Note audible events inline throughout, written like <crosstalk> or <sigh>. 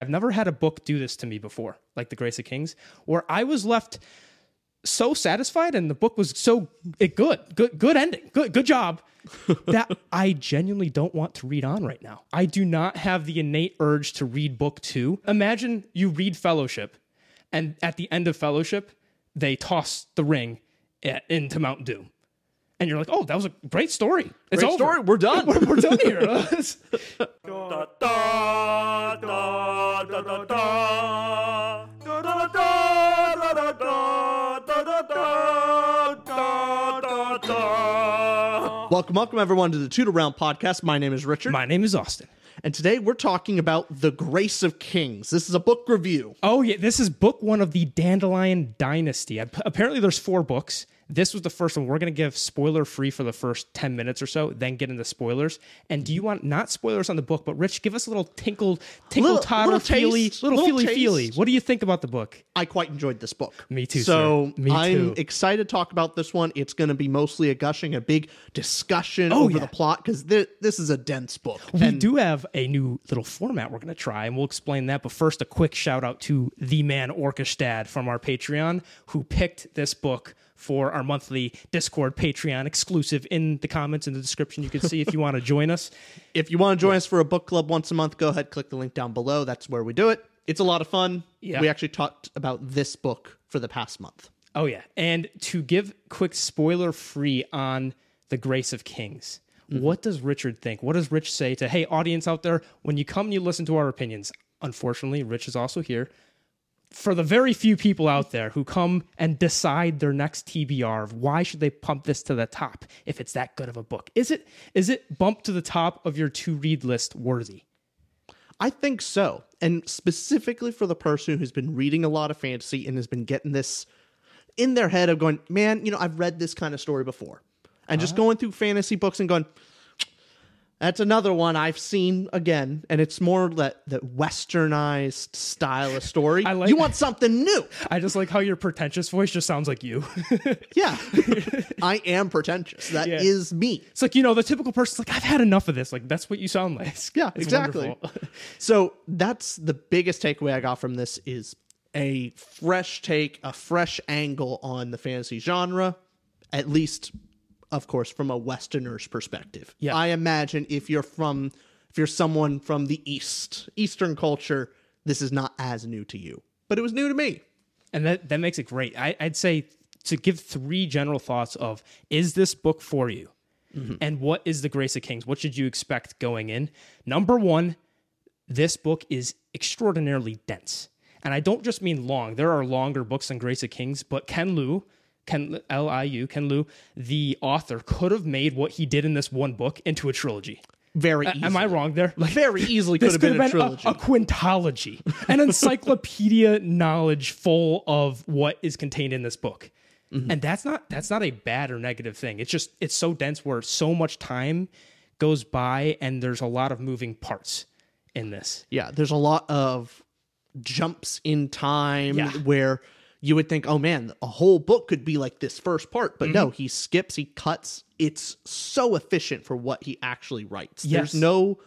I've never had a book do this to me before, like The Grace of Kings, where I was left so satisfied and the book was so it good, good, good ending, good, good job. <laughs> that I genuinely don't want to read on right now. I do not have the innate urge to read book two. Imagine you read Fellowship, and at the end of Fellowship, they toss the ring eh, into Mount Doom. And you're like, oh, that was a great story. It's Great over. story. We're done. we're, <laughs> we're done here. <laughs> Welcome, welcome everyone to the 2 To Ramble podcast. My name is Richard, My name is Austin. and today we're talking about The Grace of Kings. This is a book review. Oh yeah, this is book one of the Dandelion Dynasty. Apparently, there's four books. This was the first one. We're gonna give spoiler free for the first ten minutes or so, then get into spoilers. And do you want not spoilers on the book, but Rich, give us a little tinkle, tinkle, Little- toddle, little feely, taste, little, feely, taste. feely. What do you think about the book? I quite enjoyed this book. Me too, So sir. Me I'm too. excited to talk about this one. It's going to be mostly a gushing, a big discussion Oh, over yeah. the plot because th- this is a dense book. We And do have a new little format we're going to try, and we'll explain that. But first, a quick shout out to the man Orkestad from our Patreon, who picked this book for our monthly Discord Patreon exclusive in the comments in the description. You can see if you want to <laughs> join us. if you want to join us for a book club once a month, go ahead, click the link down below. That's where we do it. It's a lot of fun. Yeah. We actually talked about this book for the past month. Oh yeah, and to give quick spoiler free on the Grace of Kings. Mm-hmm. What does Richard think? What does Rich say to hey audience out there when you come and you listen to our opinions? Unfortunately, Rich is also here. For the very few people out there who come and decide their next TBR of why should they pump this to the top if it's that good of a book? Is it is it bumped to the top of your to read list worthy? I think so. And specifically for the person who's been reading a lot of fantasy and has been getting this in their head of going, man, you know, I've read this kind of story before. And just uh-huh. going through fantasy books and going, that's another one I've seen again. And it's more that, that westernized style of story. <laughs> I like- you want something new. I just like how your pretentious voice just sounds like you. <laughs> Yeah. I am pretentious. That is Yeah. me. It's like, you know, the typical person's like, I've had enough of this. Like, that's what you sound like. <laughs> Yeah, It's exactly. So that's the biggest takeaway I got from this is a fresh take, a fresh angle on the fantasy genre, at least of course from a westerner's perspective. Yeah. I imagine if you're from if you're someone from the east, eastern culture, this is not as new to you. But it was new to me. and that, that makes it great. I, I'd say to give three general thoughts of is this book for you? Mm-hmm. And what is the Grace of Kings? What should you expect going in? Number one, this book is extraordinarily dense. And I don't just mean long. There are longer books than Grace of Kings, but Ken Liu, Ken L I U, Ken Liu, the author, could have made what he did in this one book into a trilogy. Very easily. Am I wrong there? Like, Very easily could have been, a trilogy. a, quintology, an encyclopedia knowledge full of what is contained in this book. Mm-hmm. And that's not that's not a bad or negative thing. It's just it's so dense where so much time goes by and there's a lot of moving parts in this. Yeah, there's a lot of jumps in time Yeah. where you would think, oh man, a whole book could be like this first part. But Mm-hmm. no, he skips, he cuts. It's so efficient for what he actually writes. Yes. There's no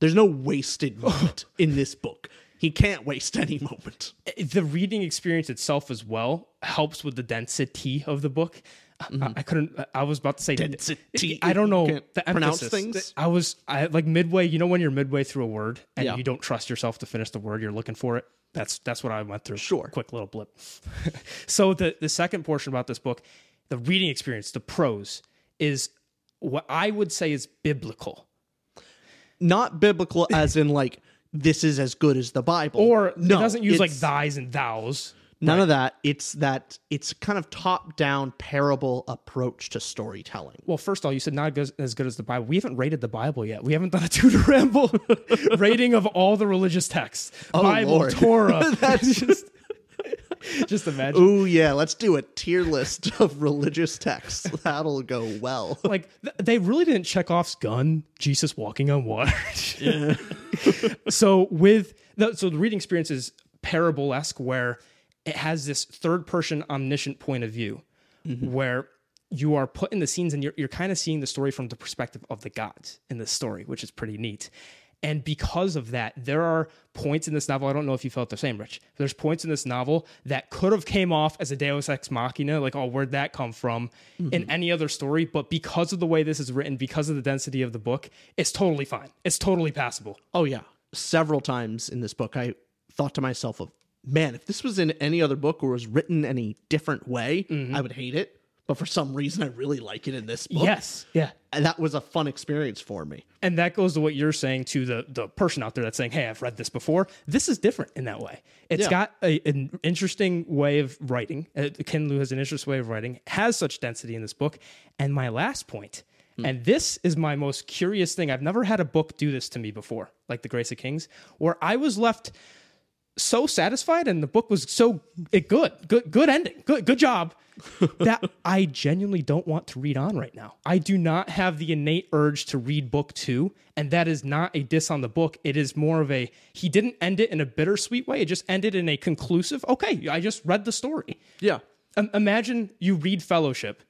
there's no wasted moment in this book. He can't waste any moment. the reading experience itself as well helps with the density of the book. I, I couldn't. I was about to say Density. I don't know the pronounce emphasis. things? I was I like midway. You know when you're midway through a word and Yeah. you don't trust yourself to finish the word you're looking for it. That's that's what I went through. Sure. quick little blip. <laughs> so the the second portion about this book, the reading experience, the prose, is what I would say is biblical. Not biblical as in like this is as good as the Bible. Or no, it doesn't use like thys and thous. None of that. It's that it's kind of top down parable approach to storytelling. Well, first of all, you said not as good as the Bible. We haven't rated the Bible yet. We haven't done a 2 To Ramble <laughs> rating of all the religious texts. Oh, Bible, Lord. <laughs> Torah. That's <laughs> just, just imagine. Oh yeah, let's do a tier list of religious texts. That'll go well. Like th- they really didn't check off's gun, Jesus walking on water. so with the so the reading experience is parable esque where it has this third person omniscient point of view mm-hmm. where you are put in the scenes and you're, you're kind of seeing the story from the perspective of the gods in this story, which is pretty neat. And because of that, there are points in this novel. I don't know if you felt the same, Rich. There's points in this novel that could have came off as a Deus ex machina, like, oh, where'd that come from? In mm-hmm. any other story, but because of the way this is written, because of the density of the book, it's totally fine. It's totally passable. Oh yeah. Several times in this book I thought to myself of man, if this was in any other book or was written any different way, I would hate it. But for some reason I really like it in this book. Yes, yeah. And that was a fun experience for me. And that goes to what you're saying to the the person out there that's saying, "Hey, I've read this before." This is different in that way. It's Yeah. got a, an interesting way of writing. Uh, Ken Liu has an interesting way of writing. Has such density in this book. And my last point, and this is my most curious thing. I've never had a book do this to me before, like The Grace of Kings, where I was left so satisfied and the book was so it good good good ending good good job <laughs> that i genuinely don't want to read on right now. I do not have the innate urge to read book two and that is not a diss on the book. It is more of a he didn't end it in a bittersweet way it just ended in a conclusive okay i just read the story. Yeah. um, imagine you read fellowship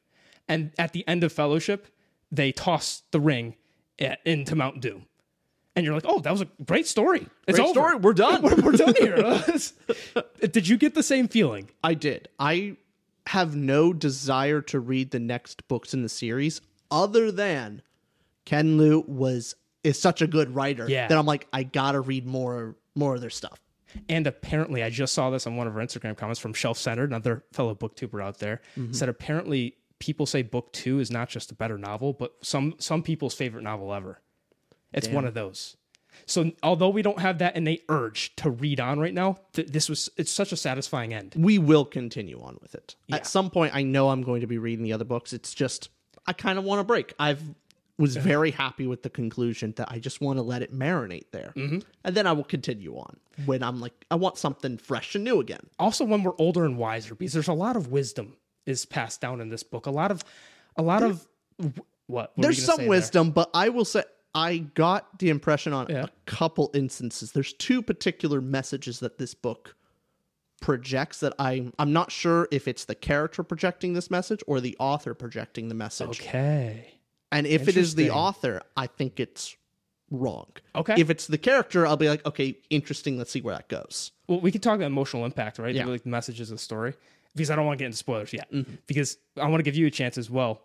and at the end of fellowship they toss the ring into mount doom and you're like oh that was a great story it's Great over story. We're done. we're, <laughs> we're done here. <laughs> <laughs> Did you get the same feeling? I did. I have no desire to read the next books in the series other than Ken Liu was is such a good writer Yeah. that I'm like I gotta read more more of their stuff. And apparently, I just saw this on one of our Instagram comments from Shelf Centered, another fellow booktuber out there, mm-hmm. said apparently people say book two is not just a better novel, but some some people's favorite novel ever. It's one of those. So although we don't have that innate urge to read on right now, th- this was it's such a satisfying end. We will continue on with it. At some point I know I'm going to be reading the other books. It's just I kind of want a break. I've was very happy with the conclusion that I just want to let it marinate there. Mm-hmm. And then I will continue on when I'm like I want something fresh and new again. Also, when we're older and wiser, because there's a lot of wisdom is passed down in this book. A lot of, a lot of what? what there's some there? wisdom, but I will say I got the impression on Yeah. a couple instances. There's two particular messages that this book projects that I'm I'm not sure if it's the character projecting this message or the author projecting the message. Okay. And if it is the author, I think it's wrong. Okay. If it's the character, I'll be like, okay, interesting. Let's see where that goes. Well, we can talk about emotional impact, right? Yeah. Mm-hmm. Like the messages of the story, because I don't want to get into spoilers yet. Because I want to give you a chance as well.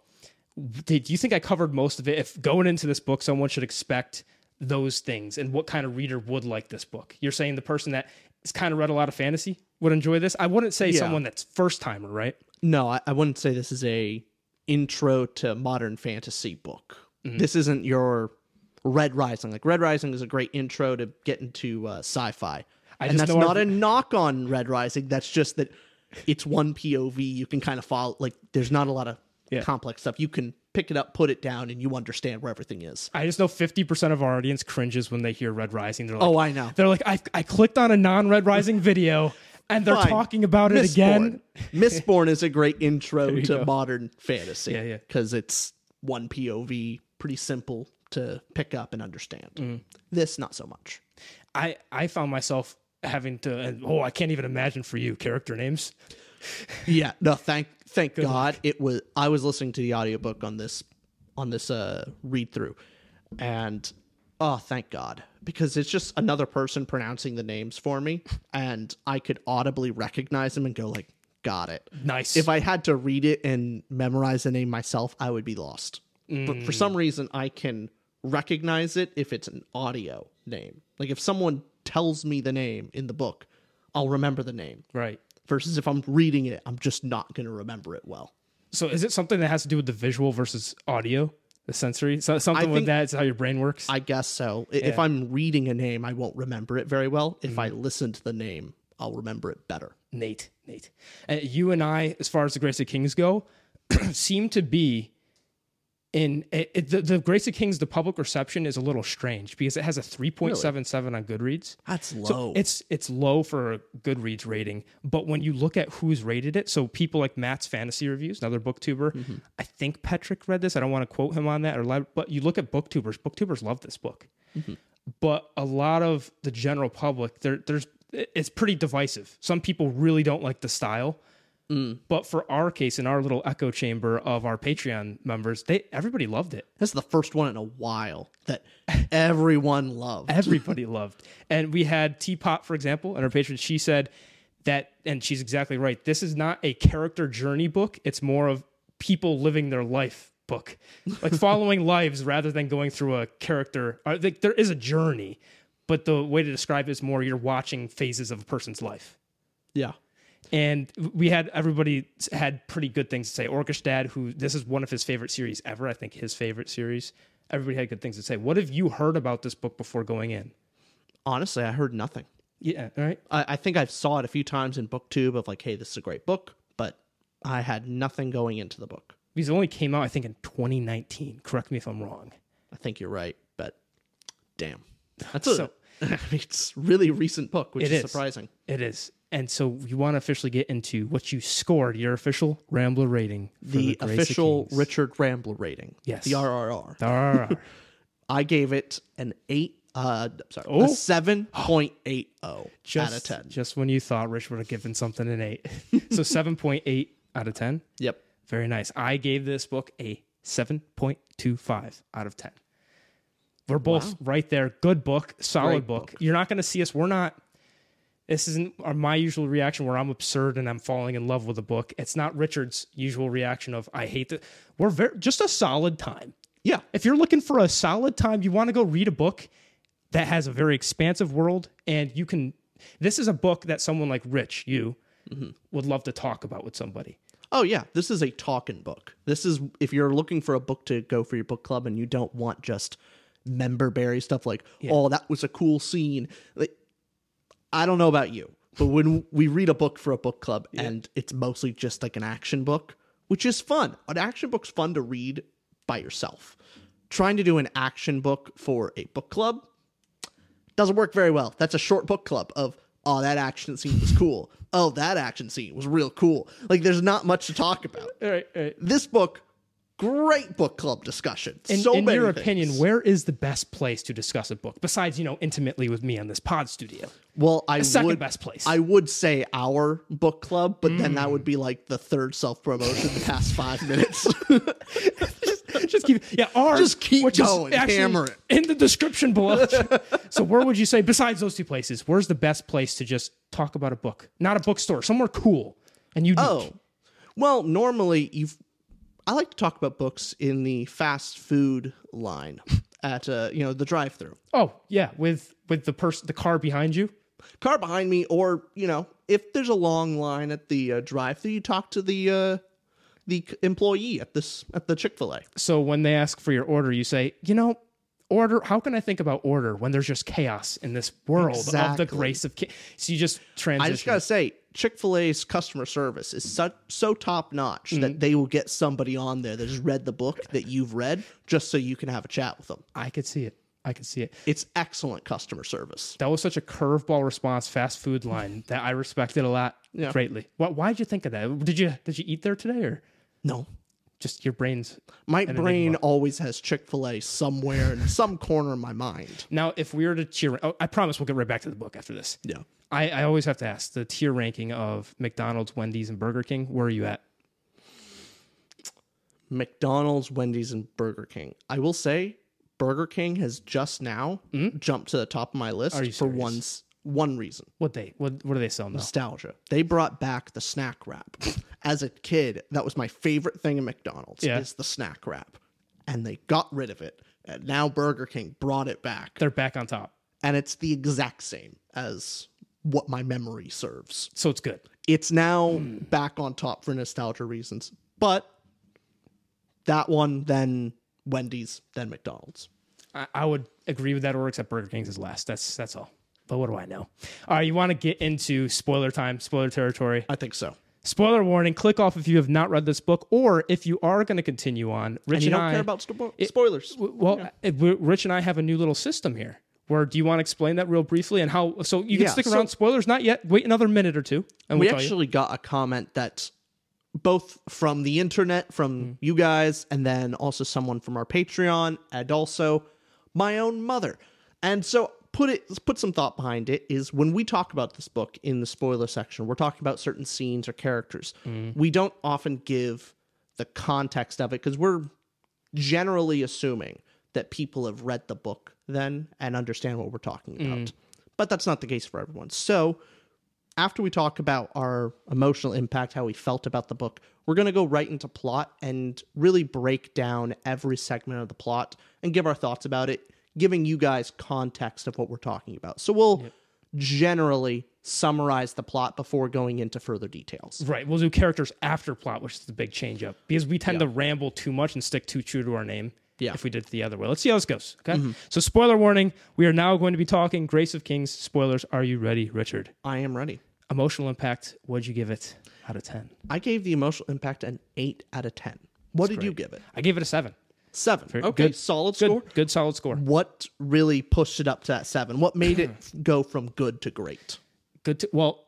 Did you think I covered most of it? If going into this book, someone should expect those things, and what kind of reader would like this book? You're saying the person that has kind of read a lot of fantasy would enjoy this. I wouldn't say Yeah. someone that's first timer, right? No, I, I wouldn't say this is a intro to modern fantasy book. Mm-hmm. This isn't your Red Rising. Like Red Rising is a great intro to get into uh, sci-fi, and just that's not I've- a knock on Red Rising. That's just that it's one POV. You can kind of follow. Like there's not a lot of Yeah. complex stuff. You can pick it up, put it down, and you understand where everything is. I just know 50% of our audience cringes when they hear Red Rising. They're like, Oh, I know. They're like, I, I clicked on a non Red Rising <laughs> video and they're Fine. talking about it again. Mistborn is a <laughs> great intro to go. modern fantasy. Yeah, yeah. Because it's one POV, pretty simple to pick up and understand. Mm. This, not so much. I, I found myself having to, and oh, I can't even imagine for you character names. Yeah, no, thank thank God it was. I was listening to the audiobook on this on this uh read through, and oh, thank God because it's just another person pronouncing the names for me, and I could audibly recognize them and go like, got it. Nice. If I had to read it and memorize the name myself, I would be lost. But for some reason, I can recognize it if it's an audio name. Like if someone tells me the name in the book, I'll remember the name. right. Versus if I'm reading it, I'm just not going to remember it well. So is it something that has to do with the visual versus audio, the sensory? So something with that is how your brain works. I guess so. I- If I'm reading a name, I won't remember it very well. If Mm-hmm. I listen to the name, I'll remember it better. Nate, Nate, and you and I, as far as the Grace of Kings go, <clears throat> seem to be in it, it- the, the Grace of Kings. The public reception is a little strange because it has a three point seven seven on Goodreads. That's low. So it's it's low for a Goodreads rating, but when you look at who's rated it, so people like Matt's Fantasy Reviews, another booktuber, Mm-hmm. I think Petrik read this. I don't want to quote him on that, or but you look at booktubers. Booktubers love this book, Mm-hmm. but a lot of the general public, there there's it's pretty divisive. Some people really don't like the style. Mm. But for our case, in our little echo chamber of our Patreon members, they everybody loved it. That's the first one in a while that everyone loved. <laughs> everybody loved. And we had Teapot, for example, and our patron, she said that, and she's exactly right. This is not a character journey book. It's more of people living their life book, like <laughs> following lives rather than going through a character. I think there is a journey, but the way to describe it is more you're watching phases of a person's life. Yeah. And we had everybody had pretty good things to say. Orkestad, who this is one of his favorite series ever, I think his favorite series. Everybody had good things to say. What have you heard about this book before going in? Honestly, I heard nothing. Yeah, all right. I, I think I've saw it a few times in BookTube of like, hey, this is a great book, but I had nothing going into the book. Because it only came out, I think, in 2019. Correct me if I'm wrong. I think you're right, but damn. <laughs> That's a So- <laughs> I mean, it's a really recent book, which is, is. surprising. It is. And so you want to officially get into what you scored, your official Rambler rating. For The, the, Grace of official Richard Rambler rating. Yes. The RRR. Arr. <laughs> I gave it an eight uh sorry, Oh. a seven point eight oh just, <gasps> out of ten. Just when you thought Rich would have given something an 8. <laughs> so 7.8 out of 10. Yep. Very nice. I gave this book a 7.25 out of 10. We're both right there. Good book, solid book. book. You're not going to see us. We're not. This isn't my usual reaction where I'm absurd and I'm falling in love with a book. It's not Richard's usual reaction of I hate it. We're very just a solid time. Yeah. If you're looking for a solid time, you want to go read a book that has a very expansive world and you can. This is a book that someone like Rich, you, mm-hmm. would love to talk about with somebody. Oh yeah, this is a talking book. This is if you're looking for a book to go for your book club and you don't want just member berry stuff like, oh, that was a cool scene. Like, I don't know about you, but when we read a book for a book club and it's mostly just like an action book, which is fun. An action book's fun to read by yourself. Trying to do an action book for a book club doesn't work very well. That's a short book club of oh that action scene was cool. Oh that action scene was real cool. Like there's not much to talk about. All right, all right. This book, great book club discussion. In, so in your things. opinion, where is the best place to discuss a book besides, you know, intimately with me on this pod studio? well, I second would, best place. I would say our book club, but then that Mm. would be like the third self promotion the past five minutes. <laughs> just keep, yeah, ours. Just keep going, hammer it. in the description below. <laughs> so, where would you say, besides those two places, where's the best place to just talk about a book? Not a bookstore, somewhere cool and unique. oh, well, normally you've. I like to talk about books in the fast food line <laughs> at uh, you know the drive through. Oh, yeah, with with the person, the car behind you. car behind me, or you know, if there's a long line at the uh, drive-through, you talk to the uh, the employee at this at the Chick Fil A. So when they ask for your order, you say, you know, order. How can I think about order when there's just chaos in this world of the grace of? So you just transition. I just gotta say, Chick Fil A's customer service is so so top notch that mm-hmm. they will get somebody on there that has read the book that you've read just so you can have a chat with them. I could see it. I could see it. It's excellent customer service. That was such a curveball response, fast food line <laughs> that I respected a lot Yeah. greatly. Why, why'd you think of that? Did you did you eat there today, or No, just your brains? my brain always has Chick Fil A somewhere in some corner of my mind. Now, if we were to cheer, oh, I promise we'll get right back to the book after this. Yeah. I, I always have to ask the tier ranking of McDonald's, Wendy's, and Burger King. Where are you at? McDonald's, Wendy's, and Burger King. I will say Burger King has just now jumped to the top of my list Mm-hmm. For serious? ones One reason What they what what do they sell now? nostalgia. They brought back the snack wrap. <laughs> As a kid, that was my favorite thing at McDonald's Yeah. is the snack wrap. And they got rid of it. And now Burger King brought it back. They're back on top, And it's the exact same as what my memory serves. so it's good. It's now back on top for nostalgia reasons. But that one, then Wendy's, then McDonald's. I, I would agree with that order, except Burger King's is last. That's that's all. But what do I know? All right, you want to get into spoiler time, spoiler territory. I think so. Spoiler warning: click off if you have not read this book, or if you are going to continue on. Rich And you don't I, care about spo- spoilers. w- well, uh, we- Rich and I have a new little system here. Where do you want to explain that real briefly and how? So you can Yeah, stick so- around. Spoilers, not yet. Wait another minute or two, and we we'll actually got a comment that both from the internet from Mm. you guys and then also someone from our patreon and also my own mother and so put it put some thought behind it is when we talk about this book in the spoiler section we're talking about certain scenes or characters Mm. we don't often give the context of it because we're generally assuming that people have read the book then and understand what we're talking Mm. about but that's not the case for everyone so after we talk about our emotional impact, how we felt about the book, we're going to go right into plot and really break down every segment of the plot and give our thoughts about it, giving you guys context of what we're talking about. So we'll generally summarize the plot before going into further details. Right. We'll do characters after plot, which is the big change up because we tend to ramble too much and stick too true to our name. Yeah. If we did it the other way. Let's see how this goes. Okay. Mm-hmm. So, spoiler warning we are now going to be talking Grace of Kings. Spoilers. Are you ready, Richard? I am ready. Emotional impact. What'd you give it out of 10? I gave the emotional impact an 8 out of 10. What did you give it? I gave it a 7. 7. Okay, good. solid Good, score. good solid score. What really pushed it up to that 7? What made it <laughs> go from good to great? Good to, well,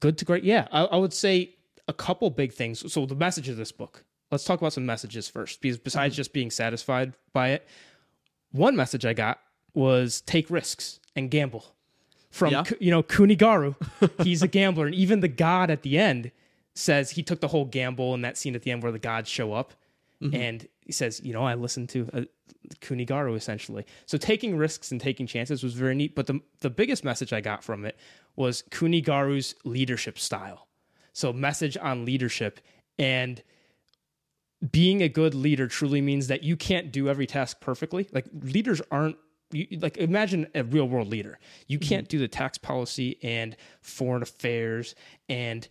good to great. Yeah. I, I would say a couple big things. So, the message of this book. Let's talk about some messages first because besides just being satisfied by it, one message I got was take risks and gamble. From Yeah. You know Kuni Garu, he's a gambler, and even the god at the end says he took the whole gamble in that scene at the end where the gods show up, and he says, you know, I listened to uh, Kuni Garu essentially. So taking risks and taking chances was very neat. But the the biggest message I got from it was Kuni Garu's leadership style. So message on leadership and being a good leader truly means that you can't do every task perfectly. Like leaders aren't you, like imagine a real world leader. You mm-hmm. can't do the tax policy and foreign affairs and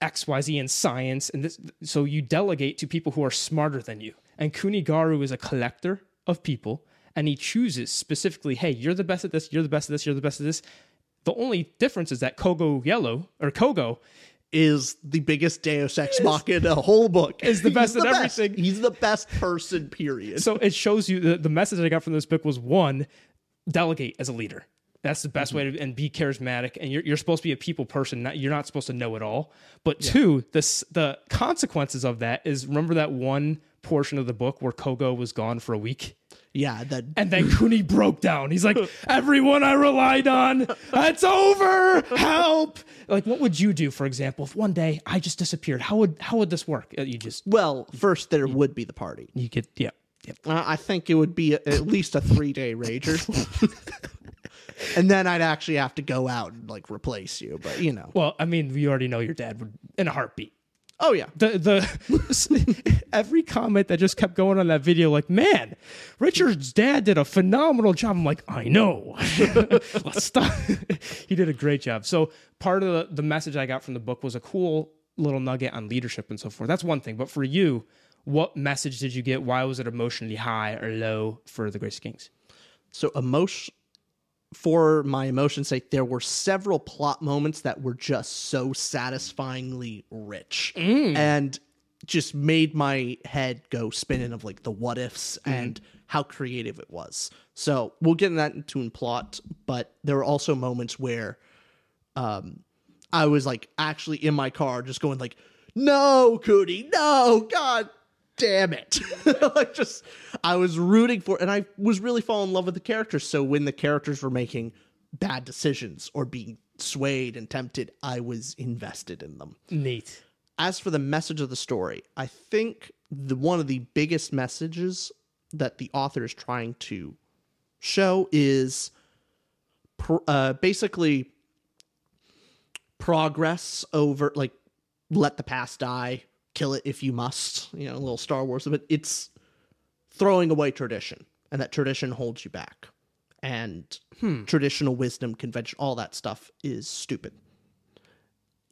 XYZ and science and this so you delegate to people who are smarter than you. And Kuni Garu is a collector of people and he chooses specifically, hey, you're the best at this, you're the best at this, you're the best at this. The only difference is that Kogo Yelu or Kogo is the biggest Deus Ex Machina in the whole book. Is the He's best at best. everything. He's the best person, period. so it shows you the, the message I got from this book was one, delegate as a leader. That's the best mm-hmm. way to and be charismatic. And you're, you're supposed to be a people person. Not, you're not supposed to know it all. But two, this the consequences of that is remember that one portion of the book where Kogo was gone for a week. Yeah, that And then Kuni broke down. He's like, <laughs> everyone I relied on, it's over. Help. Like, what would you do, for example, if one day I just disappeared? How would how would this work? Uh, You just well, first there would be the party. you could yeah. yeah. Uh, I think it would be a, at least a three day rager. <laughs> and then I'd actually have to go out and like replace you. But you know, Well, I mean, we already know your dad would in a heartbeat. Oh yeah, The the <laughs> every comment that just kept going on that video, like, man, Richard's dad did a phenomenal job. I'm like, I know. <laughs> Let's stop. <laughs> he did a great job. So part of the, the message I got from the book was a cool little nugget on leadership and so forth. That's one thing. But for you, what message did you get? Why was it emotionally high or low for the Grace of Kings? So emotion for my emotion's sake, there were several plot moments that were just so satisfyingly rich and just made my head go spinning of like the what ifs and how creative it was. So we'll get in that into in plot, but there were also moments where um I was like actually in my car just going like, no, Cootie, no, God damn it. <laughs> like just I was rooting for and I was really falling in love with the characters. So when the characters were making bad decisions or being swayed and tempted, I was invested in them. Neat. As for the message of the story, I think the one of the biggest messages that the author is trying to show is pr- uh, basically progress over like let the past die, kill it if you must. You know, a little Star Wars, but it's throwing away tradition, and that tradition holds you back. And hmm. traditional wisdom, convention, all that stuff is stupid.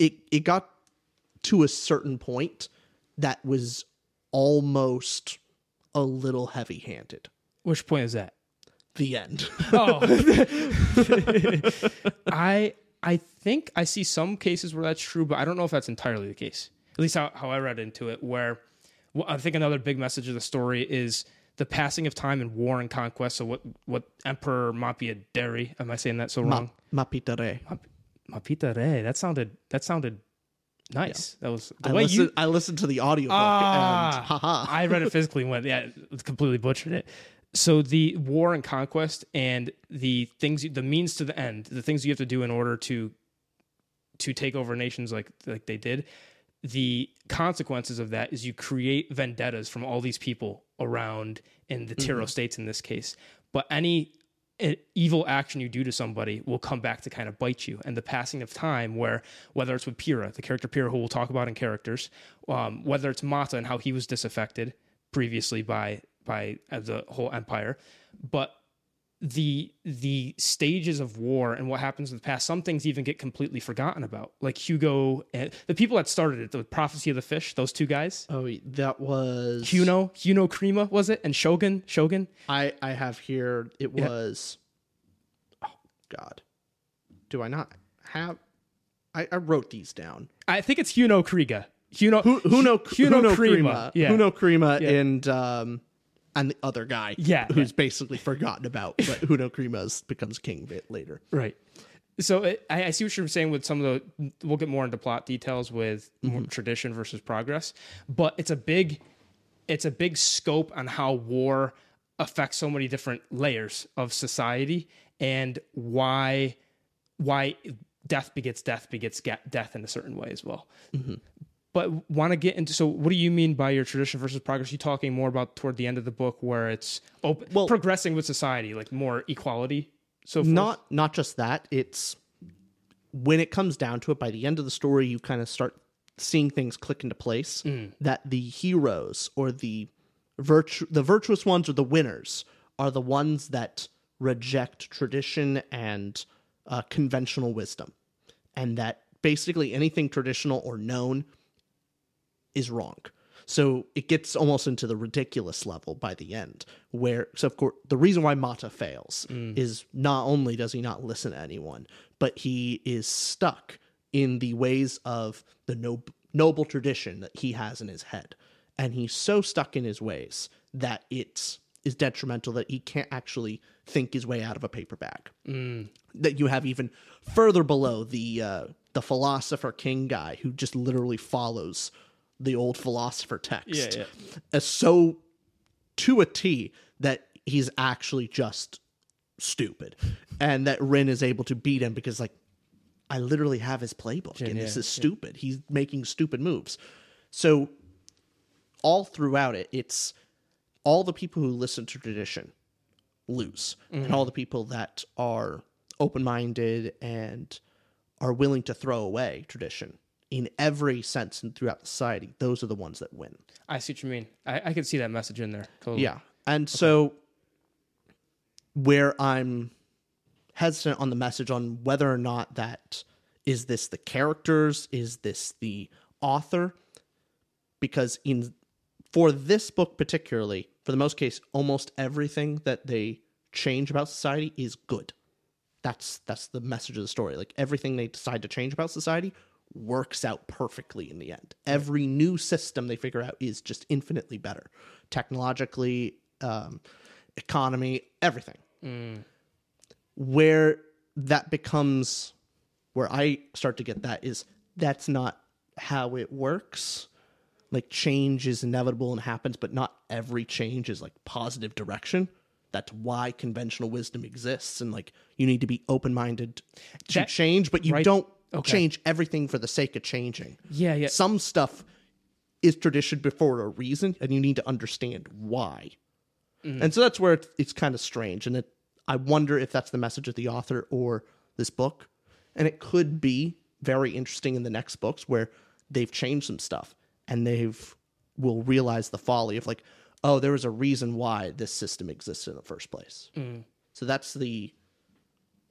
It it got to a certain point that was almost a little heavy-handed. Which point is that? The end. Oh, <laughs> <laughs> I I think I see some cases where that's true, but I don't know if that's entirely the case. At least how, how I read into it. Where well, I think another big message of the story is the passing of time and war and conquest. So what what Emperor Mapia Deri? Am I saying that so wrong? Ma- Mapitare. Mapita Re. That sounded that sounded nice. That was the I way listened, you. I listened to the audiobook Ah, and haha. I read it <laughs> physically and went, yeah, completely butchered it. So the war and conquest and the things, the means to the end, the things you have to do in order to to take over nations like like they did. The consequences of that is you create vendettas from all these people around in the Tiro states in this case. But any e- evil action you do to somebody will come back to kind of bite you. And the passing of time, where whether it's with Pira, the character Pira, who we'll talk about in characters, um, whether it's Mata and how he was disaffected previously by by uh, the whole empire, but the the stages of war and what happens in the past, some things even get completely forgotten about. Like Hugo, and the people that started it, the prophecy of the fish, those two guys, Oh, that was Huno, Huno Krima was it, and Shogun, Shogun. I I have here. It was. Oh God, do I not have? I, I wrote these down. I think it's Huno Kriga. Huno, Who who know Huno know Krima. Krima? Yeah. Know Krima Yeah. and um and the other guy. Yeah, who's basically forgotten about, but who Krima's becomes king bit later. Right. So it, I, I see what you're saying with some of the. We'll get more into plot details with more mm-hmm. tradition versus progress, but it's a big, it's a big scope on how war affects so many different layers of society and why, why death begets death begets death in a certain way as well. Mm-hmm. But want to get into so what do you mean by your tradition versus progress? you talking more about toward the end of the book where it's open, Well- progressing with society, like more equality. So forth? Not not just that. It's when it comes down to it. By the end of the story, you kind of start seeing things click into place. That the heroes or the virtu- the virtuous ones or the winners are the ones that reject tradition and uh, conventional wisdom, and that basically anything traditional or known is wrong. So it gets almost into the ridiculous level by the end, where so of course the reason why Mata fails is not only does he not listen to anyone, but he is stuck in the ways of the nob- noble tradition that he has in his head, and he's so stuck in his ways that it is detrimental that he can't actually think his way out of a paper bag. That you have even further below the uh, the philosopher king guy who just literally follows the old philosopher text Yeah, Uh, so to a T that he's actually just stupid and that Rin is able to beat him because like I literally have his playbook and this is stupid. He's making stupid moves. So all throughout it it's all the people who listen to tradition lose and all the people that are open-minded and are willing to throw away tradition in every sense and throughout society those are the ones that win I see what you mean. I, I can see that message in there. Totally. yeah and so where i'm hesitant on the message on whether or not that is this the characters is this the author because in for this book particularly for the most case almost everything that they change about society is good that's that's the message of the story like everything they decide to change about society works out perfectly in the end every new system they figure out is just infinitely better technologically um, economy everything where that becomes where I start to get that is that's not how it works. Like change is inevitable and happens, but not every change is like positive direction. That's why conventional wisdom exists, and like you need to be open minded to That- change, but you right. don't Okay. change everything for the sake of changing. Yeah, yeah. Some stuff is tradition before a reason, and you need to understand why. Mm-hmm. And so that's where it, it's kind of strange. And it, I wonder if that's the message of the author or this book. And it could be very interesting in the next books where they've changed some stuff and they've will realize the folly of like, oh, there was a reason why this system exists in the first place. So that's the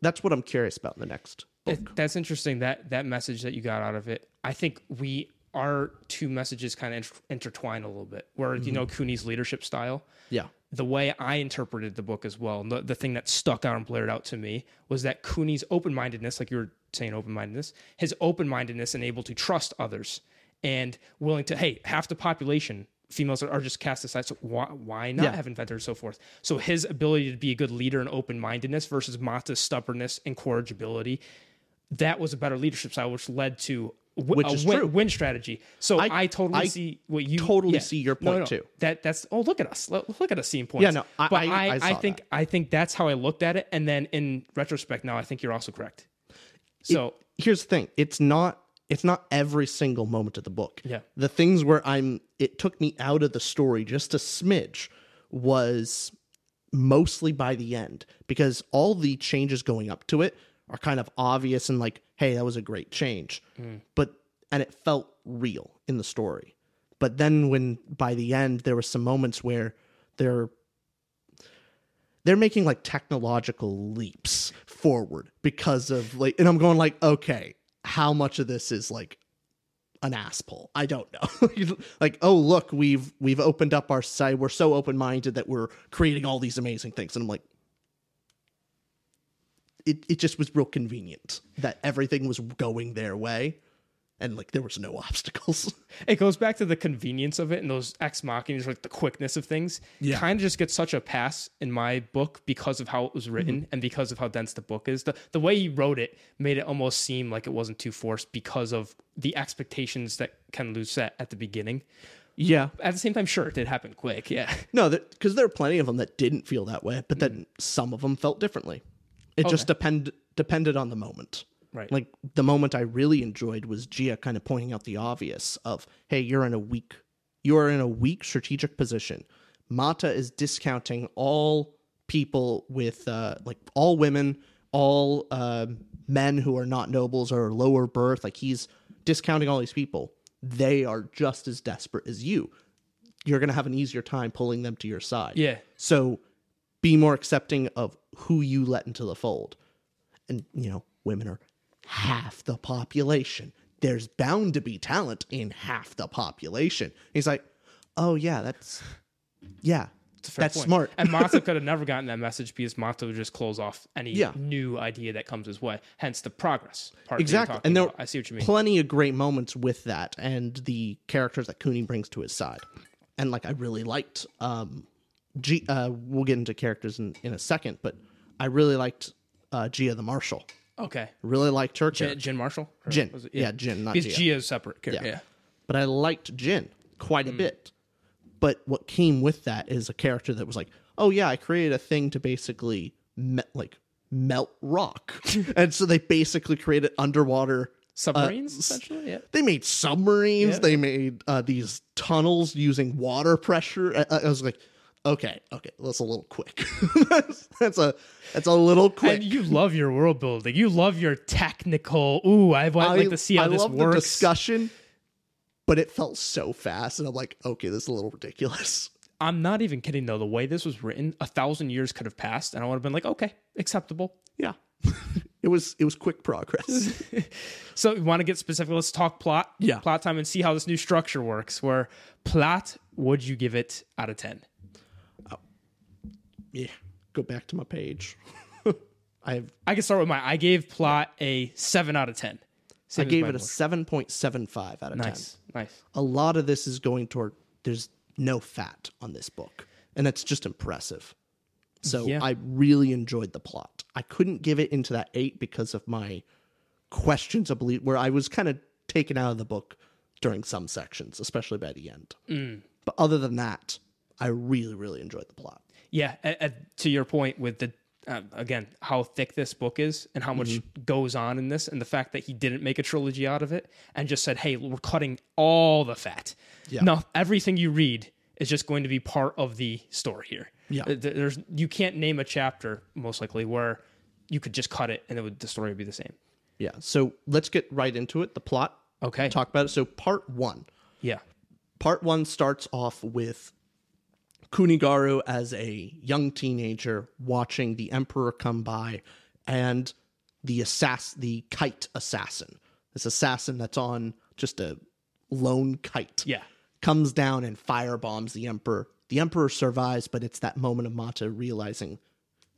that's what I'm curious about in the next. It- that's interesting that that message that you got out of it. I think we our two messages kind of intertwine a little bit. Where you mm-hmm. know Kuni's leadership style, Yeah. the way I interpreted the book as well, and the, the thing that stuck out and blared out to me was that Kuni's open mindedness, like you were saying, open mindedness, his open mindedness and able to trust others and willing to, hey, half the population, females are, are just cast aside. So why, why not Yeah. have inventors and so forth? So his ability to be a good leader and open mindedness versus Mata's stubbornness, incorrigibility, that was a better leadership style, which led to w- Which a is win, true. win strategy. So I, I- totally I see what you totally see your point, no, too. That that's oh look at us look, look at us seeing points. Yeah, no, I- but I- I, I think that. I think that's how I looked at it, and then in retrospect now I think you're also correct. So here's the thing it's not it's not every single moment of the book Yeah. the things where i'm it took me out of the story just a smidge was mostly by the end because all the changes going up to it are kind of obvious and like hey that was a great change. Mm. But and it felt real in the story. But then when by the end there were some moments where they're they're making like technological leaps forward because of like and i'm going like okay how much of this is like an asshole? I don't know. <laughs> Like oh look we've we've opened up our site. We're so open-minded that we're creating all these amazing things. And i'm like it, it just was real convenient that everything was going their way and like there was no <laughs> obstacles it goes back to the convenience of it and those ex machinas, like the quickness of things. Yeah. kind of just gets such a pass in my book because of how it was written Mm-hmm. and because of how dense the book is. The the way he wrote it made it almost seem like it wasn't too forced because of the expectations that Ken Liu set at the beginning. yeah At the same time, sure, it did happen quick. Yeah. No, because there are plenty of them that didn't feel that way, but then some of them felt differently. It just depend depended on the moment. Right. Like the moment I really enjoyed was Gia kind of pointing out the obvious of, "Hey, you're in a weak, you are in a weak strategic position." Mata is discounting all people with, uh, like all women, all uh, men who are not nobles or lower birth. Like he's discounting all these people. They are just as desperate as you you're going to have an easier time pulling them to your side. Yeah. So be more accepting of who you let into the fold. And, you know, women are half the population. There's bound to be talent in half the population. He's like, oh, yeah, that's, yeah, Fair that's point. smart. and Mata <laughs> could have never gotten that message because Mata would just close off any Yeah. new idea that comes his way. Hence the progress part. Exactly. And there about. I see what you mean. plenty of great moments with that and the characters that Kuni brings to his side. And like I really liked um G uh we'll get into characters in, in a second, but I really liked uh Gia the Marshal. okay. Really liked her Gin, character. Gin Marshall? Or Gin. was it- Yeah, Gin, not Gia. Gia is separate. Yeah. Yeah. yeah. But I liked Gin quite a bit. But what came with that is a character that was like, oh yeah, I created a thing to basically me- like melt rock, <laughs> and so they basically created underwater Submarines, s- essentially? Yeah. They made submarines. Yeah. They made uh, these tunnels using water pressure. I, I was like, okay, okay, that's a little quick. <laughs> that's, that's a that's a little quick. And you love your world building. You love your technical. Ooh, I would like to see how I this love the works. discussion, but it felt so fast, and I'm like, okay, this is a little ridiculous. I'm not even kidding though. The way this was written, a thousand years could have passed, and I would have been like, okay, acceptable. Yeah, <laughs> it was it was quick progress. <laughs> So, you want to get specific? Let's talk plot. Yeah. plot time, and see how this new structure works. Where plot would you give it out of ten? Yeah, go back to my page. <laughs> I have I can start with my. I gave plot a seven out of ten. I gave it a seven point seven five out of ten. nice, nice. a lot of this is going toward there's no fat on this book and that's just impressive so Yeah. i really enjoyed the plot i couldn't give it into that eight because of my questions of belief where i was kind of taken out of the book during some sections especially by the end Mm. but other than that i really really enjoyed the plot Yeah, a- a- to your point with the uh, again how thick this book is and how much Mm-hmm. goes on in this, and the fact that he didn't make a trilogy out of it and just said, "Hey, we're cutting all the fat." Yeah. No, everything you read is just going to be part of the story here. Yeah. Uh, there's you can't name a chapter most likely where you could just cut it and it would the story would be the same. Yeah. So let's get right into it. The plot. Okay. Talk about it. So part one. Yeah. Part one starts off with Kuni Garu as a young teenager watching the Emperor come by and the assass the kite assassin. This assassin that's on just a lone kite. Yeah. Comes down and firebombs the Emperor. The Emperor survives, but it's that moment of Mata realizing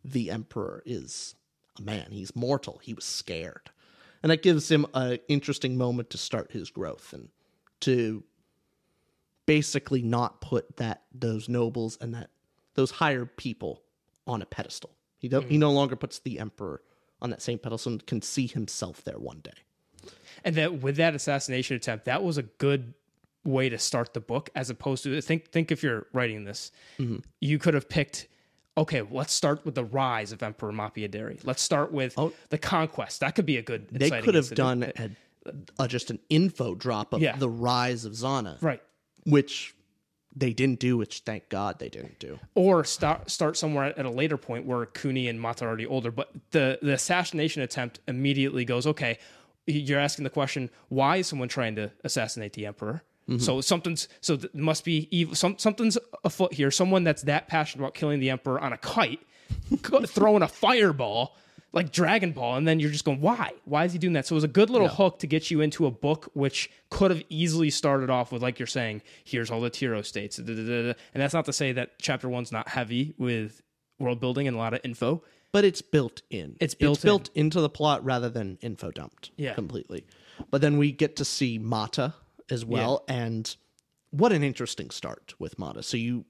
the Emperor is a man. He's mortal. He was scared. And that gives him an interesting moment to start his growth and to basically not put that those nobles and that those higher people on a pedestal. He don't he no longer puts the emperor on that same pedestal and can see himself there one day. And that with that assassination attempt, that was a good way to start the book, as opposed to think think if you're writing this, Mm-hmm. you could have picked. Okay, let's start with the rise of Emperor Mapidéré. Let's start with oh, the conquest. That could be a good. They could have incident. done a, a, just an info drop of Yeah. the rise of Xana, right, which they didn't do, which thank God they didn't do. or start start somewhere at a later point where Kuni and Mata are already older. But the the assassination attempt immediately goes. Okay, you're asking the question: Why is someone trying to assassinate the emperor? Mm-hmm. So something's so th- must be evil. Some something's afoot here. Someone that's that passionate about killing the emperor on a kite, <laughs> throwing a fireball like Dragon Ball, and then you're just going, why? Why is he doing that? So it was a good little hook to get you into a book which could have easily started off with, like you're saying, here's all the Tiro states, da, da, da, and that's not to say that chapter one's not heavy with world building and a lot of info. But it's built in. It's built in. built into the plot rather than info dumped. Yeah. completely. But then we get to see Mata as well, and what an interesting start with Mata. So you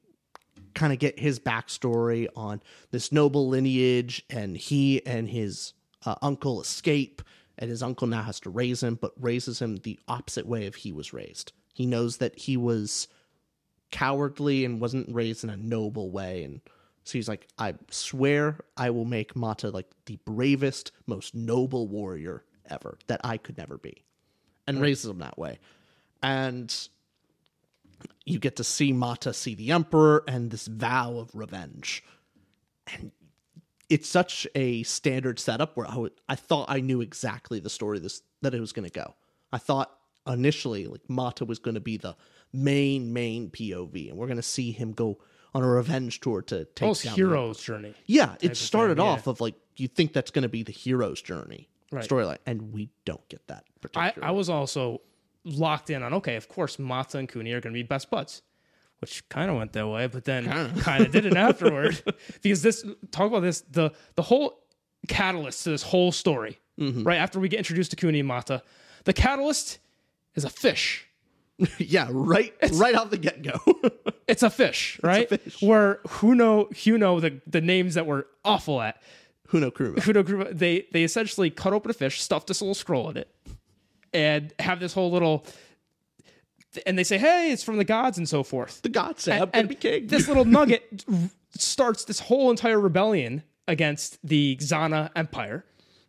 kind of get his backstory on this noble lineage, and he and his uh, uncle escape, and his uncle now has to raise him, but raises him the opposite way of he was raised. He knows that he was cowardly and wasn't raised in a noble way and so he's like i swear i will make mata like the bravest most noble warrior ever that i could never be and raises him that way and you get to see mata see the emperor and this vow of revenge and it's such a standard setup where I, would, I thought I knew exactly the story this that it was going to go. I thought initially like Mata was going to be the main main POV, and we're going to see him go on a revenge tour to take oh, Almost down the- hero's journey. Yeah, it started thing, yeah. off of like you think that's going to be the hero's journey Right. storyline, and we don't get that. I, I was also locked in on okay, of course Mata and Kuni are going to be best buds, which kind of went that way, but then kind of <laughs> didn't afterward <laughs> because this talk about this the the whole catalyst to this whole story mm-hmm. right after we get introduced to Kuni and Mata, the catalyst is a fish. <laughs> yeah, right, right off the get go. It's a fish, right? fish. Where Huno Huno the the names that we're awful at. Huno Kuruma. Huno Kuruma, they they essentially cut open a fish, stuffed this little scroll in it, and have this whole little. And they say, "Hey, it's from the gods and so forth." The gods said, "I'm and, going and to be king." this <laughs> little nugget starts this whole entire rebellion against the Xana Empire,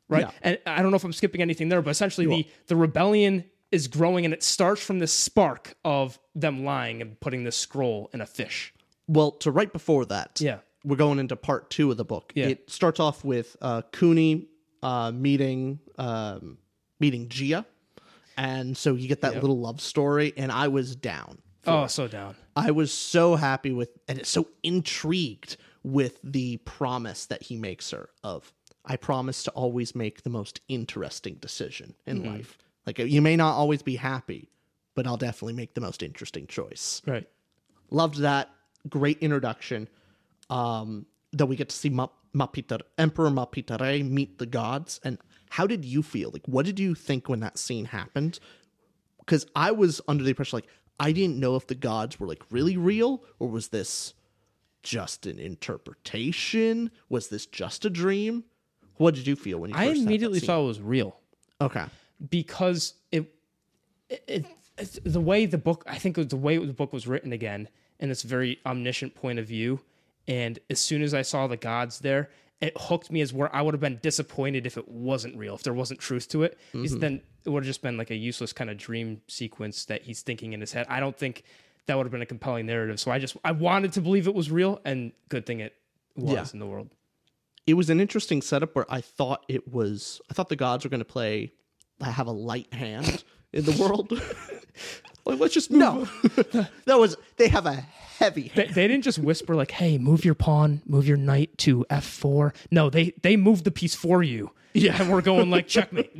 right? Yeah. And I don't know if I'm skipping anything there, but essentially the the rebellion is growing, and it starts from this spark of them lying and putting this scroll in a fish. Well, to right before that, Yeah. we're going into part two of the book. Yeah. It starts off with uh, Kuni uh, meeting um, meeting Jia, and so you get that little love story, and I was down. Oh, so down. I was so happy with, and so intrigued with the promise that he makes her of, I promise to always make the most interesting decision in Mm-hmm. life. Like you may not always be happy, but I'll definitely make the most interesting choice Right. loved that great introduction um that we get to see Ma- Mapitar, emperor mapitare meet the gods and how did you feel? Like what did you think when that scene happened? Because i was under the impression like i didn't know if the gods were like really real or was this just an interpretation? Was this just a dream? What did you feel when you I first had that immediately thought it was real. okay. Because it, it, it it's the way the book I think it was the way the book was written again in this very omniscient point of view. And as soon as I saw the gods there it hooked me as where I would have been disappointed if it wasn't real if there wasn't truth to it because mm-hmm. then it would have just been like a useless kind of dream sequence that he's thinking in his head I don't think that would have been a compelling narrative. So I just I wanted to believe it was real, and good thing it was Yeah. in the world. it was an interesting setup where I thought it was I thought the gods were going to play I have a light hand in the world. <laughs> like let's just no. <laughs> that was they have a heavy They, they didn't just whisper like, "Hey, move your pawn, move your knight to f4." No, they they moved the piece for you. Yeah, and we're going like <laughs> checkmate.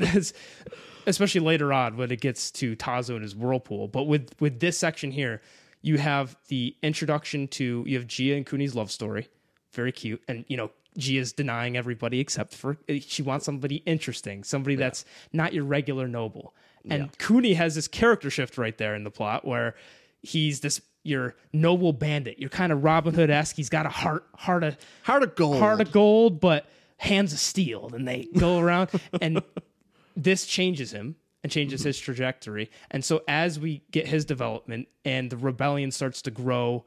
Especially later on when it gets to Tazu and his whirlpool. But with with this section here, you have the introduction to you have Jia and Kuni's love story, very cute, and you know Jia's denying everybody except for she wants somebody interesting, somebody that's not your regular noble. And Kuni has this character shift right there in the plot where he's this your noble bandit. You're kind of Robin Hood esque. He's got a heart heart of Heart of gold. heart of gold, but hands of steel. And they go <laughs> around, and this changes him and changes his trajectory. And so as we get his development and the rebellion starts to grow,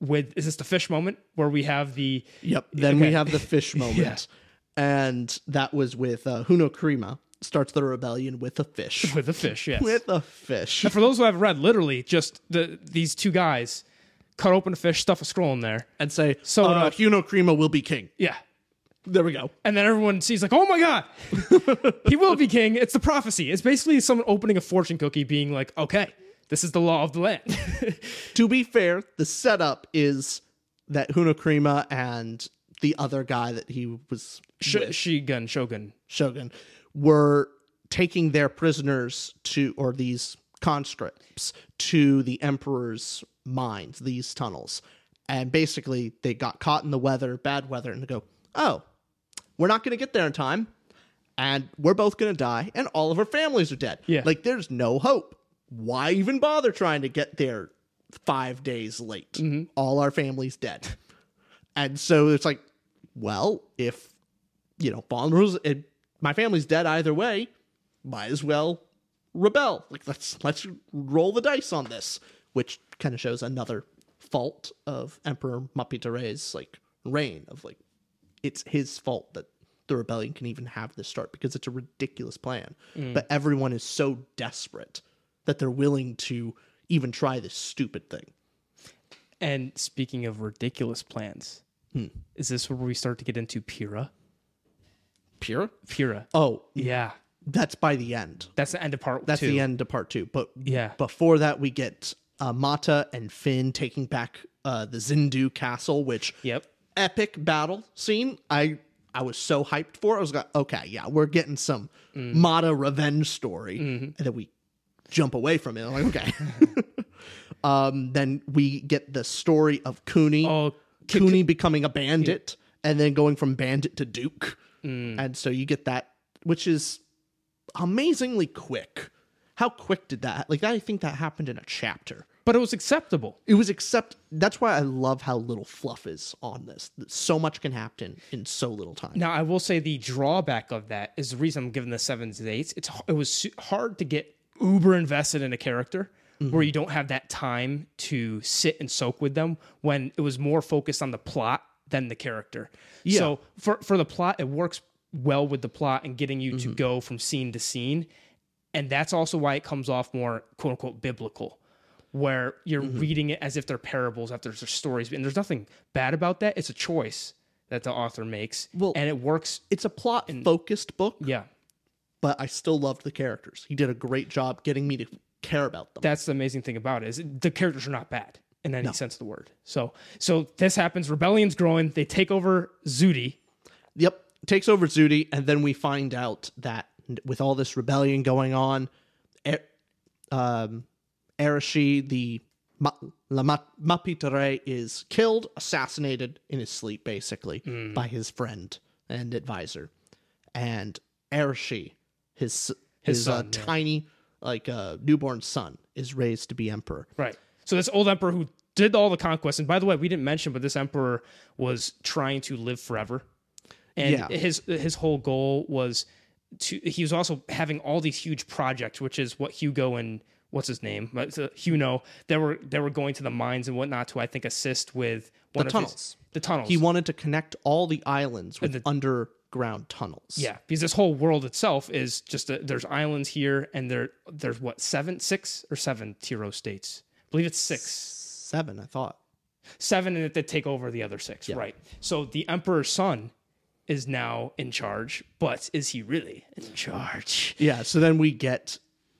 with is this the fish moment where we have the Yep. Then we have the fish <laughs> moment. And that was with uh, Huno Krima starts the rebellion with a fish. <laughs> with a fish? Yes. with a fish. And for those who haven't read, literally just the these two guys cut open a fish, stuff a scroll in there. And say, So, uh, Huno Krima will be king. Yeah. There we go. And then everyone sees like, oh my god, <laughs> he will be king. It's the prophecy. It's basically someone opening a fortune cookie, being like, okay, this is the law of the land. <laughs> To be fair, the setup is that Huno Krima and the other guy that he was Sh- Shigun, Shogun. Shogun were taking their prisoners to or these conscripts to the emperor's mines, these tunnels. And basically they got caught in the weather, bad weather, and they go, Oh, we're not gonna get there in time, and we're both gonna die, and all of our families are dead. Yeah. Like there's no hope. Why even bother trying to get there five days late? Mm-hmm. All our families dead. And so it's like, well, if you know, Bonrose, it, my family's dead either way. Might as well rebel. Like let's let's roll the dice on this, which kind of shows another fault of Emperor Mapitare's like reign of like it's his fault that the rebellion can even have this start because it's a ridiculous plan. But everyone is so desperate that they're willing to even try this stupid thing. And speaking of ridiculous plans, Hmm. is this where we start to get into Pira? Pure? Pira. Oh, Yeah. that's by the end. That's the end of part That's two. the end of part two. But Yeah. before that, we get uh, Mata and Phin taking back uh, the Zyndu castle, which Yep. epic battle scene. I I was so hyped for. I was like, okay, yeah, we're getting some Mm. Mata revenge story, Mm-hmm. and then we jump away from it. I'm like, okay. <laughs> um, then we get the story of Kuni. Oh, Kuni becoming a bandit and then going from bandit to duke. Mm. And so you get that, which is amazingly quick. How quick did that? Like, I think that happened in a chapter. But it was acceptable. It was accept. that's why I love how little fluff is on this. So much can happen in so little time. Now, I will say the drawback of that is the reason I'm giving the sevens and eights. It's it was hard to get uber invested in a character Mm-hmm. where you don't have that time to sit and soak with them when it was more focused on the plot than the character. Yeah. So for for the plot, it works well with the plot and getting you Mm-hmm. to go from scene to scene, and that's also why it comes off more quote unquote biblical. Where you're Mm-hmm. reading it as if they're parables, after there's stories, and there's nothing bad about that. It's a choice that the author makes, Well- and it works It's a plot focused book, yeah, but I still loved the characters. He did a great job getting me to care about them. that's the amazing thing about it is the characters are not bad in any sense of the word. So so this happens. Rebellion's growing. They take over Zudi. Yep, takes over Zudi, and then we find out that with all this rebellion going on, er, um, Arashi, the Ma, La Ma, Mapitare, is killed, assassinated in his sleep, basically, by his friend and advisor. And Arashi, his his, son, uh, yeah. tiny, like uh, newborn son, is raised to be emperor. Right. So this old emperor who did all the conquests, and by the way, we didn't mention, but this emperor was trying to live forever, and Yeah. his his whole goal was to. He was also having all these huge projects, which is what Hugo and what's his name, but uh, Huno, they were they were going to the mines and whatnot to I think assist with one of his- tunnels. the tunnels. He wanted to connect all the islands with the- underground tunnels. Yeah, because this whole world itself is just a, there's islands here, and there there's what seven, six or seven Tiro states. Believe it's six. Seven, I thought. seven and it they take over the other six, right? So the emperor's son is now in charge, but is he really in charge? Yeah, so then we get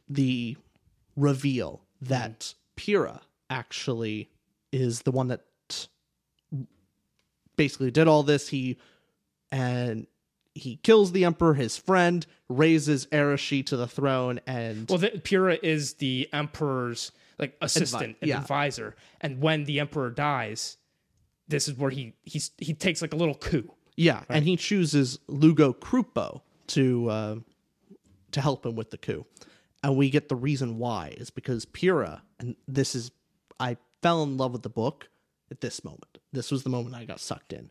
the reveal that mm-hmm. Pira actually is the one that basically did all this. He and he kills the emperor, his friend, raises Arashi to the throne, and Well, the, Pira is the emperor's like assistant and yeah. advisor, and when the emperor dies, this is where he he's he takes like a little coup. yeah, and he chooses Lugo Crupo to uh, to help him with the coup, and we get the reason why is because Pira, and this is I fell in love with the book at this moment. This was the moment I got sucked in,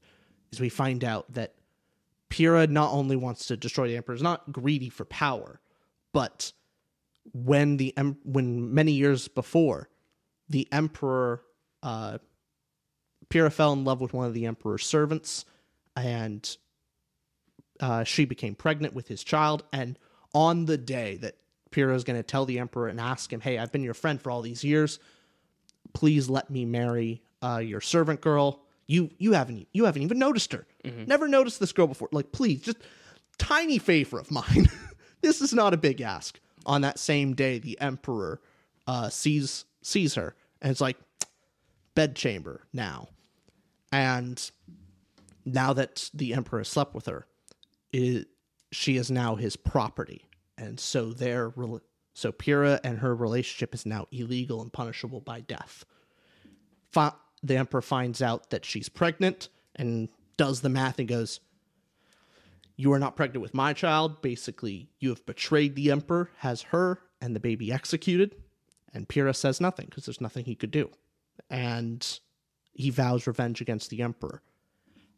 is we find out that Pira not only wants to destroy the emperor, is not greedy for power, but when the em- when many years before, the emperor uh, Pira fell in love with one of the emperor's servants, and uh, she became pregnant with his child. And on the day that Pira is going to tell the emperor and ask him, "Hey, I've been your friend for all these years. Please let me marry uh, your servant girl. You you haven't you haven't even noticed her. Never noticed this girl before. Like, please, just tiny favor of mine. <laughs> this is not a big ask." On that same day, the emperor uh, sees sees her, and it's like bedchamber now. And now that the emperor slept with her, it, she is now his property, and so their so Pira and her relationship is now illegal and punishable by death. The emperor finds out that she's pregnant and does the math and goes, "You are not pregnant with my child. Basically, you have betrayed the emperor." Has her and the baby executed, and Pira says nothing because there's nothing he could do, and he vows revenge against the emperor.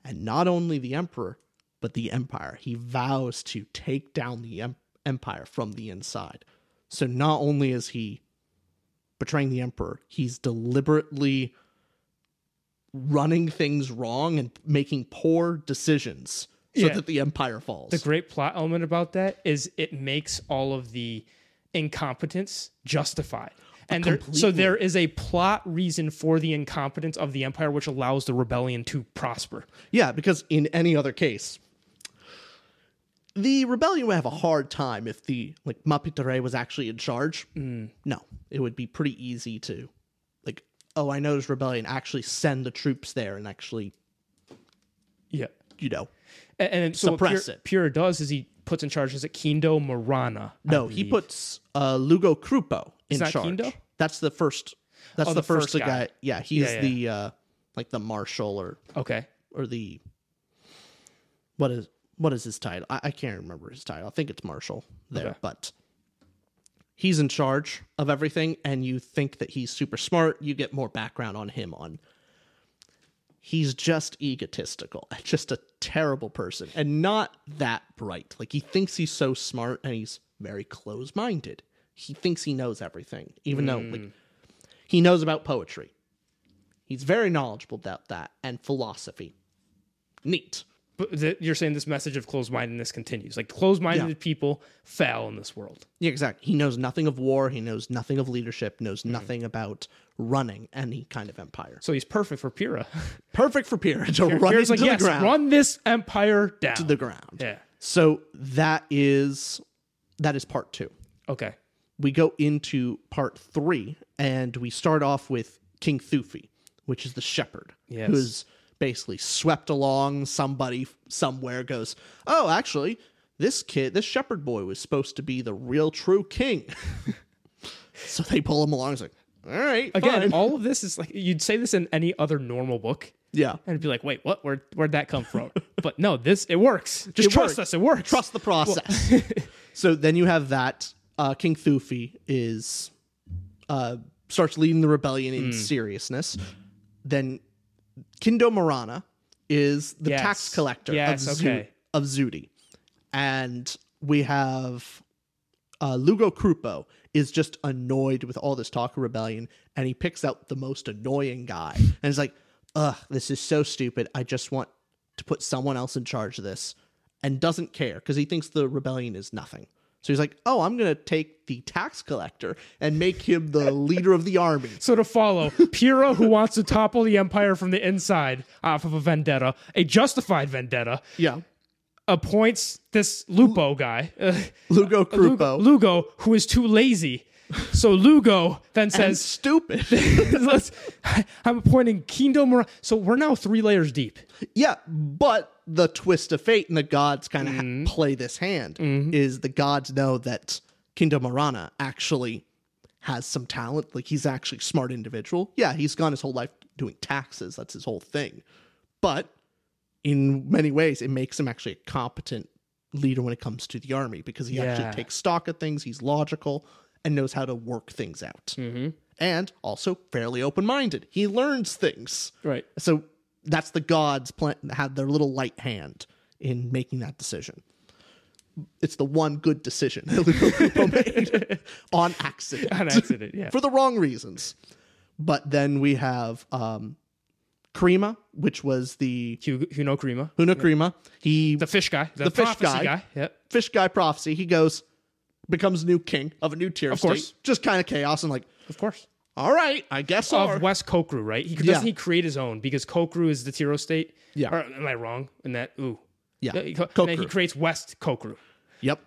And not only the emperor but the empire. He vows to take down the em- empire from the inside. So not only is he betraying the emperor he's deliberately running things wrong and making poor decisions so Yeah. that the empire falls The great plot element about that is it makes all of the incompetence justified. And there, so there is a plot reason for the incompetence of the empire, which allows the rebellion to prosper. Yeah, because in any other case, the rebellion would have a hard time if the like Mapitere was actually in charge. Mm. No, it would be pretty easy to like, oh, I know there's rebellion. Actually, send the troops there and actually, Yeah. you know, And, and so what Suppress Pira, it. Pira does is he puts in charge, is it Kindo Marana? I no, he puts uh, Lugo Crupo in charge. Kindo? That's the first. That's Oh, the, the first, first guy. guy. Yeah, he's Yeah, yeah. the uh, like the marshal or Okay. or the what is what is his title? I, I can't remember his title. I think it's Marshall there, Okay. but he's in charge of everything, and you think that he's super smart. You get more background on him on he's just egotistical, and just a terrible person, and not that bright. Like he thinks he's so smart, and he's very close minded. He thinks he knows everything, even though like hmm. he knows about poetry. He's very knowledgeable about that and philosophy. Neat. The, you're saying this message of closed mindedness continues. Like closed minded Yeah. people fail in this world. Yeah, exactly. He knows nothing of war. He knows nothing of leadership. Knows Hmm. nothing about running any kind of empire. So he's perfect for Pira. <laughs> Perfect for Pira to run Pira's like, the yes, ground. run this empire down. to the ground. yeah. So that is that is part two. Okay. We go into part three, and we start off with King Thufi, which is the shepherd, Yes. who's basically swept along. Somebody somewhere goes, "Oh, actually, this kid, this shepherd boy, was supposed to be the real true king." <laughs> so they pull him along. It's like, all right, Again, fine." all of this is like you'd say this in any other normal book. yeah. And it'd be like, wait, what? Where where'd that come from? <laughs> but no, this it works. Just It trust works. us, it works. Trust the process. <laughs> so then you have that. Uh, King Thufi is uh, starts leading the rebellion in Hmm. seriousness. Then Kindo Marana is the Yes. tax collector Yes, of, Zu- of Zudi. And we have uh, Lugo Crupo is just annoyed with all this talk of rebellion, and he picks out the most annoying guy. And he's like, ugh, this is so stupid. I just want to put someone else in charge of this. And doesn't care because he thinks the rebellion is nothing. So he's like, "Oh, I'm going to take the tax collector and make him the leader of the army." So to follow, Pira, who wants to topple the empire from the inside off of a vendetta, a justified vendetta, Yeah. appoints this Lupo guy, uh, Lugo Crupo. Lugo, Lugo, who is too lazy. So Lugo then says, stupid. <laughs> I'm appointing Kindo Mora. So we're now three layers deep. yeah, but the twist of fate and the gods kind of Mm-hmm. play this hand is the gods know that Kindo Marana actually has some talent. Like he's actually a smart individual. Yeah, he's gone his whole life doing taxes. That's his whole thing. But in many ways, it makes him actually a competent leader when it comes to the army because he Yeah. actually takes stock of things. He's logical and knows how to work things out. Mm-hmm. And also fairly open minded. He learns things. Right. So that's the gods plan- had their little light hand in making that decision. It's the one good decision <laughs> that Lupo <laughs> made <laughs> on accident. On accident, yeah. For the wrong reasons. But then we have um Krima, which was the Hugo, Huno Krima, Huna Krima. He the fish guy, the, The fish prophecy guy. Yep. fish guy prophecy. He goes becomes new king of a new tier Of state. course. Just kind of chaos and like, Of course. all right, I guess so. Of West Cocru, right? He doesn't Yeah. he create his own because Cocru is the Tiro state. Yeah. Or am I wrong in that? Ooh. Yeah. Uh, he, and then he Cocru. creates West Cocru. Yep.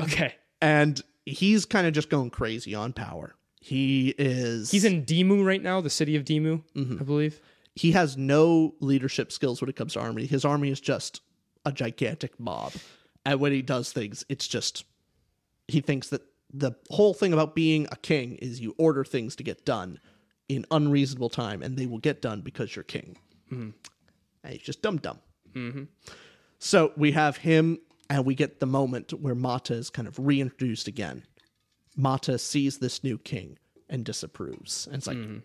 Okay. And he's kind of just going crazy on power. He is He's in Dimu right now, the city of Dimu, mm-hmm. I believe. he has no leadership skills when it comes to army. His army is just a gigantic mob. And when he does things, it's just he thinks that the whole thing about being a king is you order things to get done in unreasonable time and they will get done because you're king. Mm-hmm. And he's just dumb dumb. Mm-hmm. So we have him and we get the moment where Mata is kind of reintroduced again. Mata sees this new king and disapproves. And it's like mm-hmm.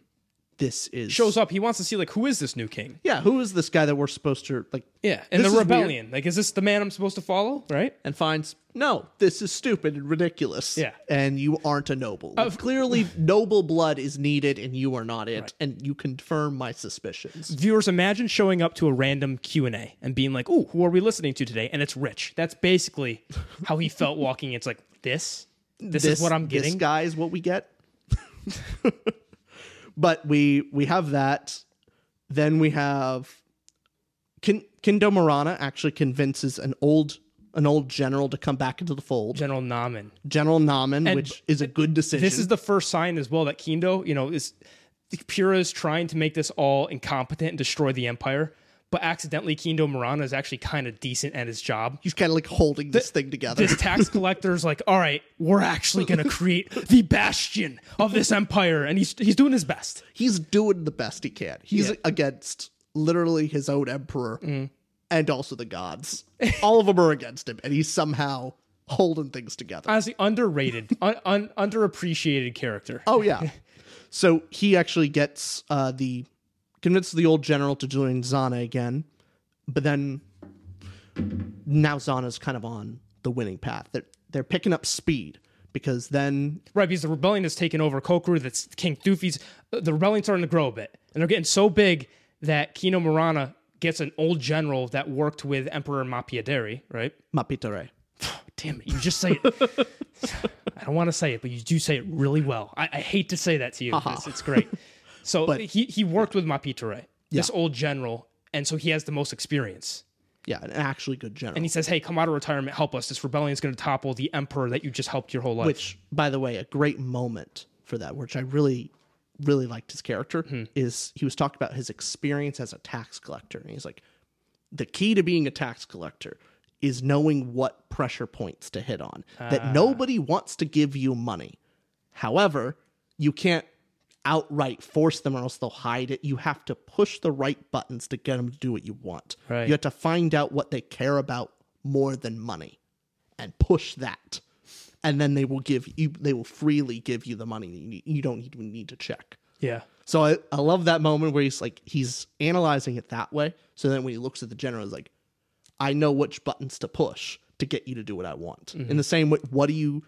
This is Shows up. He wants to see like who is this new king? yeah, who is this guy that we're supposed to like? Yeah, and the rebellion. Like, is this the man I'm supposed to follow? Right? And finds no, this is stupid and ridiculous. Yeah. and you aren't a noble. Of- Clearly, <laughs> noble blood is needed, and you are not it. And you confirm my suspicions. Viewers, imagine showing up to a random Q and A and being like, "Ooh, who are we listening to today?" And it's Rich. That's basically <laughs> how he felt walking. It's like this. This, is what I'm This getting. guy is what we get. <laughs> but we we have that. Then we have Kin, Kindo Marana actually convinces an old an old general to come back into the fold. General Namen. General Namen, And which is a good decision. This is the first sign as well that Kindo, you know, is Pura is trying to make this all incompetent and destroy the empire, but accidentally Kindo Marana is actually kind of decent at his job. He's kind of like holding this thing together. This tax <laughs> collector's like, all right, we're actually going <laughs> to create the bastion of this empire, and he's he's doing his best. He's doing the best he can. He's Yeah. against literally his own emperor Mm. and also the gods. <laughs> All of them are against him, and he's somehow holding things together. Honestly, underrated, un, un, underappreciated character. Oh yeah. so he actually gets uh, the convinces the old general to join Xana again, but then now Xana's kind of on the winning path. They're they're picking up speed because then Right, because the rebellion has taken over Cocru. That's King Thufi's. Uh, the rebellion's starting to grow a bit, and they're getting so big that Kino Murana gets an old general that worked with Emperor Mapidéré. Right? Mapitare. <sighs> Damn it! You just say it. <laughs> I don't want to say it, but you do say it really well. I, I hate to say that to you. It's, it's great. So he he worked with Mapitere, this old general, and so he has the most experience. Yeah, an actually good general. And he says, "Hey, come out of retirement, help us. This rebellion is going to topple the emperor that you just helped your whole life." which by the way a great moment for that which i really really liked his character Hmm. is he was talking about his experience as a tax collector and he's like the key to being a tax collector is knowing what pressure points to hit on Ah. that nobody wants to give you money however you can't outright force them or else they'll hide it. You have to push the right buttons to get them to do what you want. Right. you have to find out what they care about more than money and push that. And then they will give you they will freely give you the money that you need. You don't even need to check. Yeah, so I, I love that moment where he's like he's analyzing it that way. So then when he looks at the general he's like i know which buttons to push to get you to do what i want. Mm-hmm. In the same way what do you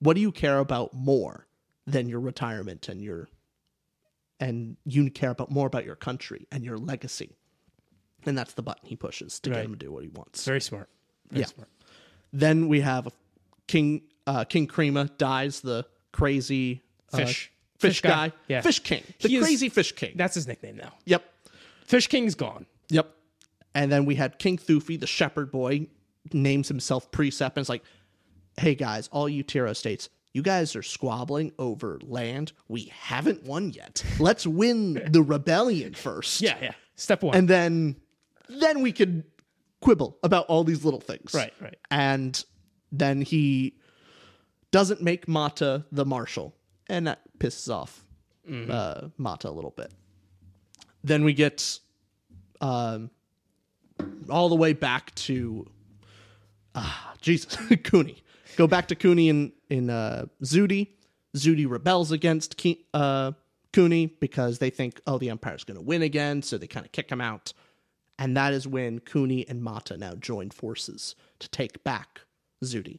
what do you care about more than your retirement and your and you care about more about your country and your legacy and that's the button he pushes to Right. get him to do what he wants very smart. Very Yeah. smart. then we have King uh, King Krima dies, the crazy uh, Fish. fish, Fish guy. guy, Yeah. Fish King, the He is- crazy Fish King. That's his nickname now. yep, Fish King's gone. yep. And then we had King Thufi, the shepherd boy, names himself Precept, and it's like, hey guys, all you Tiro states, you guys are squabbling over land we haven't won yet. Let's win the rebellion first. Yeah, yeah. Step one. and then then we could quibble about all these little things. Right, right. And then he doesn't make Mata the marshal, and that pisses off Mm-hmm. uh, Mata a little bit. Then we get um, all the way back to ah Jesus <laughs> Kuni. Go back to Kuni in in uh, Zudi. Zudi rebels against Ke- uh, Kuni because they think, oh, the Empire's going to win again, so they kind of kick him out. And that is when Kuni and Mata now join forces to take back Zudi,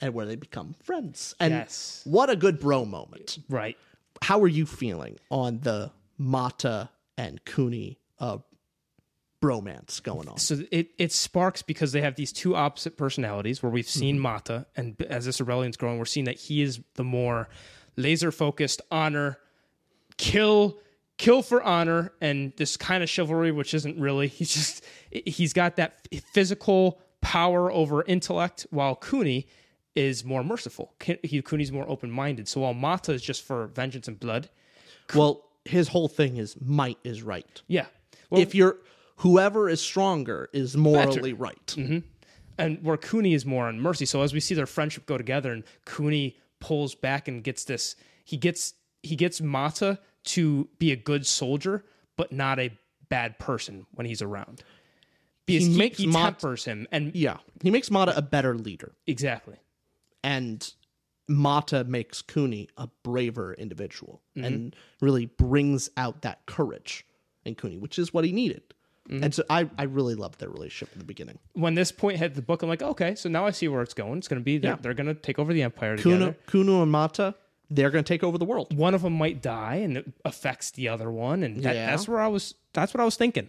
and where they become friends. And Yes. what a good bro moment. right. How are you feeling on the Mata and Kuni uh, bromance going on? So it, it sparks because they have these two opposite personalities where we've seen mm-hmm. Mata, and as this rebellion's growing, we're seeing that he is the more laser focused honor, kill, kill for honor, and this kind of chivalry, which isn't really. <laughs> He's just he's got that physical power over intellect, while Kuni is more merciful. He, Kuni's more open minded. So while Mata is just for vengeance and blood, Well, his whole thing is might is right. yeah. Well, if you're whoever is stronger is morally right. Mm-hmm. and where Kuni is more on mercy. So as we see their friendship go together, and Kuni pulls back and gets this, he gets he gets Mata to be a good soldier, but not a bad person when he's around. Because He he, makes he Mat- tempers him, and Yeah, he makes Mata a better leader, exactly. and Mata makes Kuni a braver individual, mm-hmm. and really brings out that courage in Kuni, which is what he needed. And so I, I really loved their relationship in the beginning. When this point hit the book, I'm like, okay, so now I see where it's going. It's going to be they're, Yeah. they're going to take over the empire Kuno, together. Kuno and Mata, they're going to take over the world. One of them might die, and it affects the other one, and that, Yeah. that's where I was. That's what I was thinking.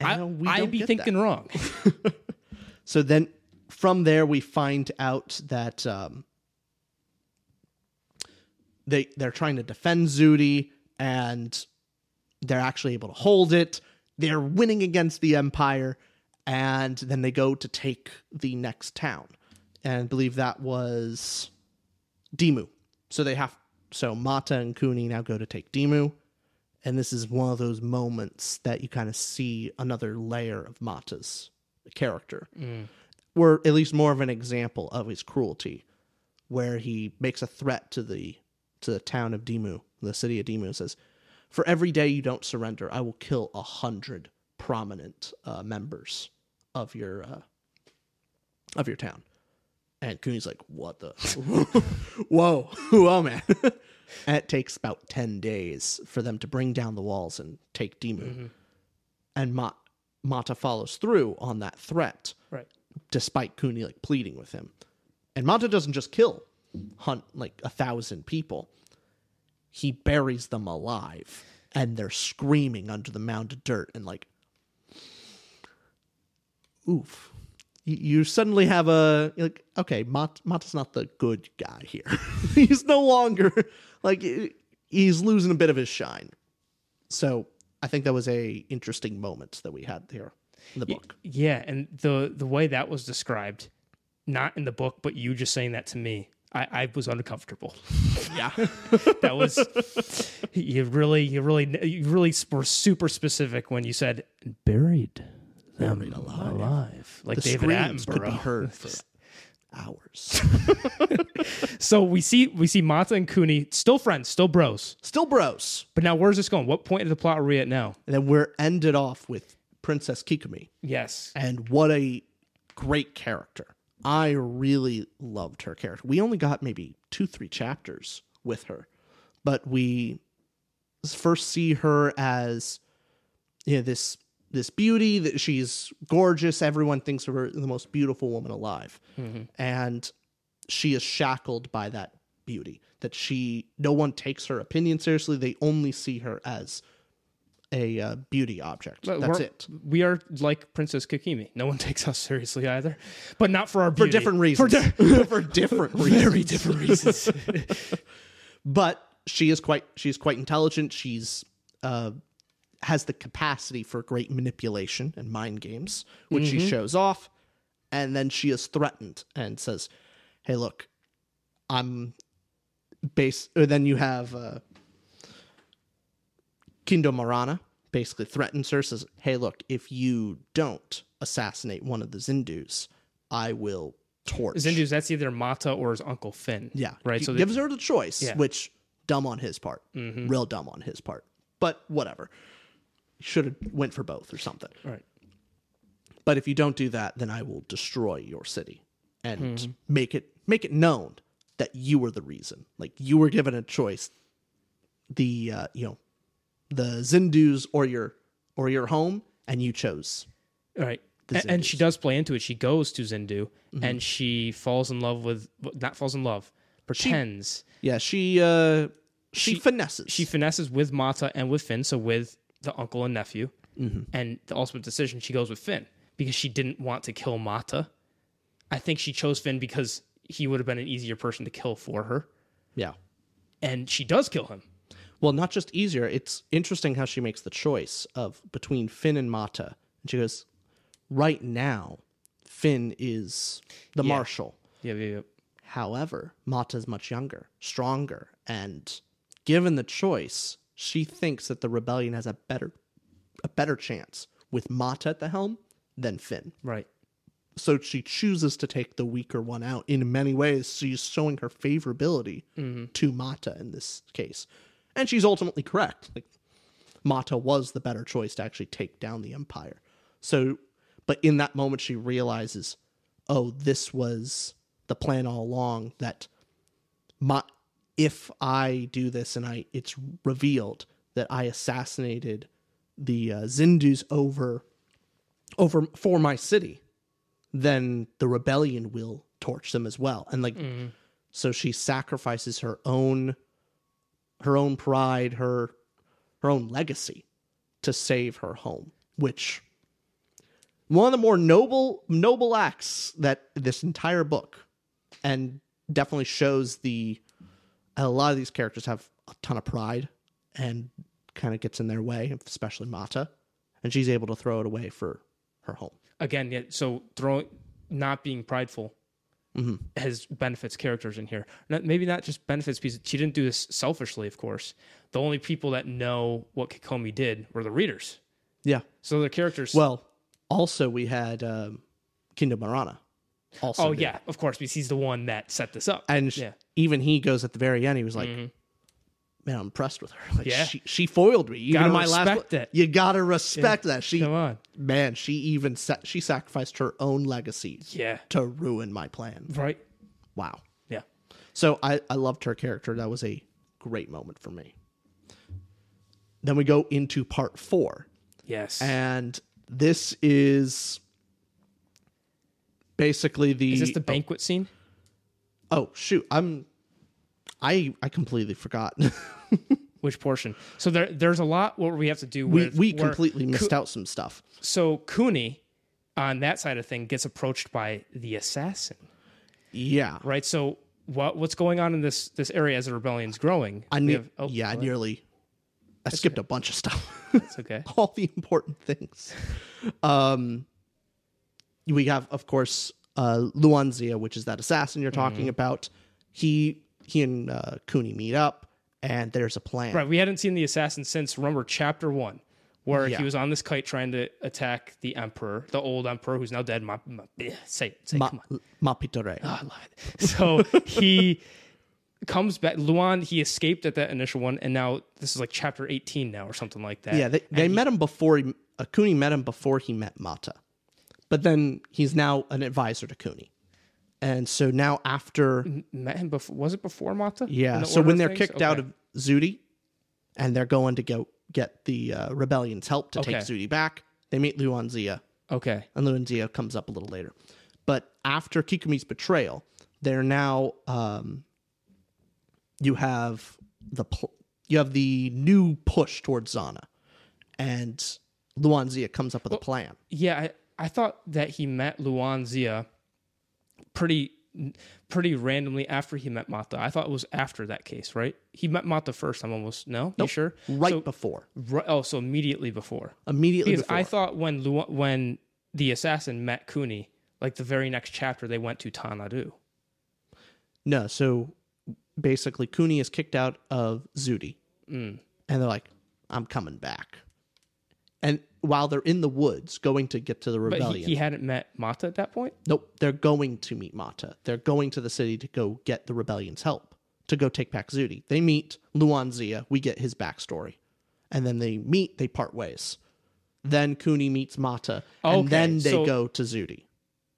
I, And we I'd be thinking wrong. <laughs> <laughs> So then from there, we find out that um, they they're trying to defend Zudi, and they're actually able to hold it. They're winning against the Empire, and then they go to take the next town, and I believe that was Dimu. So they have so Mata and Kuni now go to take Dimu. And this is one of those moments that you kind of see another layer of Mata's character mm. or at least more of an example of his cruelty, where he makes a threat to the to the town of Dimu, the city of Dimu, and says, "For every day you don't surrender, I will kill a hundred prominent uh, members of your uh, of your town." And Kuni's like, "What the? <laughs> Whoa, <laughs> whoa, man!" and <laughs> it takes about ten days for them to bring down the walls and take Dimu, and Ma- Mata follows through on that threat right. despite Kuni like pleading with him. And Mata doesn't just kill hunt like a thousand people. He buries them alive and they're screaming under the mound of dirt and like oof. You, suddenly have a like okay, Mat, Mata's not the good guy here. <laughs> he's no longer like he's losing a bit of his shine. So, I think that was a interesting moment that we had here in the book. Yeah, and the the way that was described, not in the book, but you just saying that to me, I, I was uncomfortable. Yeah. <laughs> That was you really you really you really were super specific when you said buried them alive, like the David Attenborough. could be heard <laughs> for hours. <laughs> So we see we see Mata and Kuni still friends, still bros. Still bros. But now where's this going? What point of the plot are we at now? And then we're ended off with Princess Kikumi. Yes. And what a great character. I really loved her character. We only got maybe two, three chapters with her, but we first see her as you know, this this beauty that she's gorgeous. Everyone thinks of her the most beautiful woman alive, mm-hmm. and she is shackled by that beauty. That she no one takes her opinion seriously. They only see her as a uh, beauty object. But That's it. We are like Princess Kakimi. No one <laughs> takes us seriously either, but not for our For <laughs> <laughs> different reasons. For di- For different reasons. very different reasons. but she is quite she's quite intelligent she's uh has the capacity for great manipulation and mind games which she shows off and then she is threatened and says hey look i'm base or then you have uh Kindo Marana basically threatens her says hey look if you don't assassinate one of the Zyndus I will torch Zyndus, that's either Mata or his uncle Phin. yeah. right. He So they- gives her the choice, Yeah. which dumb on his part. Real dumb on his part. But whatever. Should have went for both or something. right. But if you don't do that, then I will destroy your city and Mm-hmm. make it make it known that you were the reason. Like you were given a choice. The uh, you know, the Zyndus or your or your home, and you chose. Right. A- And, she does play into it. She goes to Zyndu Mm-hmm. and she falls in love with not falls in love, pretends. Yeah, she uh she, She- finesses. she finesses with Mata and with Phin, so with the uncle and nephew. Mm-hmm. And the ultimate decision, she goes with Phin because she didn't want to kill Mata. I think she chose Phin because he would have been an easier person to kill for her. yeah. And she does kill him. Well, not just easier. It's interesting how she makes the choice of between Phin and Mata. And she goes, right now, Phin is the Yeah. marshal. Yeah, yeah, yeah. However, Mata's much younger, stronger, and given the choice, she thinks that the rebellion has a better a better chance with Mata at the helm than Phin. Right. So she chooses to take the weaker one out. In many ways, she's showing her favorability mm-hmm. to Mata in this case. And she's ultimately correct. Like Mata was the better choice to actually take down the Empire. So but in that moment she realizes, oh, this was the plan all along that my if I do this and I it's revealed that I assassinated the uh, Zyndus over over for my city, then the rebellion will torch them as well. And like so she sacrifices her own her own pride, her her own legacy to save her home, which one of the more noble noble acts that this entire book and definitely shows the a lot of these characters have a ton of pride and kind of gets in their way, especially Mata, and she's able to throw it away for her home. Again, yeah, so throwing not being prideful Mm-hmm. has benefits characters in here. Not, maybe not just benefits because she didn't do this selfishly, of course. The only people that know what Kikomi did were the readers. Yeah. So the characters. Well, also we had um, Kindo Marana. Also, oh did. yeah, of course, because he's the one that set this up. and yeah, even he goes at the very end. He was like, "Man, I'm impressed with her. Like, Yeah. she she foiled me. Even Gotta my last, it. you gotta respect that. She, come on. man, she even sa- she sacrificed her own legacy Yeah, to ruin my plan. right. Wow. Yeah, So I, I loved her character. That was a great moment for me. Then we go into part four. yes. And this is basically the Is this the oh. banquet scene? Oh shoot. I'm I I completely forgot. <laughs> <laughs> Which portion? So there, there's a lot what we have to do. we with, we where- completely missed out some stuff. So Kuni, on that side of thing, gets approached by the assassin. Yeah. right? So what what's going on in this this area as the rebellion's growing? I We ne- have- oh, yeah, I nearly I skipped a bunch of stuff. It's <laughs> okay. All the important things. Um we have of course uh Luan Zya, which is that assassin you're talking Mm-hmm. about. He he and uh Kuni meet up and there's a plan. Right, we hadn't seen the assassin since remember chapter one, where Yeah. he was on this kite trying to attack the emperor, the old emperor who's now dead. Ma, ma, eh, say it, say Ma, come on. Mapitore. I love it. So he <laughs> comes back. Luan, he escaped at that initial one, and now this is like chapter eighteen now or something like that. Yeah, they, they met him before he, Kuni met him before he met Mata. But then he's now an advisor to Kuni. And so now after met him before. Was it before Mata? Yeah, the so when they're kicked out of Zudi and they're going to go get the uh, rebellion's help to take Zudi back, they meet Luan Zya okay, and Luan Zya comes up a little later. But after Kikumi's betrayal, they're now um, you have the pl- you have the new push towards Zana, and Luan Zya comes up with a plan. Yeah, I, I thought that he met Luan Zya pretty pretty randomly after he met Mata. I thought it was after that case, right? He met Mata first. I'm almost no. You sure? Right So- before, Right, oh, so immediately before. immediately Because before. I thought when Lu- when the assassin met Kuni, like the very next chapter, they went to Tanadu. No, so basically, Kuni is kicked out of Zudi, Mm. and they're like, "I'm coming back." And while they're in the woods, going to get to the But rebellion, he, he hadn't met Mata at that point. nope, they're going to meet Mata. They're going to the city to go get the rebellion's help to go take back Zudi. They meet Luan Zya. We get his backstory, and then they meet. They part ways. Then Kuni meets Mata, and Okay, then they so- go to Zudi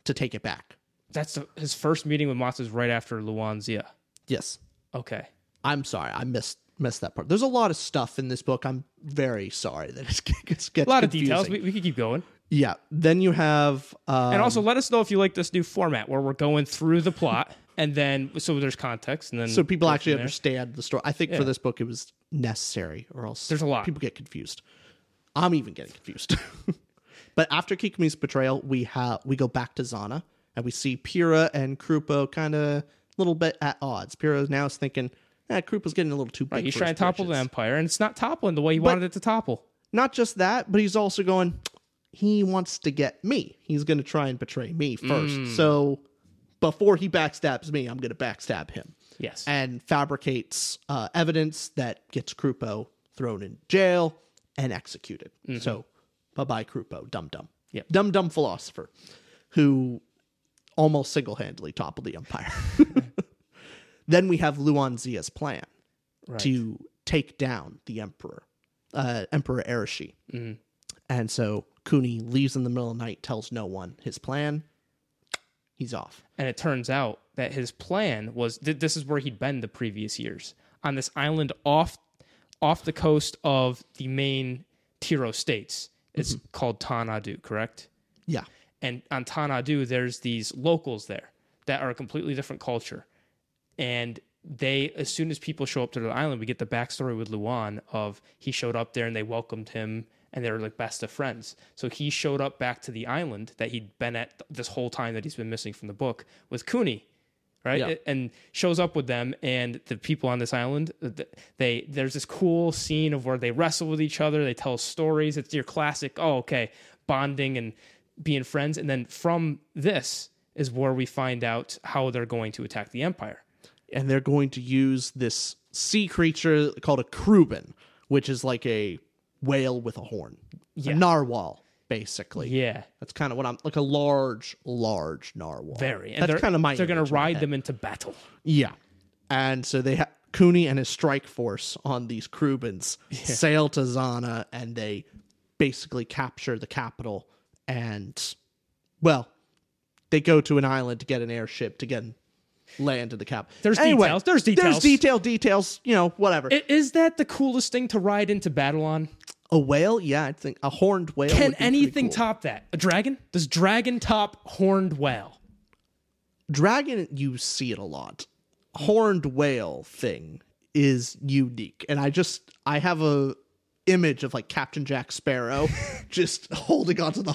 to take it back. That's the, his first meeting with Mata is right after Luan Zya. Yes, Okay. I'm sorry, I missed missed that part. There's a lot of stuff in this book. I'm very sorry that <laughs> it's, it gets A lot of details. We, we could keep going. yeah. Then you have um, And also, let us know if you like this new format where we're going through the plot <laughs> and then so there's context and then so people actually understand the story. I think Yeah. for this book it was necessary, or else There's a lot. people get confused. I'm even getting confused. <laughs> but after Kikomi's betrayal, we have we go back to Xana and we see Pira and Crupo kind of a little bit at odds. Pira now is thinking, eh, Crupo's getting a little too big. Right, he's trying to topple the empire, and it's not toppling the way he wanted it to topple. not just that, but he's also going, he wants to get me. He's going to try and betray me first. Mm. So before he backstabs me, I'm going to backstab him Yes. and fabricates uh, evidence that gets Crupo thrown in jail and executed. So bye bye, Crupo, dum dum. Mm-hmm. Yep. Dum dum philosopher who almost single handedly toppled the empire. <laughs> then we have Luan Zya's plan Right. to take down the emperor, uh, Emperor Erishi. Mm-hmm. And so Kuni leaves in the middle of the night, tells no one his plan. He's off. and it turns out that his plan was th- this is where he'd been the previous years on this island off off the coast of the main Tiro states. It's called Tan Adü, correct? Yeah. and on Tan Adü, there's these locals there that are a completely different culture. And they, as soon as people show up to the island, we get the backstory with Luan of he showed up there and they welcomed him and they were like best of friends. So he showed up back to the island that he'd been at this whole time that he's been missing from the book with Kuni. Right. Yeah. And shows up with them and the people on this island, they there's this cool scene of where they wrestle with each other, they tell stories. It's your classic, oh, okay, bonding and being friends. And then from this is where we find out how they're going to attack the Empire. And they're going to use this sea creature called a Cruben, which is like a whale with a horn, Yeah. a narwhal, basically. Yeah. That's kind of what I'm like a large, large narwhal. Very. And That's they're, kind of my. They're going to ride them into battle. Yeah, and so they have Kuni and his strike force on these Crubens <laughs> sail to Xana, and they basically capture the capital. And well, they go to an island to get an airship to get land in the capital. There's Anyway, details. There's details. There's detail. Details. You know, whatever. I- Is that the coolest thing to ride into battle on? a whale? Yeah, I think a horned whale. Can would be pretty anything cool. top that? A dragon? Does dragon top horned whale? dragon? You see it a lot. Horned whale thing is unique, and I just I have a image of like Captain Jack Sparrow <laughs> just holding onto the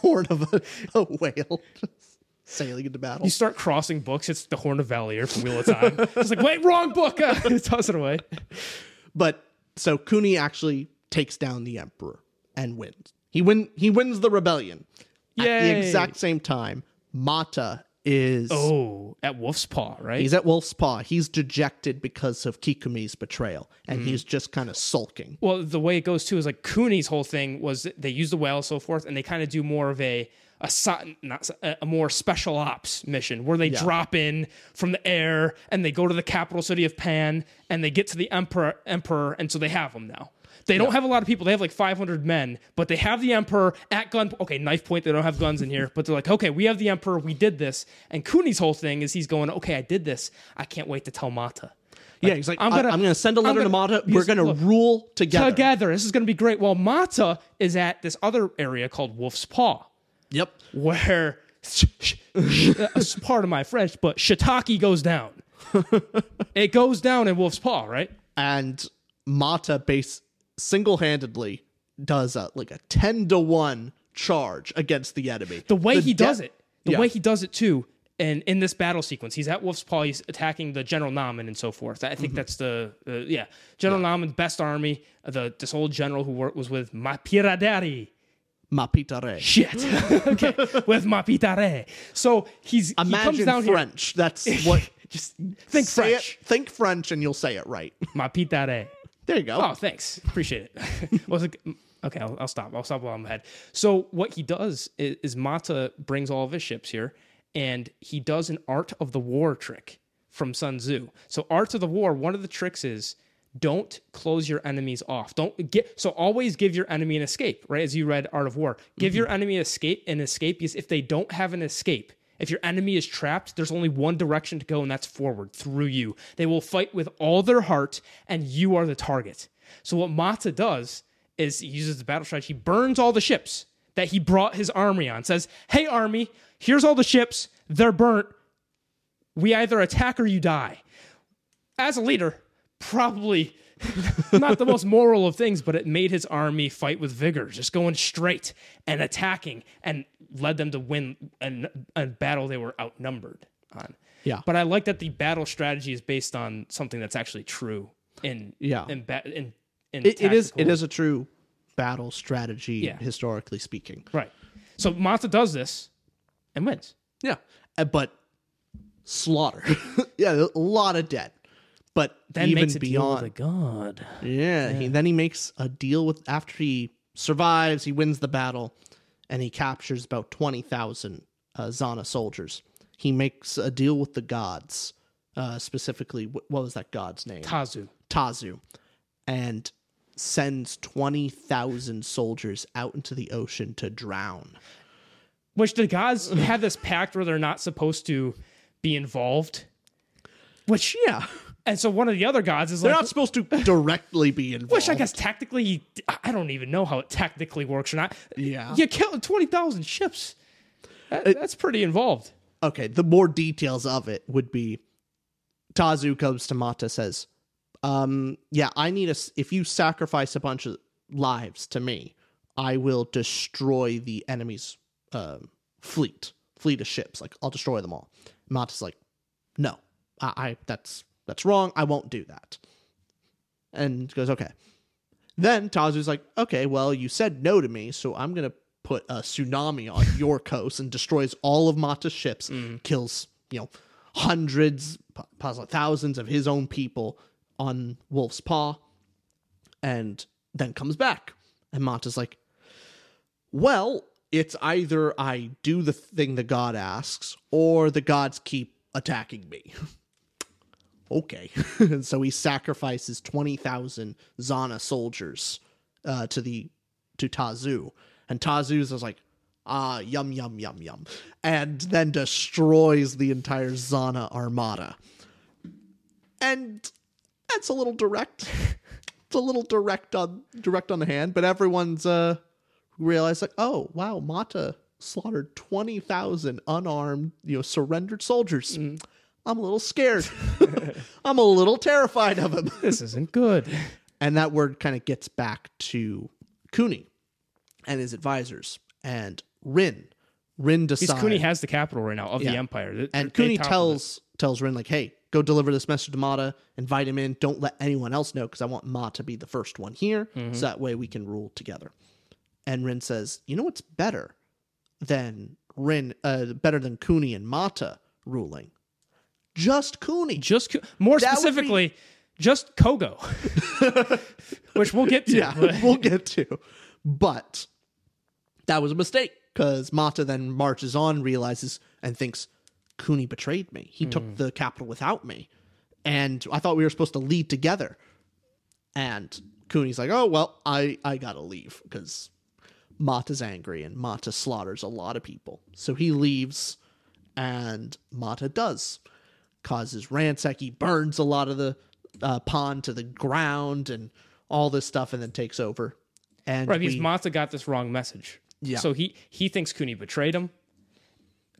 Horn of a, <laughs> a whale just sailing into battle. You start crossing books, it's the Horn of Valere from Wheel of Time. it's like, wait, wrong book. Toss <laughs> it tosses it away. But so Kuni actually takes down the emperor and wins. He win he wins the rebellion. At the exact same time, Mata is Oh, at Wolf's Paw, right? he's at Wolf's Paw. He's dejected because of Kikomi's betrayal, Mm-hmm. and he's just kind of sulking. well, the way it goes too is like Kuni's whole thing was they use the whale and so forth, and they kind of do more of a a not a a more special ops mission where they drop in from the air and they go to the capital city of Pan and they get to the emperor emperor and so they have him now. They don't have a lot of people. They have like 500 men, but they have the emperor at gun. Okay, knife point. They don't have guns in here, but they're like, okay, we have the emperor. We did this. And Kuni's whole thing is he's going, okay, I did this. I can't wait to tell Mata. yeah, he's like, I'm gonna- gonna, I'm gonna send a letter gonna- to Mata. We're gonna look, rule together. Together, this is going to be great. Well, Mata is at this other area called Wolf's Paw, Yep. where that's part of my French, but shiitake goes down. <laughs> it goes down in Wolf's Paw, right? And Mata base single handedly does a, like a ten to one charge against the enemy. the way he de- does it, the Yeah. way he does it too, and in this battle sequence, he's at Wolf's Paw, he's attacking the General Namen and so forth. I Mm-hmm. think that's the uh, yeah General Namen, best army, uh, the this old general who worked, was with Mapiradari. Mapidéré. Shit, <laughs> okay, with Mapidéré. So he's he comes Imagine down here. French. That's what. <laughs> Just think French. it. Think French, and you'll say it right. Mapidéré. There you go. Oh, thanks. Appreciate it. <laughs> Was it mm, okay? I'll, I'll stop. I'll stop while I'm ahead. So what he does is, is Mata brings all of his ships here, and he does an art of the war trick from Sun Tzu. So art of the war. One of the tricks is don't close your enemies off. Don't get so always give your enemy an escape. Right as you read Art of War, give mm-hmm. your enemy escape an escape because if they don't have an escape. If your enemy is trapped, there's only one direction to go, and that's forward through you. They will fight with all their heart, and you are the target. So, what Mata does is he uses the battle strategy, he burns all the ships that he brought his army on, says, Hey, army, here's all the ships. They're burnt. We either attack or you die. As a leader, probably <laughs> not the most moral of things, but it made his army fight with vigor, just going straight and attacking, and led them to win a, a battle they were outnumbered on. Yeah. But I like that the battle strategy is based on something that's actually true in Yeah. in ba- in, in It, it is. It is a true battle strategy, Yeah. historically speaking. right. So Mata does this and wins. Yeah, Uh, but slaughter. <laughs> yeah, a lot of dead. But Then even makes a beyond, deal with a god. yeah, He, then he makes a deal with after he survives, he wins the battle, and he captures about twenty thousand uh, Xana soldiers. He makes a deal with the gods, uh, specifically. What, was that god's name? Tazu. Tazu, and sends twenty thousand soldiers out into the ocean to drown. Which the gods have this pact where they're not supposed to be involved. Which Yeah, and so one of the other gods is like, they're like not supposed to directly be involved. <laughs> Which I guess technically, I don't even know how it technically works or not. Yeah. you killed twenty thousand ships. That- that's pretty involved. okay, the more details of it would be Tazu comes to Mata says, um, yeah, I need a, if you sacrifice a bunch of lives to me, I will destroy the enemy's um fleet, fleet of ships. Like I'll destroy them all. Mata's like, no, I, I that's that's wrong. I won't do that. And goes, okay. Then Tazu's like, okay, well, you said no to me, so I'm gonna put a tsunami on <laughs> your coast and destroys all of Mata's ships, mm. kills you know hundreds, possibly thousands of his own people on Wolf's Paw, and then comes back. And Mata's like, well, it's either I do the thing the god asks, or the gods keep attacking me. <laughs> okay. and <laughs> so he sacrifices 20,000 Xana soldiers uh, to the to Tazu. And Tazu's is like, ah, yum, yum, yum, yum. And then destroys the entire Xana armada. And that's a little direct. <laughs> it's a little direct on direct on the hand, but everyone's uh realized like, oh wow, Mata slaughtered twenty thousand unarmed, you know, surrendered soldiers. I'm a little scared. <laughs> I'm a little terrified of him. This isn't good. And that word kind of gets back to Kuni and his advisors and Rin. Rin Because decides Kuni has the capital right now of Yeah. the empire, They- and Kuni tells tells Rin like, "Hey, go deliver this message to Mata. Invite him in. Don't let anyone else know because I want Ma to be the first one here, Mm-hmm. so that way we can rule together." And Rin says, "You know what's better than Rin? Uh, better than Kuni and Mata ruling? Just Kuni. just more That would be- specifically, just Kogo, <laughs> which we'll get to. yeah, but- <laughs> we'll get to. But that was a mistake because Mata then marches on, realizes, and thinks Kuni betrayed me. He took hmm. the capital without me. And I thought we were supposed to lead together. And Kuni's like, oh, well, I, I gotta leave because Mata's angry and Mata slaughters a lot of people. So he leaves, and Mata does. Causes ransack. He burns a lot of the uh, pond to the ground and all this stuff, and then takes over. And Right, because we- Mata got this wrong message. Yeah. So he he thinks Kuni betrayed him.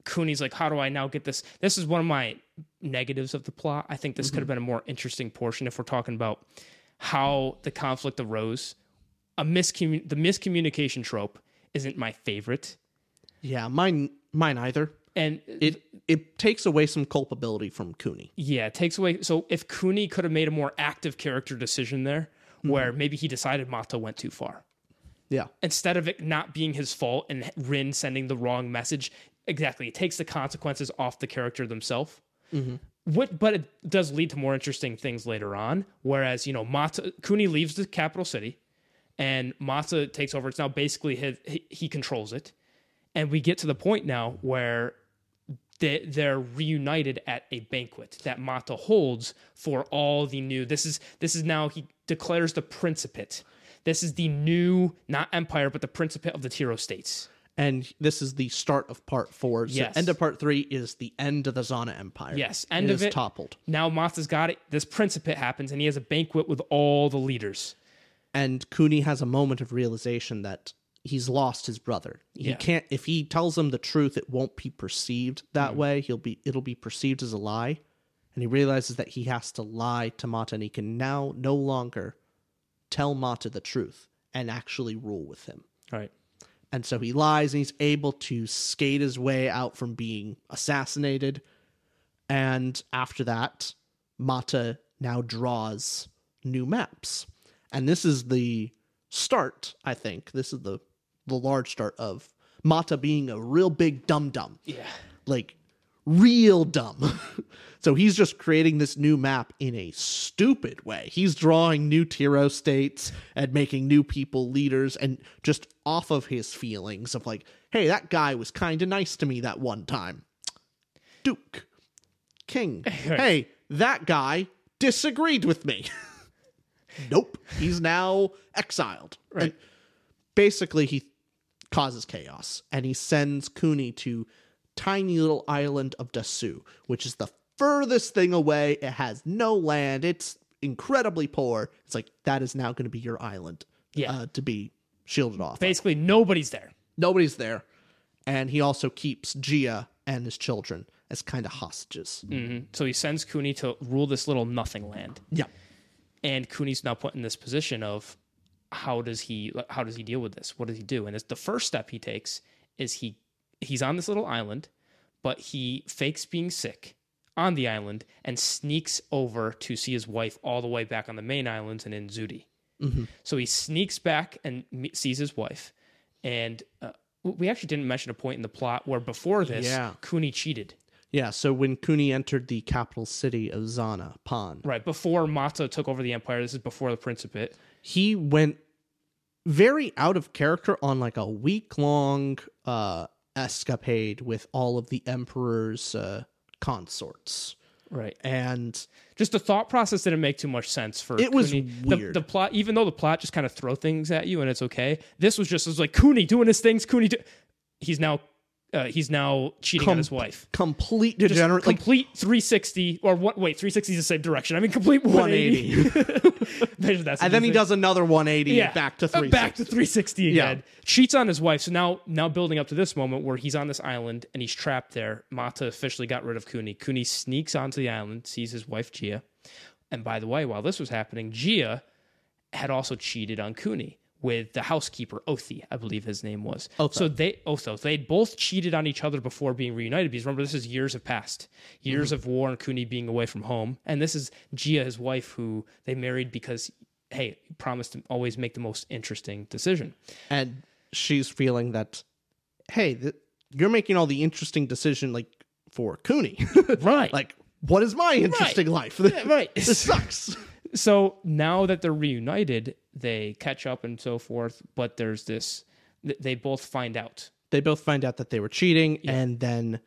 Kuni's like, how do I now get this? This is one of my negatives of the plot. I think this could have been a more interesting portion if we're talking about how the conflict arose. A miscommun- the miscommunication trope isn't my favorite, yeah, mine, mine either. And It it takes away some culpability from Kuni. Yeah, it takes away. So if Kuni could have made a more active character decision there, mm-hmm. where maybe he decided Mata went too far, Yeah, instead of it not being his fault and Rin sending the wrong message, exactly, it takes the consequences off the character themselves. Mm-hmm. What, but it does lead to more interesting things later on. Whereas you know, Mata Kuni leaves the capital city, and Mata takes over. It's now basically his. He, he controls it, and we get to the point now where they, they're reunited at a banquet that Mata holds for all the new. This is this is now he declares the Principate. This is the new, not empire, but the Principate of the Tiro states. and this is the start of part four. So Yes. end of part three is the end of the Xana Empire. Yes, end it of is it. toppled. Now Mata's got it. This Principate happens, and he has a banquet with all the leaders. and Kuni has a moment of realization that he's lost his brother. He Yeah. can't if he tells him the truth, it won't be perceived that mm. way. He'll be it'll be perceived as a lie. And he realizes that he has to lie to Mata and he can now no longer tell Mata the truth and actually rule with him. Right. And so he lies and he's able to skate his way out from being assassinated. And after that, Mata now draws new maps. And this is the start, I think. This is the the large start of Mata being a real big dum dum. Yeah. Like real dumb. <laughs> so he's just creating this new map in a stupid way. He's drawing new Tiro states and making new people leaders and just off of his feelings of like, hey, that guy was kind of nice to me that one time. Duke. King. <laughs> hey, that guy disagreed with me. <laughs> nope. He's now exiled. And basically he causes chaos and he sends Kuni to tiny little island of Dasu, which is the furthest thing away. It has no land. It's incredibly poor. It's like that is now going to be your island. Yeah. Uh, to be shielded off. of. Basically, nobody's there. Nobody's there. And he also keeps Jia and his children as kind of hostages. So he sends Kuni to rule this little nothing land. Yeah. and Kuni's now put in this position of how does he how does he deal with this? What does he do? And it's the first step he takes is he he's on this little island, but he fakes being sick on the island and sneaks over to see his wife all the way back on the main islands and in Zudi. So he sneaks back and sees his wife, and uh, we actually didn't mention a point in the plot where before this, Yeah. Kuni cheated. Yeah. So when Kuni entered the capital city of Xana, Pan, Right before Mata took over the empire. This is before the Principate. He went very out of character on like a week long uh escapade with all of the emperor's uh consorts Right. and just the thought process didn't make too much sense for It was Kuni. The- The, plot, even though the plot just kind of throw things at you and it's okay. This was just it was like Kuni doing his things. Kuni, do- he's now uh, he's now cheating on his wife. complete Just degenerate like complete 360 or what? Wait, 360 is the same direction. I mean, complete 180. 180 <laughs> Measure that. and then he does another 180 yeah, back to uh, 360 back to 360 Yeah. again. Cheats on his wife. So now, now building up to this moment where he's on this island and he's trapped there. Mata officially got rid of Kuni. Kuni sneaks onto the island, sees his wife Jia, and by the way, while this was happening, Jia had also cheated on Kuni with the housekeeper Othi, I believe his name was. Otho. So they Otho, they'd both cheated on each other before being reunited. Because remember, this is years have passed, years mm-hmm. of war and Kuni being away from home, and this is Jia, his wife, who they married because hey, he promised to always make the most interesting decision. and she's feeling that hey th- you're making all the interesting decision like for Kuni <laughs> Right. like what is my interesting life right. <laughs> this sucks <laughs> so now that they're reunited, they catch up and so forth. But there's this, they both find out they both find out that they were cheating, and then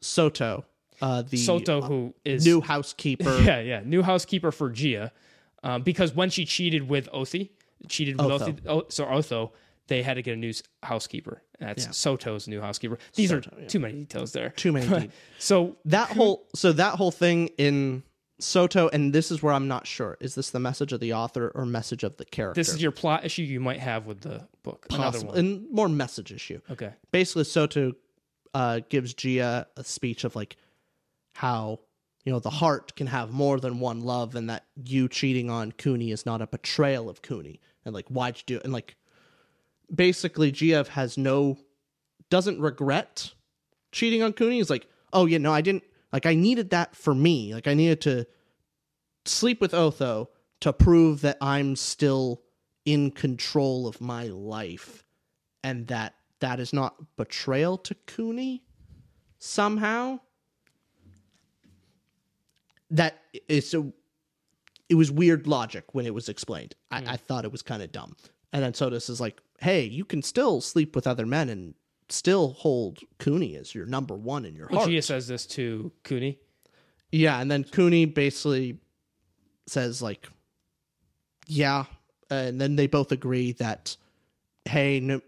Soto, uh, the Soto, who is new housekeeper, <laughs> yeah, yeah, new housekeeper for Jia, um, because when she cheated with Othi, cheated with Otho. Othi, oh, so Otho, they had to get a new housekeeper. That's Soto's new housekeeper. These are too many details there. too many. <laughs> So that whole so that whole thing in Soto, and this is where I'm not sure. Is this the message of the author or message of the character? this is your plot issue you might have with the book. Possible, one. and more message issue. Okay. basically Soto uh, gives Jia a speech of like how you know the heart can have more than one love, and that you cheating on Kuni is not a betrayal of Kuni, and like why'd you do it? And like basically, Jia has no doesn't regret cheating on Kuni. He's like, oh yeah, no, I didn't. Like I needed that for me. Like I needed to sleep with Otho to prove that I'm still in control of my life and that that is not betrayal to Kuni somehow. That is so. It was weird logic when it was explained. I, hmm. I thought it was kind of dumb. And then Sotus is like, "Hey, you can still sleep with other men and still hold Kuni as your number one in your Well, heart." Jia says this to Kuni. Yeah, and then Kuni basically says like, "Yeah," and then they both agree that, "Hey, no,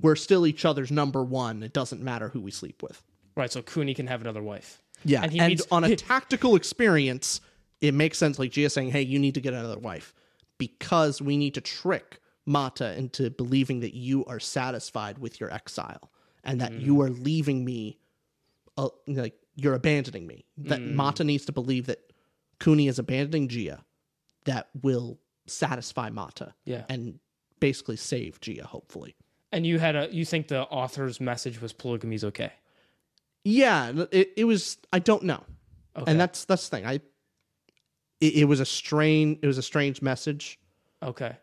we're still each other's number one. It doesn't matter who we sleep with." Right, so Kuni can have another wife. Yeah, And and, he meets- on a <laughs> tactical experience, it makes sense. Like Jia saying, "Hey, you need to get another wife because we need to trick Mata into believing that you are satisfied with your exile and that you are leaving me, uh, like you're abandoning me. That Mata needs to believe that Kuni is abandoning Jia. That will satisfy Mata. Yeah. and basically save Jia. Hopefully, And you had a you think the author's message was polygamy's okay. yeah. It, it was. I don't know. Okay. and that's that's the thing. I it, it was a strange it was a strange message, Okay.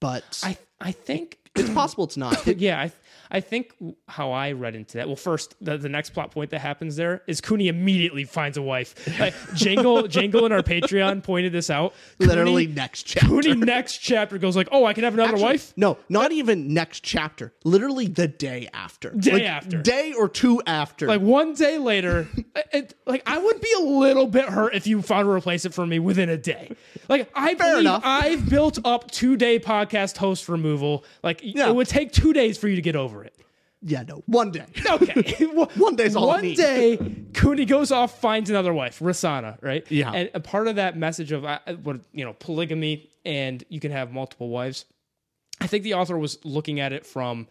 but I I think it's possible it's not. <coughs> Yeah, I I think how I read into that. Well, first, the, the next plot point that happens there is Kuni immediately finds a wife. Like, Jangle <laughs> Jangle in our Patreon pointed this out. literally Kuni, next chapter. Kuni next chapter goes like, "Oh, I can have another Actually, wife." No, not even next chapter. Literally the day after. Day Like, after. Day or two after. Like one day later, <laughs> it, like I would be a little bit hurt if you found a replacement for me within a day. Like I believe enough. I've built up two day podcast host removal. Like Yeah. it would take two days for you to get over it. yeah, no, one day. <laughs> Okay. <laughs> One day's all I One day, Kuni goes off, finds another wife, Risana, right? Yeah. And a part of that message of uh, what you know, polygamy, and you can have multiple wives. I think the author was looking at it from,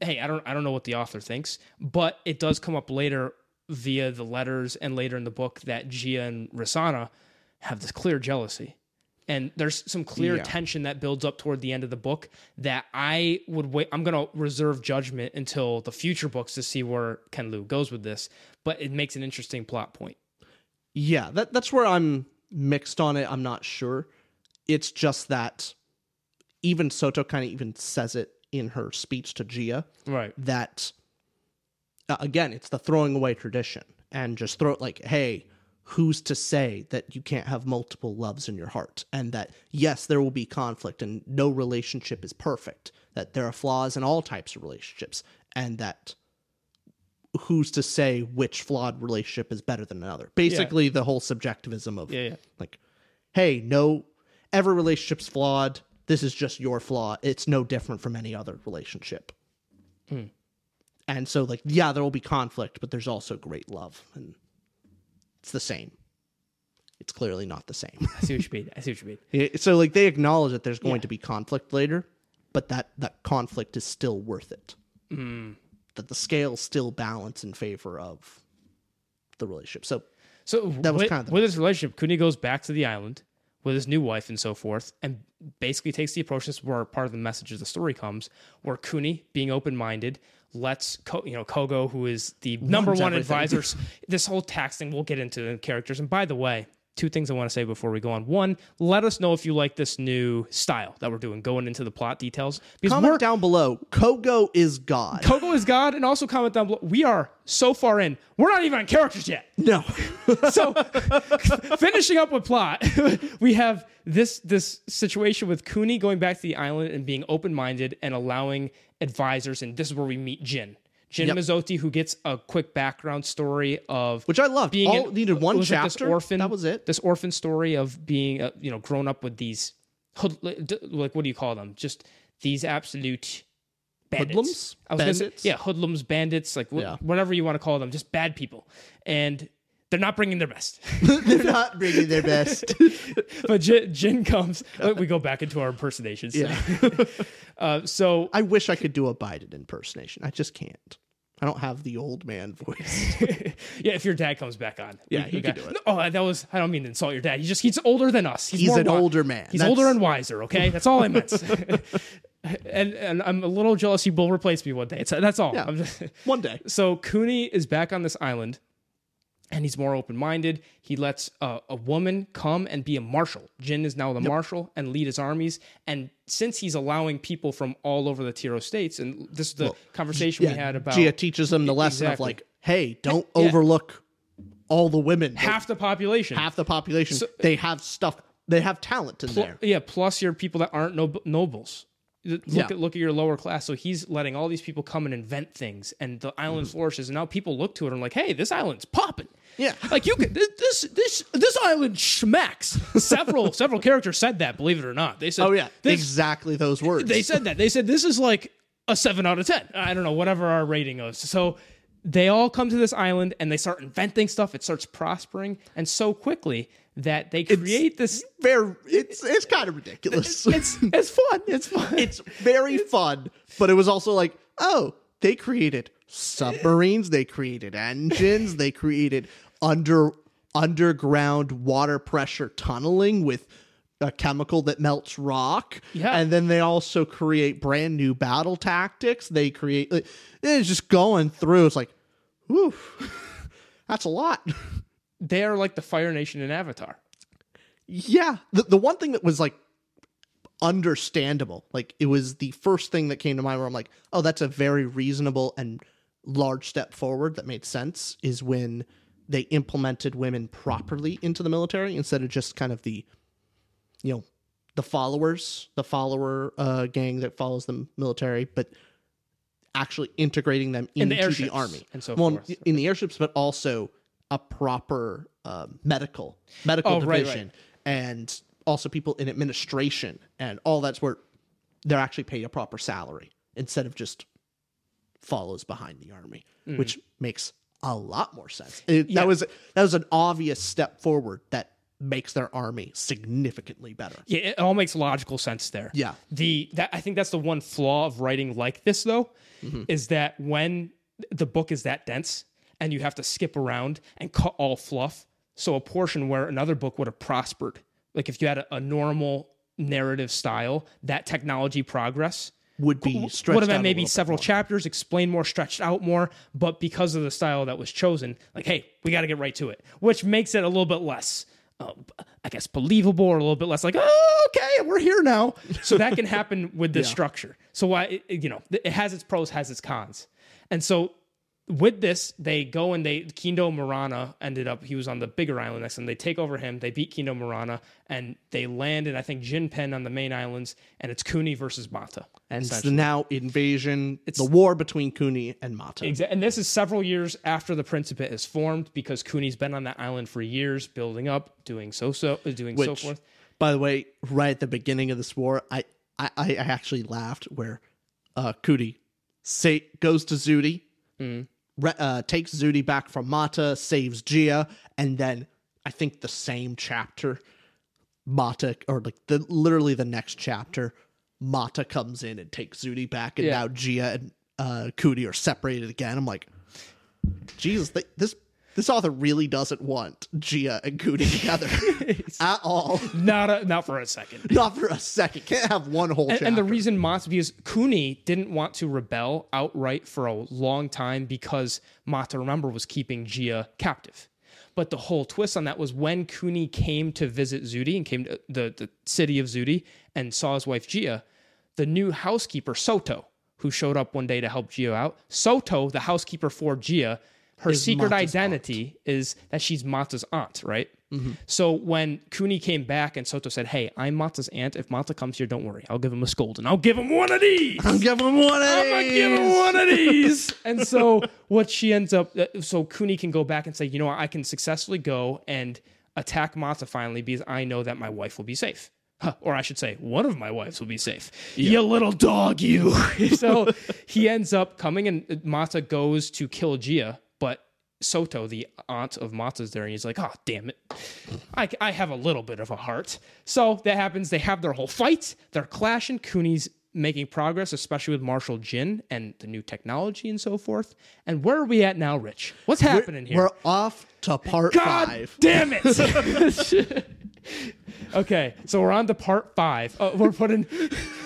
hey, I don't, I don't know what the author thinks, but it does come up later via the letters and later in the book that Jia and Risana have this clear jealousy. And there's some clear Yeah. tension that builds up toward the end of the book that I would wait. I'm going to reserve judgment until the future books to see where Ken Liu goes with this. But it makes an interesting plot point. Yeah, that that's where I'm mixed on it. I'm not sure. It's just that even Soto kind of even says it in her speech to Jia. Right. that uh, again it's the throwing away tradition and just throw it like hey who's to say that you can't have multiple loves in your heart and that yes there will be conflict and no relationship is perfect that there are flaws in all types of relationships and that who's to say which flawed relationship is better than another. Basically the whole subjectivism of Yeah, yeah. like hey no every relationship's flawed. This is just your flaw. It's no different from any other relationship. Hmm. And so like yeah there will be conflict but there's also great love and it's the same it's clearly not the same I see what you mean. I see what you mean. <laughs> So like they acknowledge that there's going Yeah. to be conflict later but that that conflict is still worth it mm. that the scales still balance in favor of the relationship so So That was with, kind of the with this relationship, Kuni goes back to the island with his new wife and so forth, and basically takes the approach. This where part of the message of the story comes, where Kuni, being open minded, lets you know Kogo, who is the number one everything. advisor. <laughs> this whole tax thing, we'll get into the characters. And by the way, two things I want to say before we go on. One, let us know if you like this new style that we're doing, going into the plot details. Because comment down below kogo is god Kogo is God, and also comment down below. We are so far in, we're not even on characters yet. no <laughs> so <laughs> finishing up with plot <laughs> we have this this situation with Kuni going back to the island and being open-minded and allowing advisors and this is where we meet Gin Gin Yep. Mazoti, who gets a quick background story of Which I loved. being All an- needed one was like chapter. orphan, That was it. This orphan story of being, uh, you know, grown up with these, like what do you call them? Just these absolute bandits. Hoodlums? I was Bandits? say, yeah, hoodlums, bandits, like wh- Yeah. whatever you want to call them, just bad people, and they're not bringing their best. <laughs> They're not bringing their best. <laughs> but Gin, Gin comes. we go back into our impersonations. Yeah. <laughs> uh, so I wish I could do a Biden impersonation. I just can't. I don't have the old man voice. <laughs> yeah, if your dad comes back on, Yeah, we could got- do it. No, oh, that was. I don't mean to insult your dad. He just he's older than us. He's, He's an wi- older man. He's That's- older and wiser. Okay, that's all I meant. <laughs> <laughs> and and I'm a little jealous. He will replace me one day. It's, that's all. Yeah. I'm just, One day. so Kuni is back on this island, and he's more open minded. He lets a, a woman come and be a marshal. Gin is now the marshal and lead his armies. And since he's allowing people from all over the Tiro states, and this is the conversation we had about Jia teaches them the lesson Exactly. of like, hey, don't Yeah. overlook all the women. half the population. half the population. they have stuff. They have talent in Pl- there. Yeah, plus your people that aren't nob- nobles. Look Yeah. at look at your lower class. So he's letting all these people come and invent things, and the island mm-hmm. flourishes. And now people look to it and like, "Hey, this island's popping." Yeah. like you could this this this, this island schmacks. Several <laughs> several characters said that. Believe it or not, they said, Oh yeah, this, exactly those words. they said that. They said this is like a seven out of ten. I don't know, whatever our rating is. So they all come to this island and they start inventing stuff. It starts prospering, and so quickly that they create this. very. It's it's kind of ridiculous. It's it's fun. It's fun. it's very fun, but it was also like, oh, they created submarines, they created engines, they created under underground water pressure tunneling with a chemical that melts rock. Yeah. And then they also create brand new battle tactics. They create like, it's just going through. It's like, whew, <laughs> that's a lot. They're like the Fire Nation in Avatar. Yeah. The the one thing that was like understandable, like it was the first thing that came to mind where I'm like, oh, that's a very reasonable and large step forward that made sense is when they implemented women properly into the military instead of just kind of the you know the followers, the follower uh, gang that follows the military, but actually integrating them In into the, airships army and so well, forth. in the airships, but also a proper uh, medical medical Oh, right, division and also people in administration and all that's where they're actually paid a proper salary instead of just follows behind the army, which makes a lot more sense. It- Mm. Yeah. That was that was an obvious step forward that makes their army significantly better. Yeah, it all makes logical sense there. Yeah. The that I think that's the one flaw of writing like this though, Mm-hmm. is that when the book is that dense and you have to skip around and cut all fluff, so a portion where another book would have prospered, like if you had a, a normal narrative style, that technology progress Would be stretched would have out been maybe several chapters, explain more, stretched out more. But because of the style that was chosen, like, hey, we got to get right to it, which makes it a little bit less, uh, I guess, believable or a little bit less like, oh, okay, we're here now. So that can happen with this <laughs> structure. So why, it, you know, it has its pros, has its cons, and so with this, they go and they Kindo Marana ended up he was on the bigger island next, and they take over him. They beat Kindo Marana, and they land in I think Jinpen on the main islands, and it's Kuni versus Mata. And it's the now invasion, it's the war between Kuni and Mata. Exa- And this is several years after the Principate is formed because Kuni's been on that island for years, building up, doing so so, uh, doing so Which, forth. by the way, right at the beginning of this war, I I, I actually laughed where uh, Kuni say goes to Zudi, Mm. Uh, takes Zudi back from Mata, saves Jia, and then I think the same chapter, Mata or like the literally the next chapter, Mata comes in and takes Zudi back, and Yeah. now Jia and uh, Kuni are separated again. I'm like, Jesus, th- this. This author really doesn't want Jia and Kuni together <laughs> at all. Not a, not for a second. <laughs> Not for a second. Can't have one whole And, chapter. and the reason Mata because Kuni didn't want to rebel outright for a long time because Mata, remember, was keeping Jia captive. But the whole twist on that was when Kuni came to visit Zudi and came to the, the city of Zudi and saw his wife Jia, the new housekeeper, Soto, who showed up one day to help Jia out, Soto, the housekeeper for Jia, her Is secret Mata's identity is that she's Mata's aunt, right? So when Kuni came back and Soto said, "Hey, I'm Mata's aunt. If Mata comes here, don't worry. I'll give him a scold and I'll give him one of these. I'll giving him one of I'm gonna give him one of these." <laughs> and so what she ends up, uh, so Kuni can go back and say, "You know what? I can successfully go and attack Mata finally because I know that my wife will be safe." Huh, Or I should say, one of my wives will be safe. You little dog, you. <laughs> so he ends up coming, and Mata goes to kill Jia, Soto, the aunt of Mata's there, and he's like, oh, damn it. I, I have a little bit of a heart. So that happens. They have their whole fight. They're clashing. Kuni's making progress, especially with Marshall Gin and the new technology and so forth. And where are we at now, Rich? What's happening here? We're off to part God five. damn it. <laughs> <laughs> okay, so we're on to part five. Oh, we're putting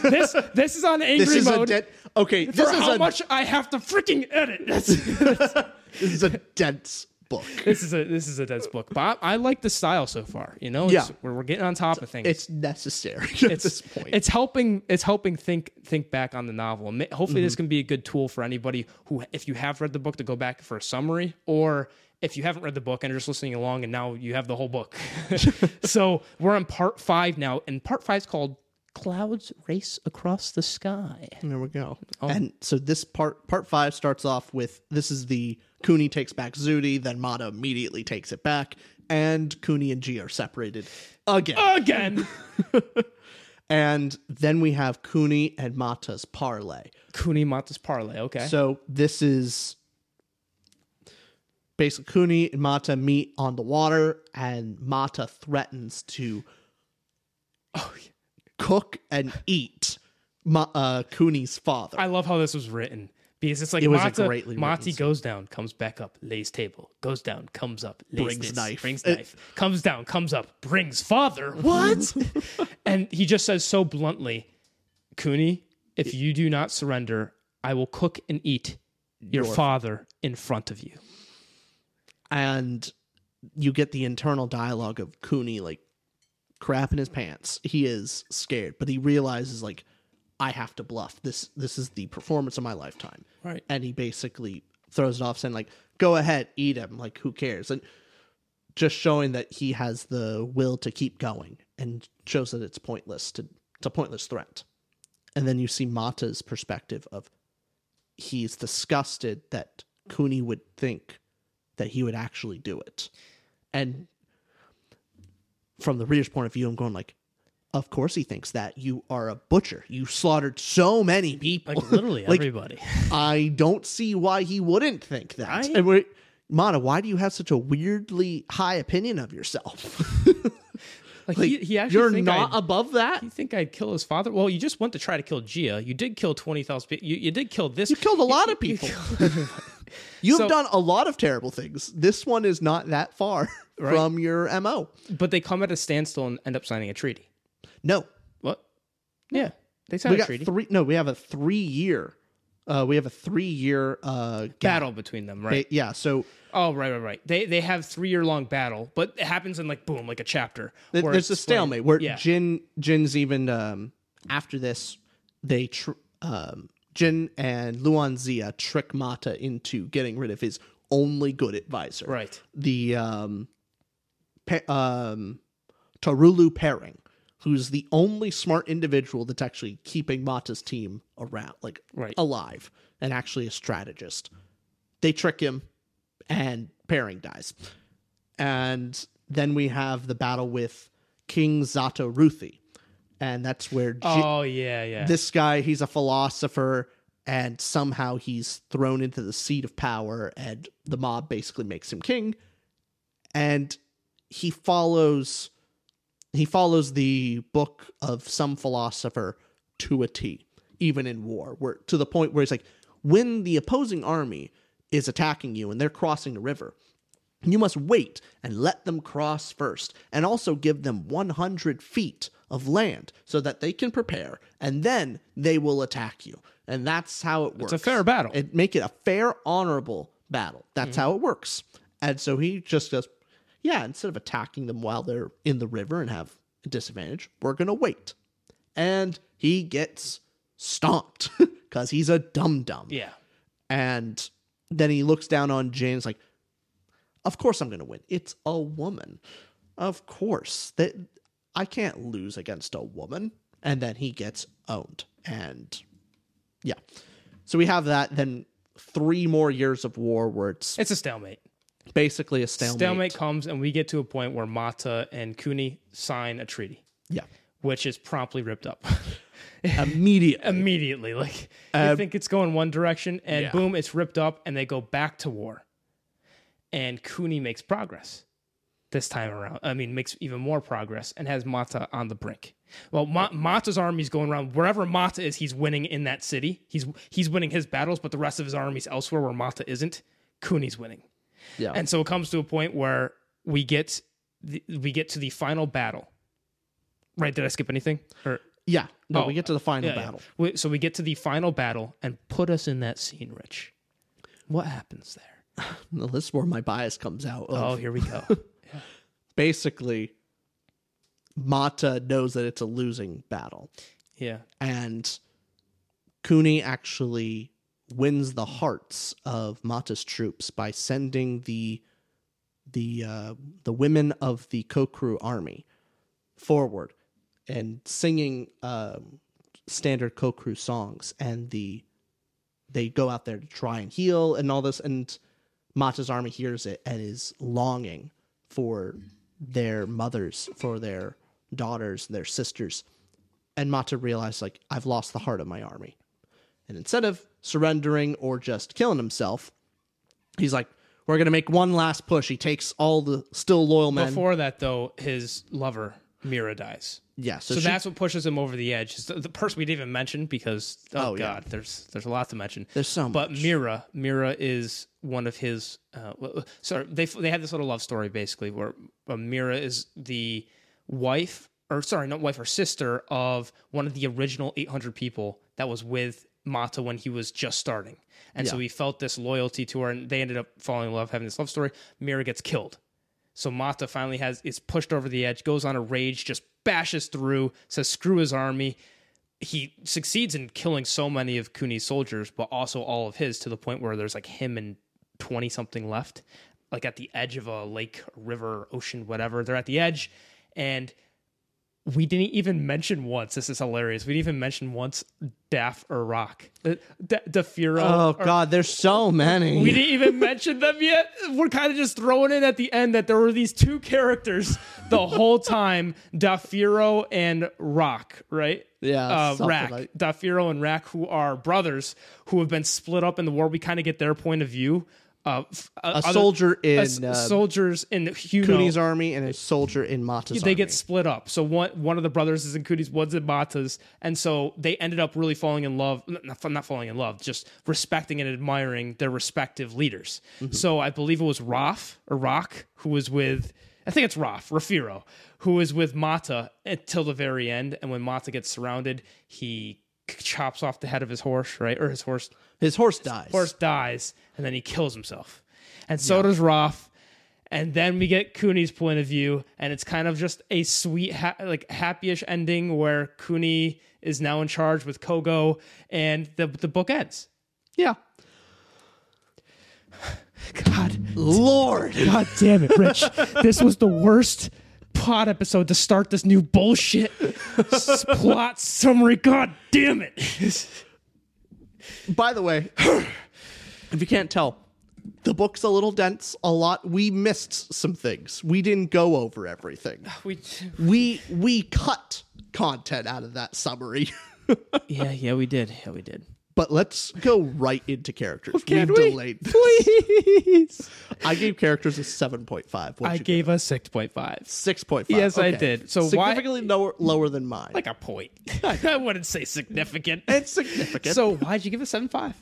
this. This is on angry This is a mode. Okay, for this is how a much I have to freaking edit. That's, <laughs> this is a dense book. this is a this is a dense book, but I, I like the style so far. You know, Yeah. We're, we're getting on top of things. It's necessary <laughs> at it's this point. It's helping. It's helping think think back on the novel. And Hopefully, Mm-hmm. this can be a good tool for anybody who, if you have read the book, to go back for a summary, or if you haven't read the book and are just listening along, and now you have the whole book. <laughs> so we're on part five now, and part five is called "Clouds Race Across the Sky." There we go. Oh. And so this part part five starts off with this is the Kuni takes back Zudi, then Mata immediately takes it back, and Kuni and G are separated again. Again, <laughs> and then we have Kuni and Mata's parlay. Kuni Mata's parlay. Okay, So this is basically Kuni and Mata meet on the water, and Mata threatens to Oh, cook and eat Ma- uh, Kuni's father. I love how this was written. Because it's like It was Mata, greatly Mati goes down, comes back up, lays table, goes down, comes up, lays Brings this, knife. brings It- knife, comes down, comes up, brings father. What? <laughs> and he just says so bluntly, Kuni, if you do not surrender, I will cook and eat your, father in front of you. and you get the internal dialogue of Kuni like crap in his pants. He is scared, but he realizes like I have to bluff. This this is the performance of my lifetime. Right. And he basically throws it off saying like go ahead, eat him, like who cares? And just showing that he has the will to keep going and shows that it's pointless to it's a pointless threat. And then you see Mata's perspective of he's disgusted that Kuni would think that he would actually do it. And from the reader's point of view, I'm going like, of course he thinks that. You are a butcher. You slaughtered so many people. Like <laughs> literally Like, everybody. I don't see why he wouldn't think that. I- And we're, Mata, why do you have such a weirdly high opinion of yourself? Like, <laughs> like, he, he actually you're not I'd- above that. you think I'd kill his father? Well, you just went to try to kill Jia. You did kill 20,000 people. You, you did kill this. You killed a lot of people. <laughs> You've So- done a lot of terrible things. This one is not that far <laughs> Right. from your mo. But they come at a standstill and end up signing a treaty. No, What? Yeah, they signed we a treaty. three. No, we have a three year. Uh, we have a three year uh, battle between them, right? They- yeah, so oh, right, right, right. They they have three year long battle, but it happens in like boom, like a chapter. th- there's a stalemate where yeah, Gin Gin's even um, after this they tr- um, Gin and Luan Zya trick Mata into getting rid of his only good advisor, right. the um, um, Torulu Pering, who's the only smart individual that's actually keeping Mata's team around, like Right. alive, and actually a strategist. They trick him, and Pering dies. And then we have the battle with King Zato Ruthi, and that's where Ji- Oh yeah, yeah. this guy he's a philosopher and somehow he's thrown into the seat of power and the mob basically makes him king and he follows he follows the book of some philosopher to a T even in war where to the point where it's like when the opposing army is attacking you and they're crossing the river you must wait and let them cross first, and also give them 100 feet of land so that they can prepare, and then they will attack you. And that's how it works. It's a fair battle. It make it a fair, honorable battle. That's mm-hmm. how it works. And so he just goes, yeah. Instead of attacking them while they're in the river and have a disadvantage, we're gonna wait. And he gets stomped <laughs> because he's a dum dum. yeah. And then he looks down on Jane. It's like, of course I'm going to win. It's a woman. Of course. That I can't lose against a woman. And then he gets owned. And yeah. So we have that. Then three more years of war where it's It's a stalemate. basically a stalemate. Stalemate comes, and we get to a point where Mata and Kuni sign a treaty, Yeah. which is promptly ripped up <laughs> Immediate. immediately. Like you um, think it's going one direction, and yeah. boom, it's ripped up, and they go back to war. And Kuni makes progress this time around. I mean, makes even more progress and has Mata on the brink. Well, Ma- Mata's army's going around wherever Mata is. He's winning in that city. He's he's winning his battles, but the rest of his army's elsewhere where Mata isn't. Kuni's winning. yeah. And so it comes to a point where we get the, we get to the final battle. Right? Did I skip anything? Or yeah. No, Oh, we get to the final yeah, yeah. battle. We- So we get to the final battle and put us in that scene, Rich. What happens there? <laughs> This is where my bias comes out. Oh, here we go. <laughs> basically, Mata knows that it's a losing battle. yeah. and Kuni actually wins the hearts of Mata's troops by sending the the uh, the women of the Cocru army forward and singing um, standard Cocru songs, and the they go out there to try and heal and all this, and Mata's army hears it and is longing for their mothers, for their daughters, their sisters and Mata realized like I've lost the heart of my army. And instead of surrendering or just killing himself, he's like, "We're gonna make one last push." He takes all the still loyal men. Before that, though, his lover Mira dies. yeah, so, So, she- that's what pushes him over the edge. The, the person we didn't even mention because oh, Oh, yeah. god, there's there's a lot to mention. There's so But. Mira, Mira is one of his. Uh, sorry, they they had this little love story basically where uh, Mira is the wife, or sorry, not wife or sister of one of the original 800 people that was with Mata when he was just starting, and so he felt this loyalty to her, and they ended up falling in love, having this love story. Mira gets killed. So Mata finally has is pushed over the edge, goes on a rage, just bashes through, says screw his army. He succeeds in killing so many of Kuni's soldiers, but also all of his to the point where there's like him and twenty something left, like at the edge of a lake, river, ocean, whatever. They're at the edge, and we didn't even mention once. This is hilarious. We didn't even mention once Daff or Rock, uh, D- Dafiro. oh or- god, there's so many. we didn't even mention them yet. We're kind of just throwing in at the end that there were these two characters <laughs> the whole time, Dafiro and Rock, right? Yeah, uh, Rack, like- Dafiro and Rack, who are brothers who have been split up in the war. We kind of get their point of view. Uh, uh, a other- soldier in as uh, soldiers in Huno. Kuni's army and a soldier in Mata's they army. get split up. So one one of the brothers is in Kuni's, one's in Mata's, and so they ended up really falling in love. Not, not falling in love, just respecting and admiring their respective leaders. Mm-hmm. So I believe it was Raf or Rock who was with. I think it's Raf Rafiro who was with Mata until the very end. And when Mata gets surrounded, he chops off the head of his horse, right, or his horse His horse dies. horse dies and then he kills himself. And so does Roth. And then we get Kuni's point of view, and it's kind of just a sweet, ha- like happy-ish ending where Kuni is now in charge with Kogo, and the the book ends. Yeah. God, Lord. God damn it, Rich! this was the worst pod episode to start this new bullshit plot summary. God damn it! <laughs> By the way, <clears throat> if you can't tell, the book's a little dense. A lot. We missed some things. We didn't go over everything. <laughs> we, We we cut content out of that summary. <laughs> yeah, yeah, we did. Yeah, we did. But let's go right into characters. Can We've we? delayed. Please. I gave characters a seven point five. I gave us six point five. six point five. Yes, I did. So why- significantly lower lower than mine. like a point. <laughs> <laughs> I wouldn't say significant. it's significant. So why'd you give a seven five?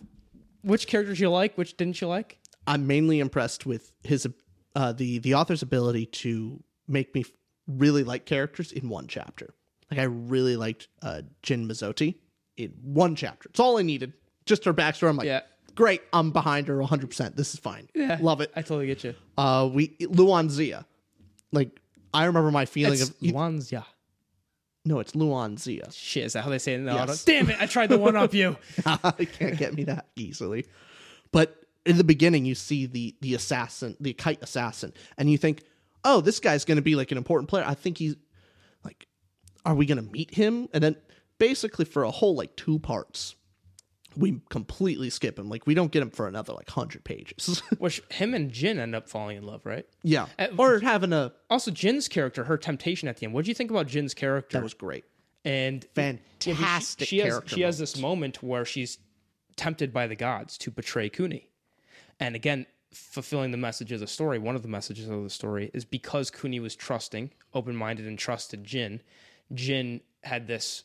Which characters you like? Which didn't you like? I'm mainly impressed with his uh, the the author's ability to make me really like characters in one chapter. Like I really liked uh, Gin Mazoti in one chapter. It's all I needed. Just her backstory. I'm like, Yeah. great. I'm behind her 100. percent This is fine. Yeah, love it. I totally get you. Uh, we Luan Zya. Like I remember my feeling It's of Luanzia. no, it's Luan Zya. Shit, is that how they say it in the Yes. auto? Damn it! I tried the one up you. <laughs> you can't get me that easily. But in the beginning, you see the the assassin, the kite assassin, and you think, oh, this guy's going to be like an important player. I think he's like, are we going to meet him? And then basically for a whole like two parts, we completely skip him. Like we don't get him for another like hundred pages. <laughs> Which him and Gin end up falling in love, right? yeah, Uh, or having a Also, Gin's character, her temptation at the end. What do you think about Gin's character? that was great. and Fantastic She, has, character she has this moment where she's tempted by the gods to betray Kuni, and again, fulfilling the message of the story. One of the messages of the story is because Kuni was trusting, open-minded, and trusted Gin. Gin had this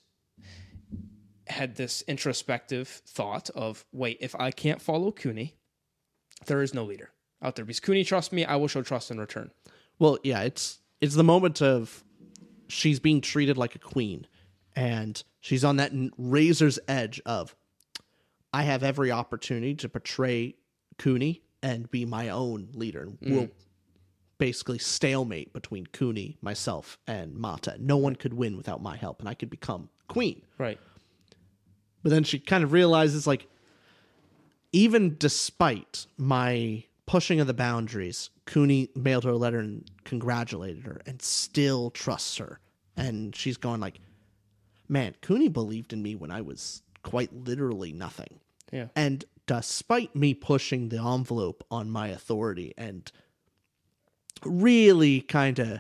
had this introspective thought of, wait, if I can't follow Kuni, there is no leader out there. Because Kuni trusts me, I will show trust in return. Well, yeah, it's it's the moment of she's being treated like a queen, and she's on that razor's edge of I have every opportunity to portray Kuni and be my own leader. We'll mm. basically stalemate between Kuni, myself, and Mata. No one could win without my help, and I could become queen. Right. But then she kind of realizes like even despite my pushing of the boundaries, Kuni mailed her a letter and congratulated her and still trusts her. And she's going like, Man, Kuni believed in me when I was quite literally nothing. Yeah. And despite me pushing the envelope on my authority and really kind of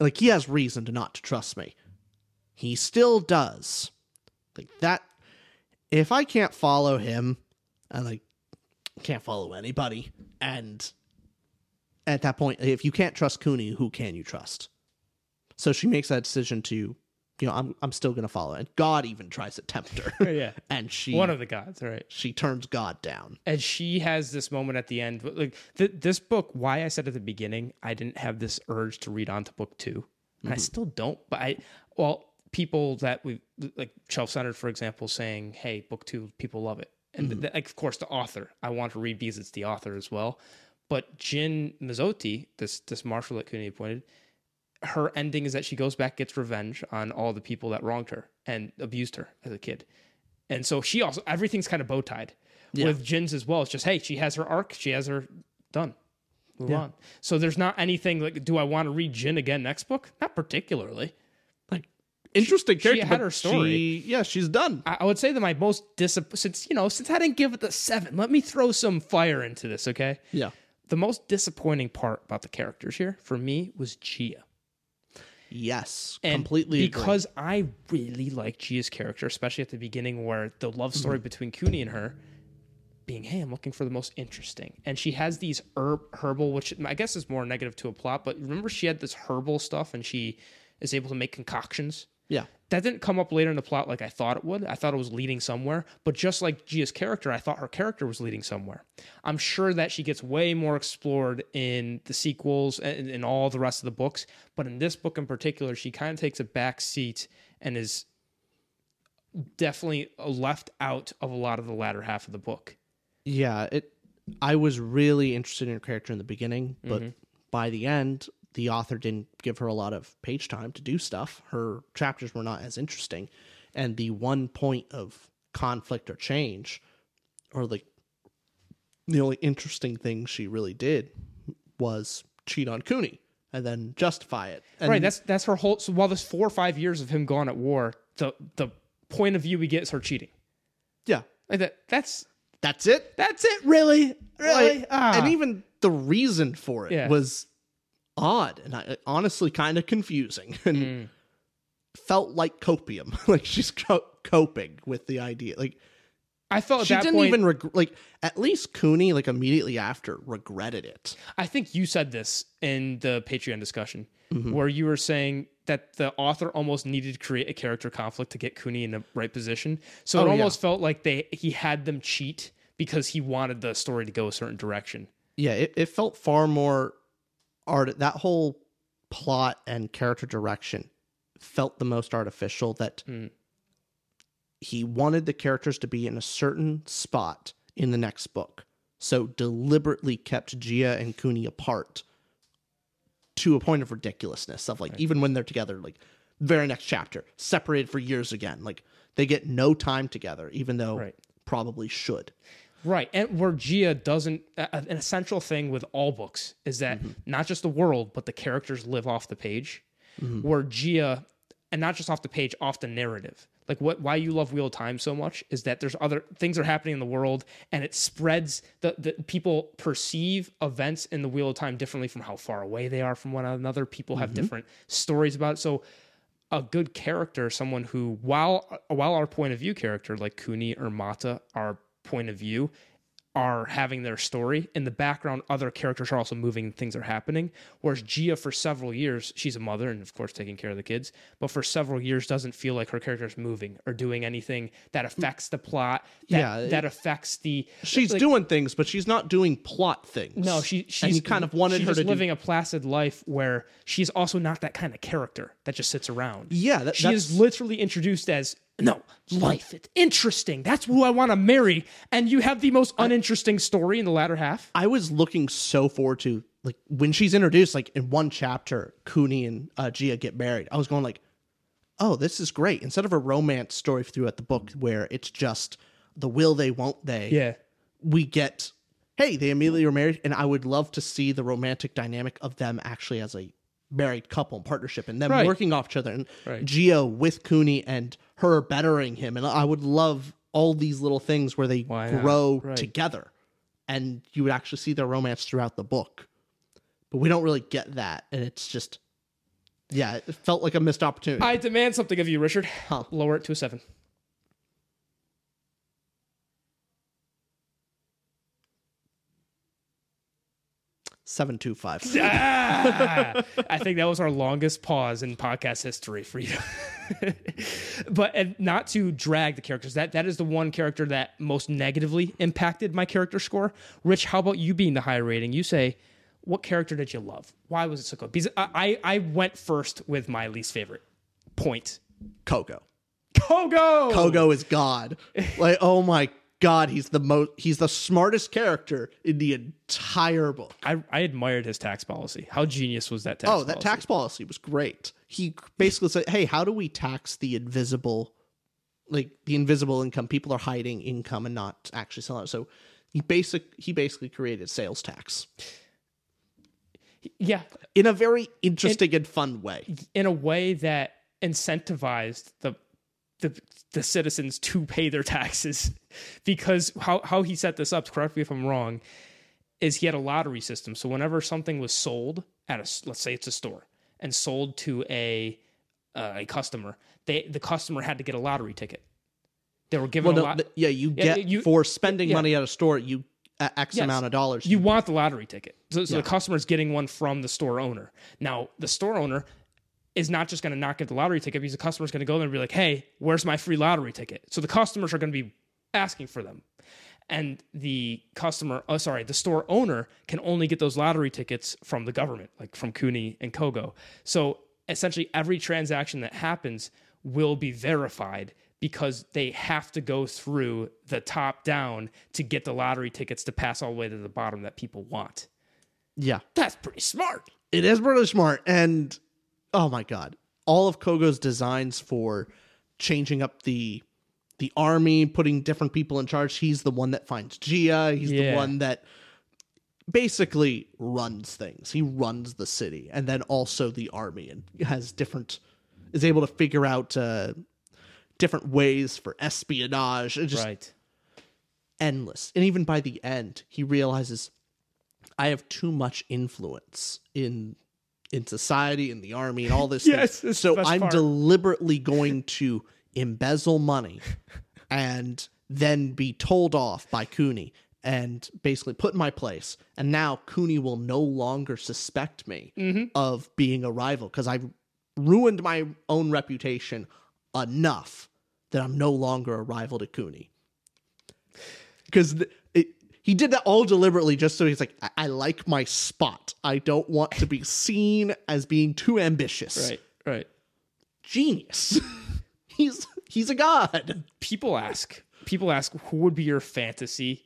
like he has reason to not to trust me, he still does. Like that if I can't follow him, I like can't follow anybody. And at that point, if you can't trust Kuni, who can you trust? So she makes that decision to, you know, I'm I'm still gonna follow. And God even tries to tempt her. <laughs> Yeah. <laughs> and she One of the gods, right? she turns God down. and she has this moment at the end like th- this book why i said at the beginning i didn't have this urge to read on to book 2 and i mm-hmm. still don't but i well people that we like shelf centered for example saying hey book 2 people love it and mm-hmm. th- like, of course the author i want to read because it's the author as well but Gin Mazoti, this this marshal that Kuni appointed her ending is that she goes back gets revenge on all the people that wronged her and abused her as a kid and so she also everything's kind of bow tied with Gin's as well. It's just hey, she has her arc, she has her done. Move on. So there's not anything like, do I want to read Gin again next book? Not particularly. Interesting she character. had her story. she- yeah, she's done. I, I would say that my most disap- since you know since I didn't give it the seven, let me throw some fire into this. Okay. Yeah. The most disappointing part about the characters here for me was Jia. Yes. And completely agree. because I really like Jia's character, especially at the beginning where the love mm-hmm. story between Kuni and her being, hey, I'm looking for the most interesting. And she has these herb herbal, which I guess is more negative to a plot, but remember she had this herbal stuff and she is able to make concoctions. Yeah. That didn't come up later in the plot like I thought it would. I thought it was leading somewhere, but just like Jia's character, I thought her character was leading somewhere. I'm sure that she gets way more explored in the sequels and in all the rest of the books, but in this book in particular, she kind of takes a back seat and is definitely left out of a lot of the latter half of the book. Yeah, it. I was really interested in her character in the beginning, but mm-hmm. by the end, the author didn't give her a lot of page time to do stuff. Her chapters were not as interesting, and the one point of conflict or change, or like the only interesting thing she really did was cheat on Kuni and then justify it. And right, that's that's her whole so while there's four or five years of him gone at war, the the point of view we get is her cheating. yeah, Like that that's that's it. that's it, really? Really? Like, Ah. And even the reason for it Yeah. was odd and I, honestly kind of confusing <laughs> and Mm. felt like copium. <laughs> like she's co- coping with the idea. Like I felt at she didn't point, even reg- like at least Kuni like immediately after regretted it. I think you said this in the Patreon discussion Mm-hmm. where you were saying that the author almost needed to create a character conflict to get Kuni in the right position. So Oh, it yeah. almost felt like they he had them cheat because he wanted the story to go a certain direction. Yeah, it, it felt far more art. That whole plot and character direction felt the most artificial. That Mm. he wanted the characters to be in a certain spot in the next book, so deliberately kept Jia and Kuni apart to a point of ridiculousness. Of like even when they're together, like very next chapter, separated for years again. Like they get no time together, even though Right. probably should. Right. And where Jia doesn't, an essential thing with all books is that mm-hmm. not just the world, but the characters live off the page. Mm-hmm. Where Jia, and not just off the page, off the narrative. Like what, why you love Wheel of Time so much is that there's other things are happening in the world and it spreads the, the people perceive events in the Wheel of Time differently from how far away they are from one another. People have mm-hmm. different stories about it. So a good character, someone who, while while our point of view character like Kuni or Mata, our point of view, are having their story in the background, other characters are also moving, and things are happening. Whereas Jia, for several years, she's a mother and of course taking care of the kids, but for several years doesn't feel like her character is moving or doing anything that affects the plot. That, Yeah, that affects the. She's like- doing things, but she's not doing plot things. no, she she's kind of wanted her to living do. a placid life where she's also not that kind of character that just sits around. Yeah, that, she that's, is literally introduced as no life. It's interesting. That's who I want to marry. And you have the most uninteresting story in the latter half. I was looking so forward to like when she's introduced, like in one chapter, Kuni and uh, Jia get married. I was going like, oh, this is great. Instead of a romance story throughout the book where it's just the will they, won't they. Yeah. we get hey they immediately are married and i would love to see the romantic dynamic of them actually as a married couple and partnership and them Right. working off each other and Right. Jia with Kuni and her bettering him and i would love all these little things where they Why not? grow Right. together and you would actually see their romance throughout the book but we don't really get that and it's just yeah it felt like a missed opportunity I demand something of you, Richard. Huh. Lower it to a seven. Seven two five. <laughs> Ah! I think that was our longest pause in podcast history for you. <laughs> but and not to drag the characters. That that is the one character that most negatively impacted my character score. Rich, how about you being the higher rating? You say, what character did you love? Why was it so good? Because I I, I went first with my least favorite point. Coco. Kogo. Kogo is God. Like, oh my God, he's the most he's the smartest character in the entire book. I, I admired his tax policy. How genius was that tax policy. oh, that policy? tax policy was great. He basically said, Hey, how do we tax the invisible like the invisible income? People are hiding income and not actually selling it. So he basic he basically created sales tax Yeah, in a very interesting and fun way. in a way that incentivized the the the citizens to pay their taxes <laughs> because how how he set this up correct me if i'm wrong is he had a lottery system so whenever something was sold at a let's say it's a store and sold to a uh, a customer they the customer had to get a lottery ticket they were given Well, a no, lot th- yeah, you Yeah, get you- for spending yeah. money at a store, you X Yes. amount of dollars. you want the lottery ticket. So, so Yeah. the customer's getting one from the store owner. Now, the store owner is not just going to not get the lottery ticket because the customer's going to go there and be like, hey, where's my free lottery ticket? So the customers are going to be asking for them. And the customer, oh, sorry, the store owner can only get those lottery tickets from the government, like from Kuni and Kogo. So essentially, every transaction that happens will be verified because they have to go through the top down to get the lottery tickets to pass all the way to the bottom that people want. yeah. That's pretty smart. It is pretty smart. And oh my god. All of Kogo's designs for changing up the the army, putting different people in charge. He's the one that finds Jia. He's Yeah. the one that basically runs things. He runs the city and then also the army and has different is able to figure out uh different ways for espionage. Just right. endless. And even by the end, he realizes I have too much influence in in society, in the army, and all this. <laughs> Yes, thing. so I'm part. deliberately going <laughs> to embezzle money and then be told off by Kuni and basically put in my place. And now Kuni will no longer suspect me Mm-hmm. of being a rival because I've ruined my own reputation enough that I'm no longer a rival to Kuni. Because he did that all deliberately just so he's like, I-, I like my spot. I don't want to be seen as being too ambitious. Right. Right. Genius. <laughs> he's he's a god. people ask people ask who would be your fantasy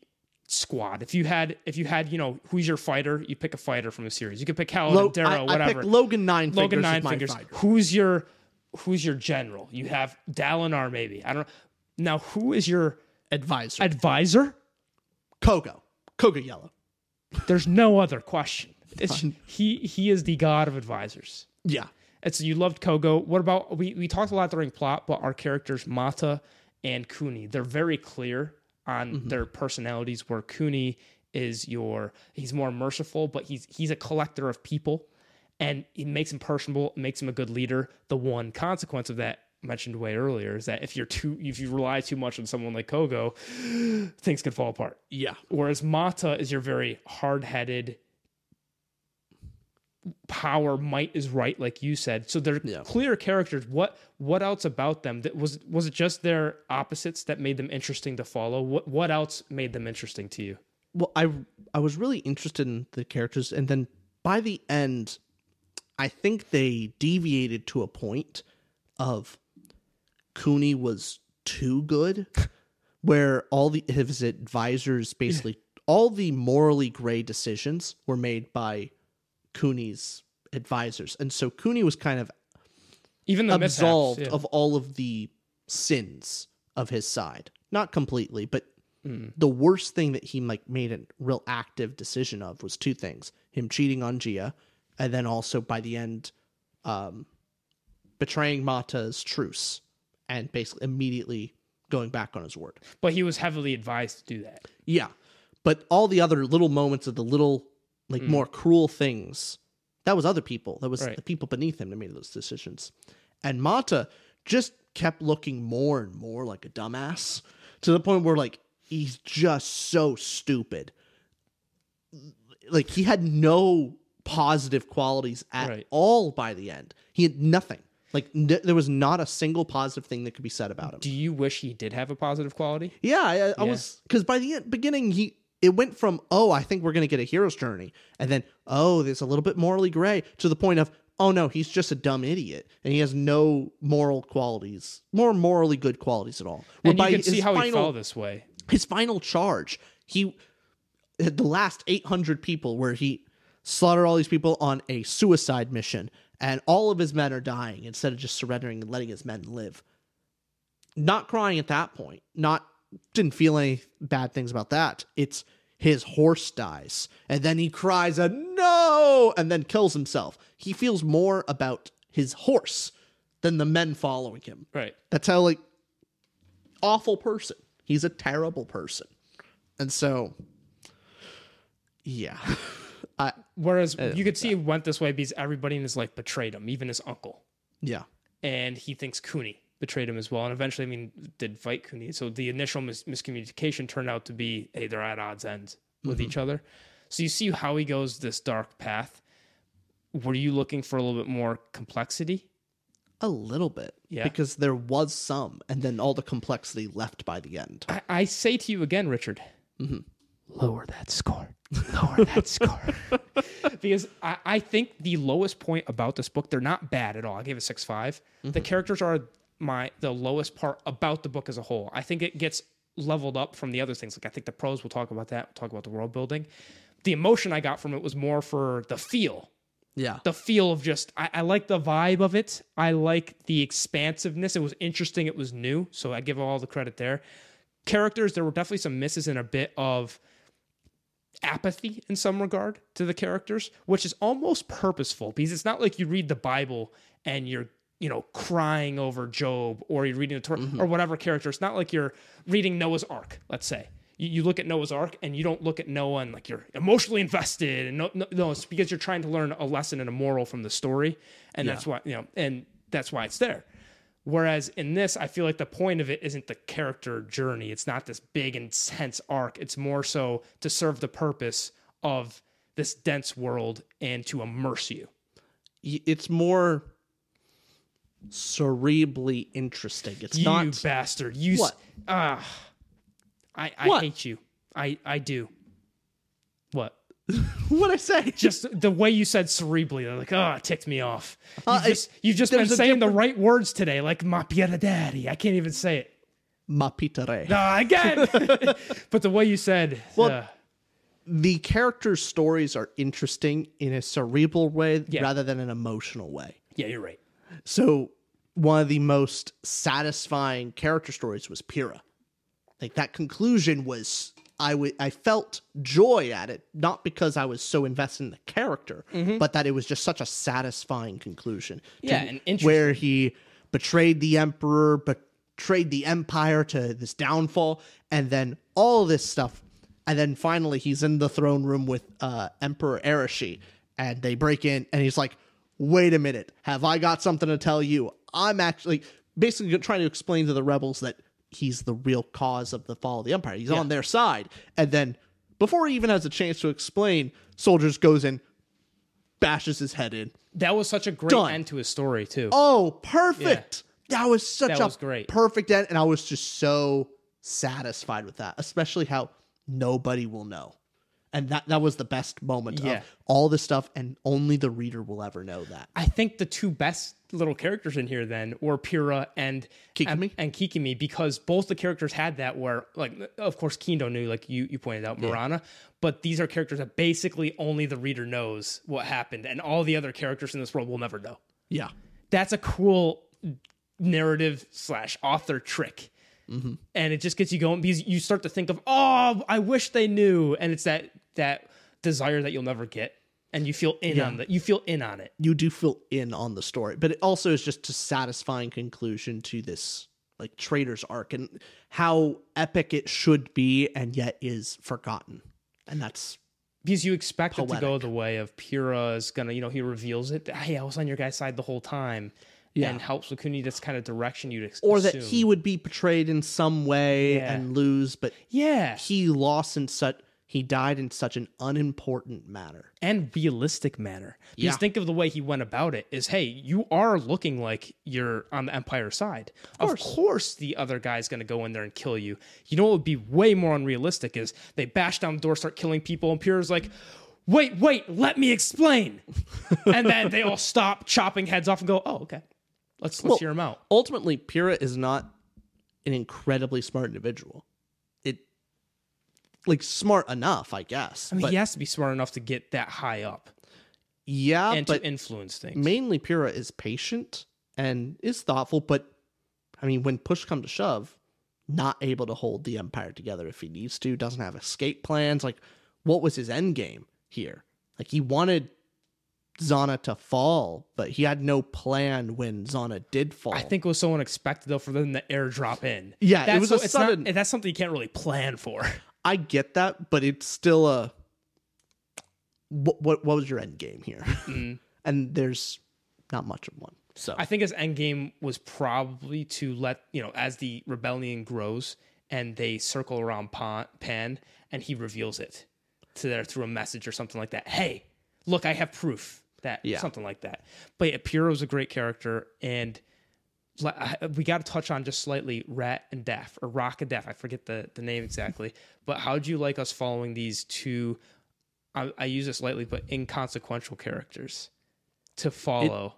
squad if you had if you had you know who's your fighter you pick a fighter from a series you could pick Helen, Lo- Darrow, whatever Logen Nine Logen Nine Fingers who's your who's your general you have Dalinar maybe I don't know now who is your advisor. advisor Kogo. Kogo Yelu. There's no other question. It's, he he is the god of advisors. Yeah. And so you loved Kogo. What about we we talked a lot during plot, but our characters Mata and Kuni, they're very clear on mm-hmm. their personalities. Where Kuni is your he's more merciful, but he's he's a collector of people, and it makes him personable, makes him a good leader. The one consequence of that mentioned way earlier is that if you're too if you rely too much on someone like Kogo, <gasps> things could fall apart. Yeah. Whereas Mata is your very hard headed power might is right like you said so they're Yeah. clear characters what what else about them that was was it just their opposites that made them interesting to follow what what else made them interesting to you Well, I I was really interested in the characters, and then by the end, I think they deviated to a point of Kuni was too good, <laughs> where all the his advisors basically all the morally gray decisions were made by Kuni's advisors, and so Kuni was kind of even the mishaps, absolved yeah. of all of the sins of his side. Not completely, but Hmm. the worst thing that he like made a real active decision of was two things: him cheating on Jia, and then also by the end, um, betraying Mata's truce, and basically immediately going back on his word. but he was heavily advised to do that Yeah. But all the other little moments of the little, like hmm. more cruel things, that was other people. That was Right. the people beneath him that made those decisions. And Mata just kept looking more and more like a dumbass to the point where, like, he's just so stupid. Like, he had no positive qualities at Right. all by the end. He had nothing. Like, n- there was not a single positive thing that could be said about him. do you wish he did have a positive quality Yeah, I, I Yeah. was because by the end, beginning he it went from oh I think we're gonna get a hero's journey, and then oh there's a little bit morally gray to the point of oh no he's just a dumb idiot and he has no moral qualities, more morally good qualities at all. and you can see how he fell this way his final charge he the last 800 people where he slaughtered all these people on a suicide mission and all of his men are dying instead of just surrendering and letting his men live not crying at that point not didn't feel any bad things about that it's his horse dies and then he cries a no and then kills himself he feels more about his horse than the men following him right that's how like awful person. He's a terrible person. And so yeah. <laughs> I whereas uh, you could see it went this way because everybody in his life betrayed him even his uncle yeah. and he thinks Kuni betrayed him as well. And eventually, I mean, did fight Kuni. So the initial mis- miscommunication turned out to be, hey, they're at odds ends with each mm-hmm. other. So you see how he goes this dark path. Were you looking for a little bit more complexity? A little bit. Yeah. Because there was some and then all the complexity left by the end. I, I say to you again, Richard, mm-hmm. lower that score. Lower that <laughs> score. because I, I think the lowest point about this book, they're not bad at all. I gave it six five. The mm-hmm. characters are my the lowest part about the book as a whole. I think it gets leveled up from the other things. Like I think the pros, we'll talk about that. We'll talk about the world building. The emotion I got from it was more for the feel Yeah. the feel of just I, I like the vibe of it. I like the expansiveness. It was interesting. It was new. So I give all the credit there. Characters, there were definitely some misses and a bit of apathy in some regard to the characters, which is almost purposeful because it's not like you read the Bible and you're you know crying over Job or you're reading the Torah mm-hmm. or whatever character. It's not like you're reading Noah's Ark, let's say. You, you look at Noah's Ark and you don't look at Noah and like you're emotionally invested and no, no, no it's because you're trying to learn a lesson and a moral from the story and that's why you know and that's why it's there. Whereas in this, I feel like the point of it isn't the character journey. It's not this big, intense arc. It's more so to serve the purpose of this dense world and to immerse you. It's more cerebrally interesting. It's you not bastard. You s- What? Ah. I, I What? hate you. I, I do. What? <laughs> what I say. Just the way you said cerebrally, they're like, oh, it ticked me off. You've Uh, just, you've just been saying the right words today, like ma piera daddy. I can't even say it. Ma pitere. <laughs> Ah, again. <laughs> but the way you said, Well, uh, The characters' stories are interesting in a cerebral way Yeah. rather than an emotional way. yeah, you're right. So one of the most satisfying character stories was Pira. Like that conclusion was I I felt joy at it, not because I was so invested in the character, but that it was just such a satisfying conclusion. Yeah, and interesting. where he betrayed the emperor, betrayed the empire to this downfall, and then all this stuff, and then finally he's in the throne room with uh, Emperor Erishi, and they break in, and he's like, "Wait a minute, have I got something to tell you? I'm actually basically trying to explain to the rebels that." He's the real cause of the fall of the empire. He's on their side. And then before he even has a chance to explain, soldiers goes in, bashes his head in. That was such a great Done. end to his story too. Oh, perfect. That was such That a was great. perfect end. And I was just so satisfied with that, especially how nobody will know. And that, that was the best moment Yeah. of all this stuff, and only the reader will ever know that. I think the two best little characters in here then were Pira and Kikomi? and, and Kikomi because both the characters had that where like of course Kindo knew like you you pointed out Marana, but these are characters that basically only the reader knows what happened and all the other characters in this world will never know. Yeah. That's a cool narrative slash author trick. Mm-hmm. And it just gets you going because you start to think of, oh, I wish they knew, and it's that that desire that you'll never get, and you feel in on that. You feel in on it. You do feel in on the story, but it also is just a satisfying conclusion to this like traitor's arc and how epic it should be, and yet is forgotten. And that's because you expect it to go the way of Pira is gonna, you know, he reveals it. Hey, I was on your guy's side the whole time, and helps Wakuni this kind of direction you'd ex- or that assume. he would be portrayed in some way Yeah. and lose, but yeah, he lost in such he died in such an unimportant manner. and realistic manner. Because Yeah. think of the way he went about it is hey, you are looking like you're on the Empire side. Of course, the other guy's gonna go in there and kill you. You know what would be way more unrealistic is they bash down the door, start killing people, and Pira's like, wait, wait, let me explain. <laughs> and then they all stop chopping heads off and go, Oh, okay. Let's let's Well, hear him out. Ultimately, Pira is not an incredibly smart individual. Like smart enough, I guess. I mean, but he has to be smart enough to get that high up yeah, and but to influence things. mainly Pira is patient and is thoughtful, but I mean, when push comes to shove, not able to hold the empire together if he needs to, doesn't have escape plans. Like, what was his end game here? Like, he wanted Xana to fall, but he had no plan when Xana did fall. I think it was so unexpected though for them to airdrop in. Yeah, it was so- a sudden- Not, that's something you can't really plan for. I get that, but it's still a what what, what was your end game here? Mm. <laughs> and there's not much of one. So I think his end game was probably to let you know as the rebellion grows and they circle around Pan, Pan and he reveals it to there through a message or something like that. Hey, look, I have proof that Yeah. something like that. But yeah, Pira a great character and. We got to touch on just slightly Rat and Daff or Rock and Daff. I forget the, the name exactly. <laughs> But how do you like us following these two? I, I use this lightly, but inconsequential characters to follow.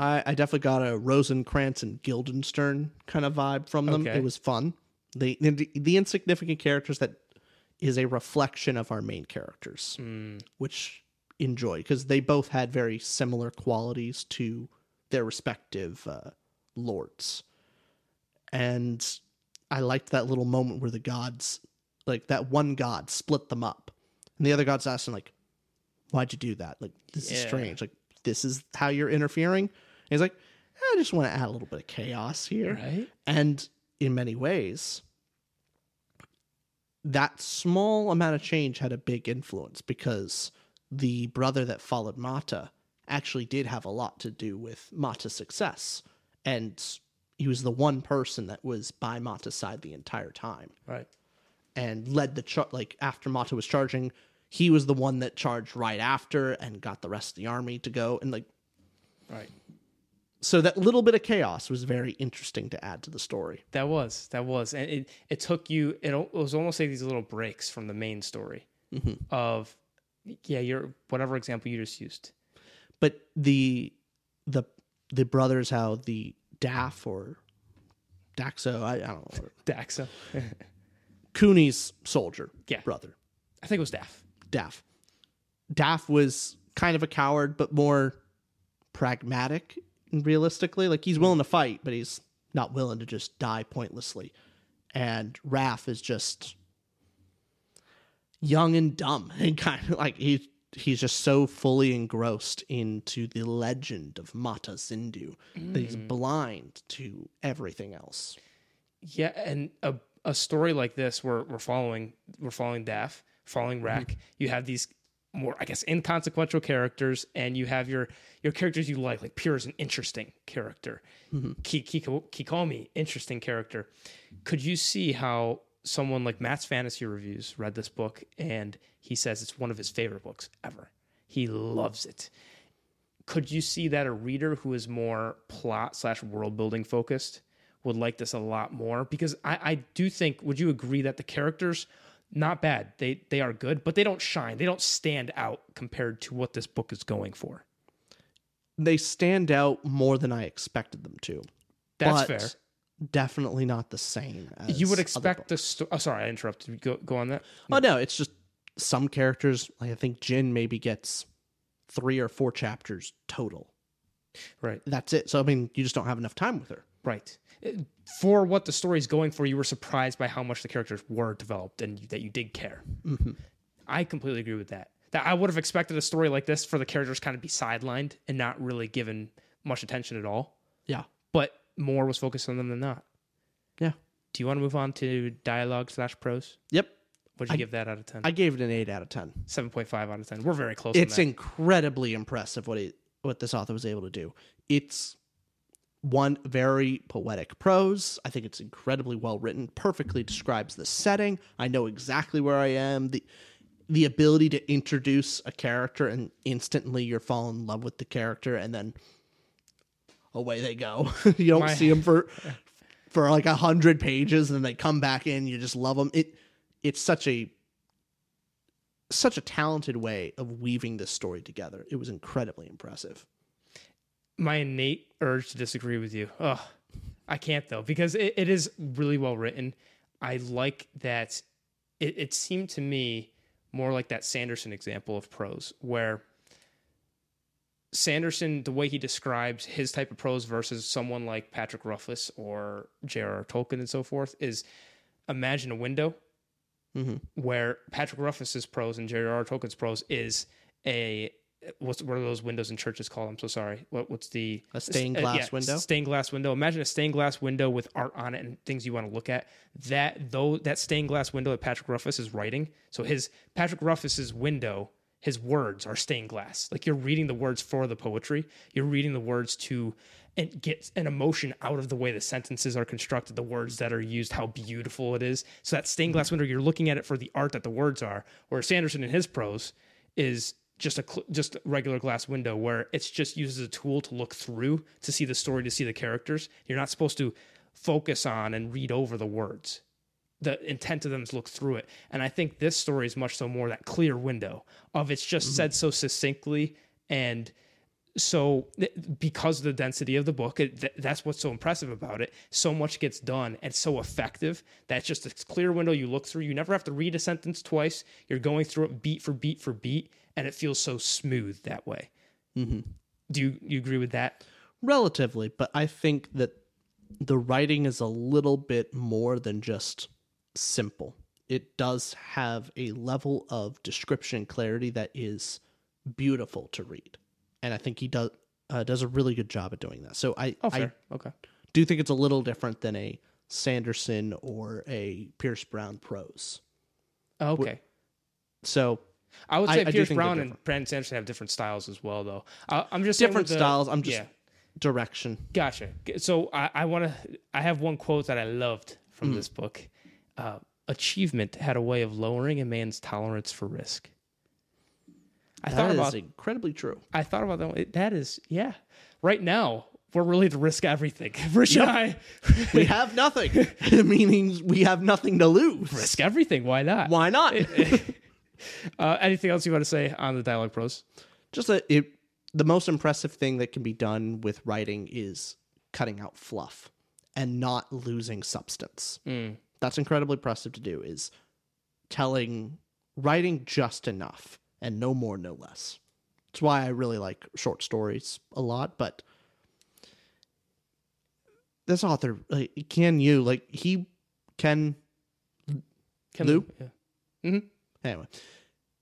I, I definitely got a Rosencrantz and Guildenstern kind of vibe from them. Okay. It was fun. The, the the insignificant characters that is a reflection of our main characters, which enjoy because they both had very similar qualities to their respective uh, lords, and I liked that little moment where the gods, like that one god, split them up, and the other gods asked him like, "Why'd you do that? Like this is strange. Like this is how you're interfering." And he's like, eh, "I just want to add a little bit of chaos here." Right? And in many ways, that small amount of change had a big influence because the brother that followed Mata actually did have a lot to do with Mata's success. And he was the one person that was by Mata's side the entire time Right. and led the char- like after Mata was charging, he was the one that charged right after and got the rest of the army to go and like Right. so that little bit of chaos was very interesting to add to the story. That was that was, and it it took you. It, it was almost like these little breaks from the main story mm-hmm. of yeah, your whatever example you just used. But the the the brothers how the Daff or Daxo, I, I don't know. <laughs> Daxa. <laughs> Kuni's soldier Yeah. brother, I think it was Daff. Daff. Daff was kind of a coward, but more pragmatic realistically. Like he's willing to fight, but he's not willing to just die pointlessly. And Raph is just young and dumb <laughs> and kind of like he he's just so fully engrossed into the legend of Mata Zyndu that he's mm. blind to everything else. Yeah, and a a story like this, where we're following we're following Daff, following mm-hmm. Rack. You have these more, I guess, inconsequential characters, and you have your your characters you like. Like Pure is an interesting character. Mm-hmm. Ki- Kiko- Kikomi, interesting character. Could you see how someone like Matt's Fantasy Reviews read this book and he says it's one of his favorite books ever. He loves it. Could you see that a reader who is more plot slash world building focused would like this a lot more? Because I, I do think would you agree that the characters not bad they they are good but they don't shine. They don't stand out compared to what this book is going for. They stand out more than I expected them to. that's fair. Definitely not the same. As you would expect the sto- oh sorry i interrupted. Go, go on that. Oh no, it's just some characters. Like I think Jin maybe gets three or four chapters total. right That's it. So I mean, you just don't have enough time with her. right uh, for what the story's going for you were surprised by how much the characters were developed and that you did care mm-hmm. I completely agree with that. That I would have expected a story like this for the characters kind of be sidelined and not really given much attention at all. Yeah, But more was focused on them than not. yeah, Do you want to move on to dialogue slash prose? yep. What'd you give that out of ten? I gave it an eight out of ten. Seven point five out of ten. We're very close. It's that. incredibly impressive what it what this author was able to do. It's one very poetic prose. I think it's incredibly well written. Perfectly describes the setting. I know exactly where I am. the The ability to introduce a character and instantly you're falling in love with the character, and then away they go. <laughs> you don't My- see them for for like a hundred pages, and then they come back in. You just love them. It it's such a such a talented way of weaving this story together. It was incredibly impressive. my innate urge to disagree with you. Ugh, I can't though because it, it is really well written. I like that. It, it seemed to me more like that Sanderson example of prose, where Sanderson, the way he describes his type of prose versus someone like Patrick Rothfuss or J.R.R. Tolkien and so forth, is imagine a window where Patrick Rothfuss's prose and Jerry R. Tolkien's prose is a what's what are those windows in churches called? I'm so sorry. What what's the A stained uh, glass window? Stained glass window. Imagine a stained glass window with art on it and things you want to look at. That though that stained glass window that Patrick Rothfuss is writing. So his Patrick Rothfuss's window, his words are stained glass. Like you're reading the words for the poetry. You're reading the words to and get an emotion out of the way the sentences are constructed, the words that are used, how beautiful it is. So that stained glass window, you're looking at it for the art that the words are. Whereas Sanderson in his prose is just a cl- just a regular glass window where it's just used as a tool to look through to see the story to see the characters you're not supposed to focus on and read over the words the intent of them is look through it and i think this story is much so more that clear window of it's just mm-hmm. said so succinctly and so th- because of the density of the book it, th- that's what's so impressive about it. So much gets done and so effective that it's just a clear window you look through. You never have to read a sentence twice. You're going through it beat for beat for beat and it feels so smooth that way. Mm-hmm. do you, you agree with that? Relatively, but I think that the writing is a little bit more than just simple. It does have a level of description clarity that is beautiful to read, and I think he does uh, does a really good job at doing that. So I oh I okay do think it's a little different than a Sanderson or a Pierce Brown prose. Oh, okay So I would say I Pierce they're Brown and. Brandon Sanderson have different styles as well, though. I, I'm just different the- styles. I'm just yeah, direction. gotcha. So I, I want to. I have one quote that I loved from Hmm. this book. Uh, Achievement had a way of lowering a man's tolerance for risk. I That thought is about. incredibly true. I thought about that. one. That is, yeah. Right now, we're really to risk everything. Rich and I We have nothing, <laughs> <laughs> meaning we have nothing to lose. risk everything. Why not? Why not? <laughs> Uh, anything else you want to say on the dialogue pros? just that it the most impressive thing that can be done with writing is cutting out fluff and not losing substance that's incredibly impressive to do is telling writing just enough and no more no less it's why i really like short stories a lot but this author like can you like he can Ken Liu? Yeah. Hmm. Anyway,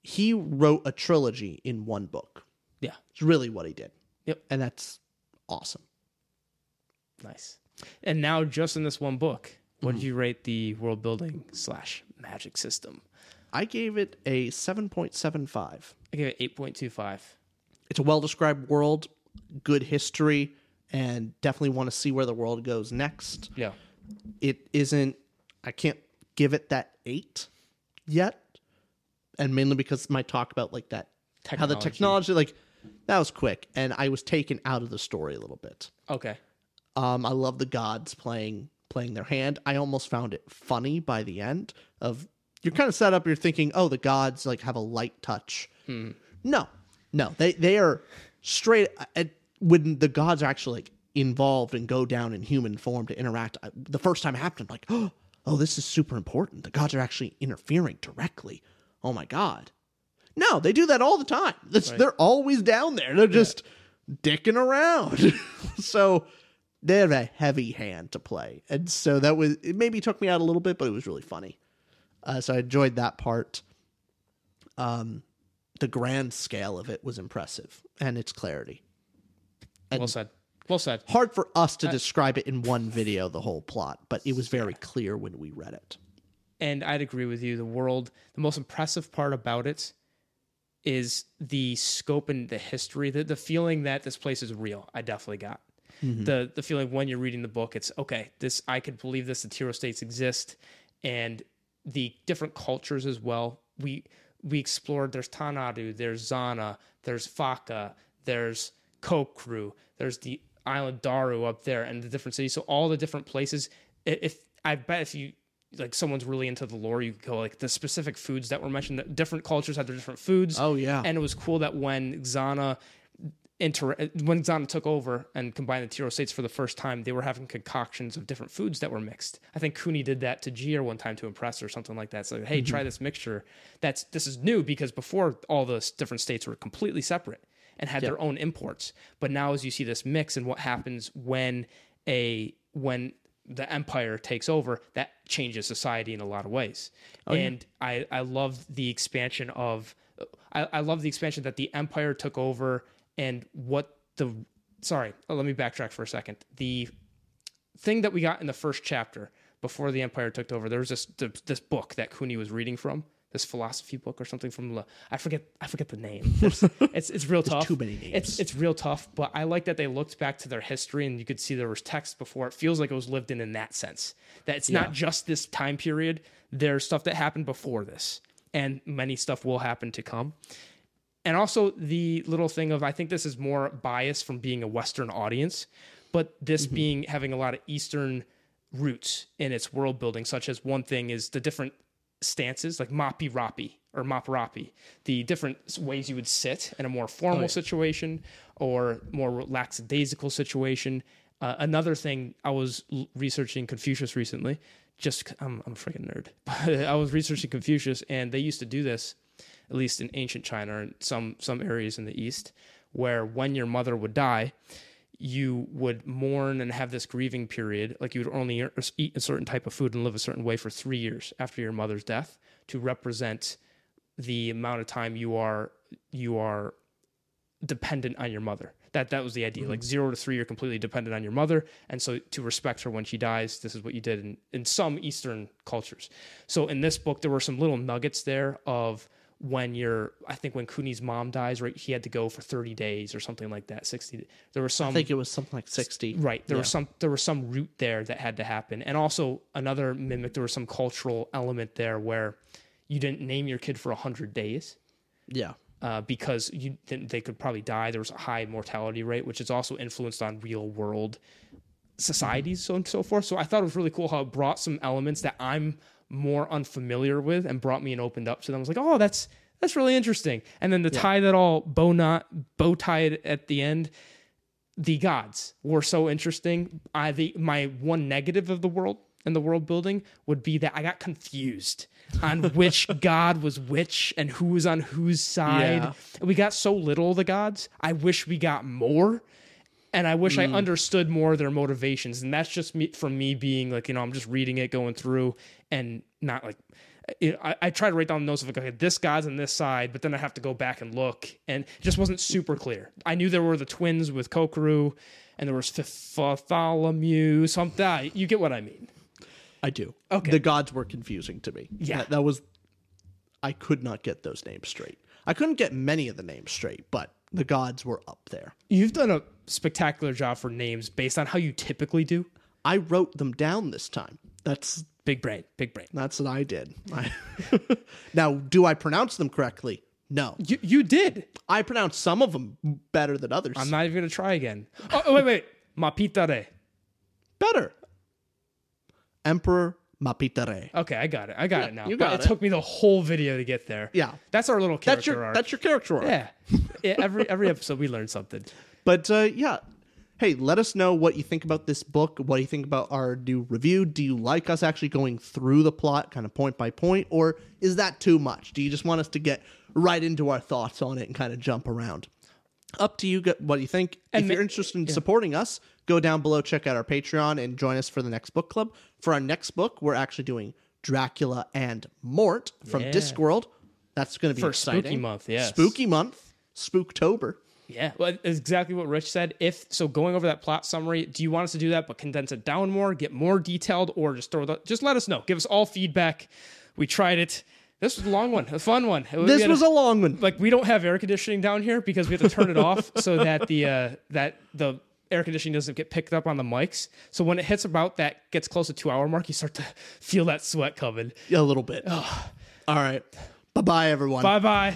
he wrote a trilogy in one book. Yeah. It's really what he did. Yep. And that's awesome. Nice. And now, just in this one book, what did you rate the world building slash magic system? I gave it a 7.75. I gave it eight point two five. It's a well described world, good history, and definitely want to see where the world goes next. Yeah. It isn't, I can't give it that eight yet. And mainly because my talk about like that, how the Technology. technology, like, that was quick. And I was taken out of the story a little bit. Okay. Um, I love the gods playing playing their hand. I almost found it funny by the end of you're kind of set up. You're thinking, oh, the gods like have a light touch. No, no, they they are straight. Uh, At, when the gods are actually like involved and go down in human form to interact, I, the first time it happened, I'm like, <gasps> oh, this is super important. The gods are actually interfering directly. Oh my god. No, they do that all the time. <laughs> That's, They're always down there. They're just dicking around. <laughs> so they have a heavy hand to play. And so that was, it maybe took me out a little bit, but it was really funny. Uh, so I enjoyed that part. Um, the grand scale of it was impressive and its clarity. well said. Well said. Hard for us to describe it in one video, the whole plot, but it was very clear when we read it. And I'd agree with you. The world, the most impressive part about it is the scope and the history, the, the feeling that this place is real. I definitely got the the feeling when you're reading the book. It's okay. This I could believe this. The Tiro states exist, and the different cultures as well. We we explored. There's Tan Adü. There's Xana. There's Faka. There's Cocru. There's the island Daru up there, and the different cities. So all the different places. If I bet if you like someone's really into the lore, you go like the specific foods that were mentioned. That different cultures had their different foods. Oh, yeah. and it was cool that when Xana inter when Xana took over and combined the Tiro states for the first time, they were having concoctions of different foods that were mixed. I think Kuni did that to Jia one time to impress her or something like that. So hey, mm-hmm. try this mixture. That's this is new because before all the different states were completely separate and had their own imports. But now as you see this mix and what happens when a when the empire takes over, that changes society in a lot of ways. Oh, and I I love the expansion of I, I love the expansion that the empire took over and what the sorry oh, let me backtrack for a second. The thing that we got in the first chapter before the empire took over there was this th- this book that Kuni was reading from this philosophy book or something from the I forget I forget the name. <laughs> There's- it's it's real tough. too many names. it's it's real tough but I like that they looked back to their history and you could see there was text before. It feels like it was lived in in that sense that it's not just this time period. There's stuff that happened before this and many stuff will happen to come and also the little thing of I think this is more bias from being a Western audience, but this being having a lot of Eastern roots in its world building, such as one thing is the different stances, like Mapi Rapi or Mop Rapi, the different ways you would sit in a more formal situation or more lackadaisical situation. Uh, another thing, I was l- researching Confucius recently. Just I'm, I'm a freaking nerd. <laughs> But I was researching Confucius, and they used to do this at least in ancient China and some some areas in the east, where when your mother would die, you would mourn and have this grieving period. Like you would only eat a certain type of food and live a certain way for three years after your mother's death to represent the amount of time you are you are dependent on your mother. That that was the idea. Like mm-hmm. zero to three, you're completely dependent on your mother, and so to respect her when she dies, this is what you did in in some Eastern cultures. So in this book, there were some little nuggets there of when you're. I think when Kuni's mom dies, right, he had to go for 30 days or something like that. 60. There were some. I think it was something like 60. Right. There Yeah. was some there was some root there that had to happen. And also another mimic, there was some cultural element there where you didn't name your kid for hundred days Yeah. uh, because you then they could probably die. There was a high mortality rate, which is also influenced on real world societies, so and so forth. So I thought it was really cool how it brought some elements that I'm more unfamiliar with and brought me and opened up to them. I was like, oh, that's that's really interesting. And then to tie that all bow knot bow tied at the end, the gods were so interesting. I the my one negative of the world and the world building would be that I got confused on <laughs> which god was which and who was on whose side. Yeah. We got so little of the gods. I wish we got more. And I wish I Mm. understood more of their motivations. And that's just me from me being like, you know, I'm just reading it, going through, and not like. it- I, I try to write down the notes of like, okay, this guy's on this side, but then I have to go back and look, and it just wasn't super clear. I knew there were the twins with Cocru, and there was Bartholomew. Something you get what I mean. I do. Okay. The gods were confusing to me. Yeah. That, that was. I could not get those names straight. I couldn't get many of the names straight, but the gods were up there. You've done a spectacular job for names based on how you typically do. I wrote them down this time. That's Big brain, big brain. that's what I did. <laughs> I- <laughs> now, do I pronounce them correctly? No. You you did. I pronounce some of them better than others. I'm not even gonna try again. Oh, oh, wait, wait. Mapidéré. better. Emperor Mapidéré. Okay, I got it. I got it now. you But got it, it. took me the whole video to get there. Yeah. That's our little character That's your arc. that's your character arc. yeah. <laughs> yeah. Every every episode we learn something. But uh, yeah, hey, let us know what you think about this book. What do you think about our new review? Do you like us actually going through the plot, kind of point by point, or is that too much? Do you just want us to get right into our thoughts on it and kind of jump around? Up to you. What you think. And if you're interested in supporting us, go down below, check out our Patreon, and join us for the next book club. For our next book, we're actually doing Dracula and Mort from Yeah. Discworld. That's going to be For exciting. spooky month, Yeah, Spooky month, Spooktober. Yeah, well, exactly what Rich said. If so, going over that plot summary, do you want us to do that, but condense it down more, get more detailed, or just throw the? Just let us know. Give us all feedback. We tried it. This was a long one, a fun one. This was a long one. like we don't have air conditioning down here because we have to turn it off <laughs> so that the uh, that the air conditioning doesn't get picked up on the mics. So when it hits about that gets close to two hour mark, you start to feel that sweat coming. Yeah, A little bit. All right. Bye bye, everyone. Bye bye.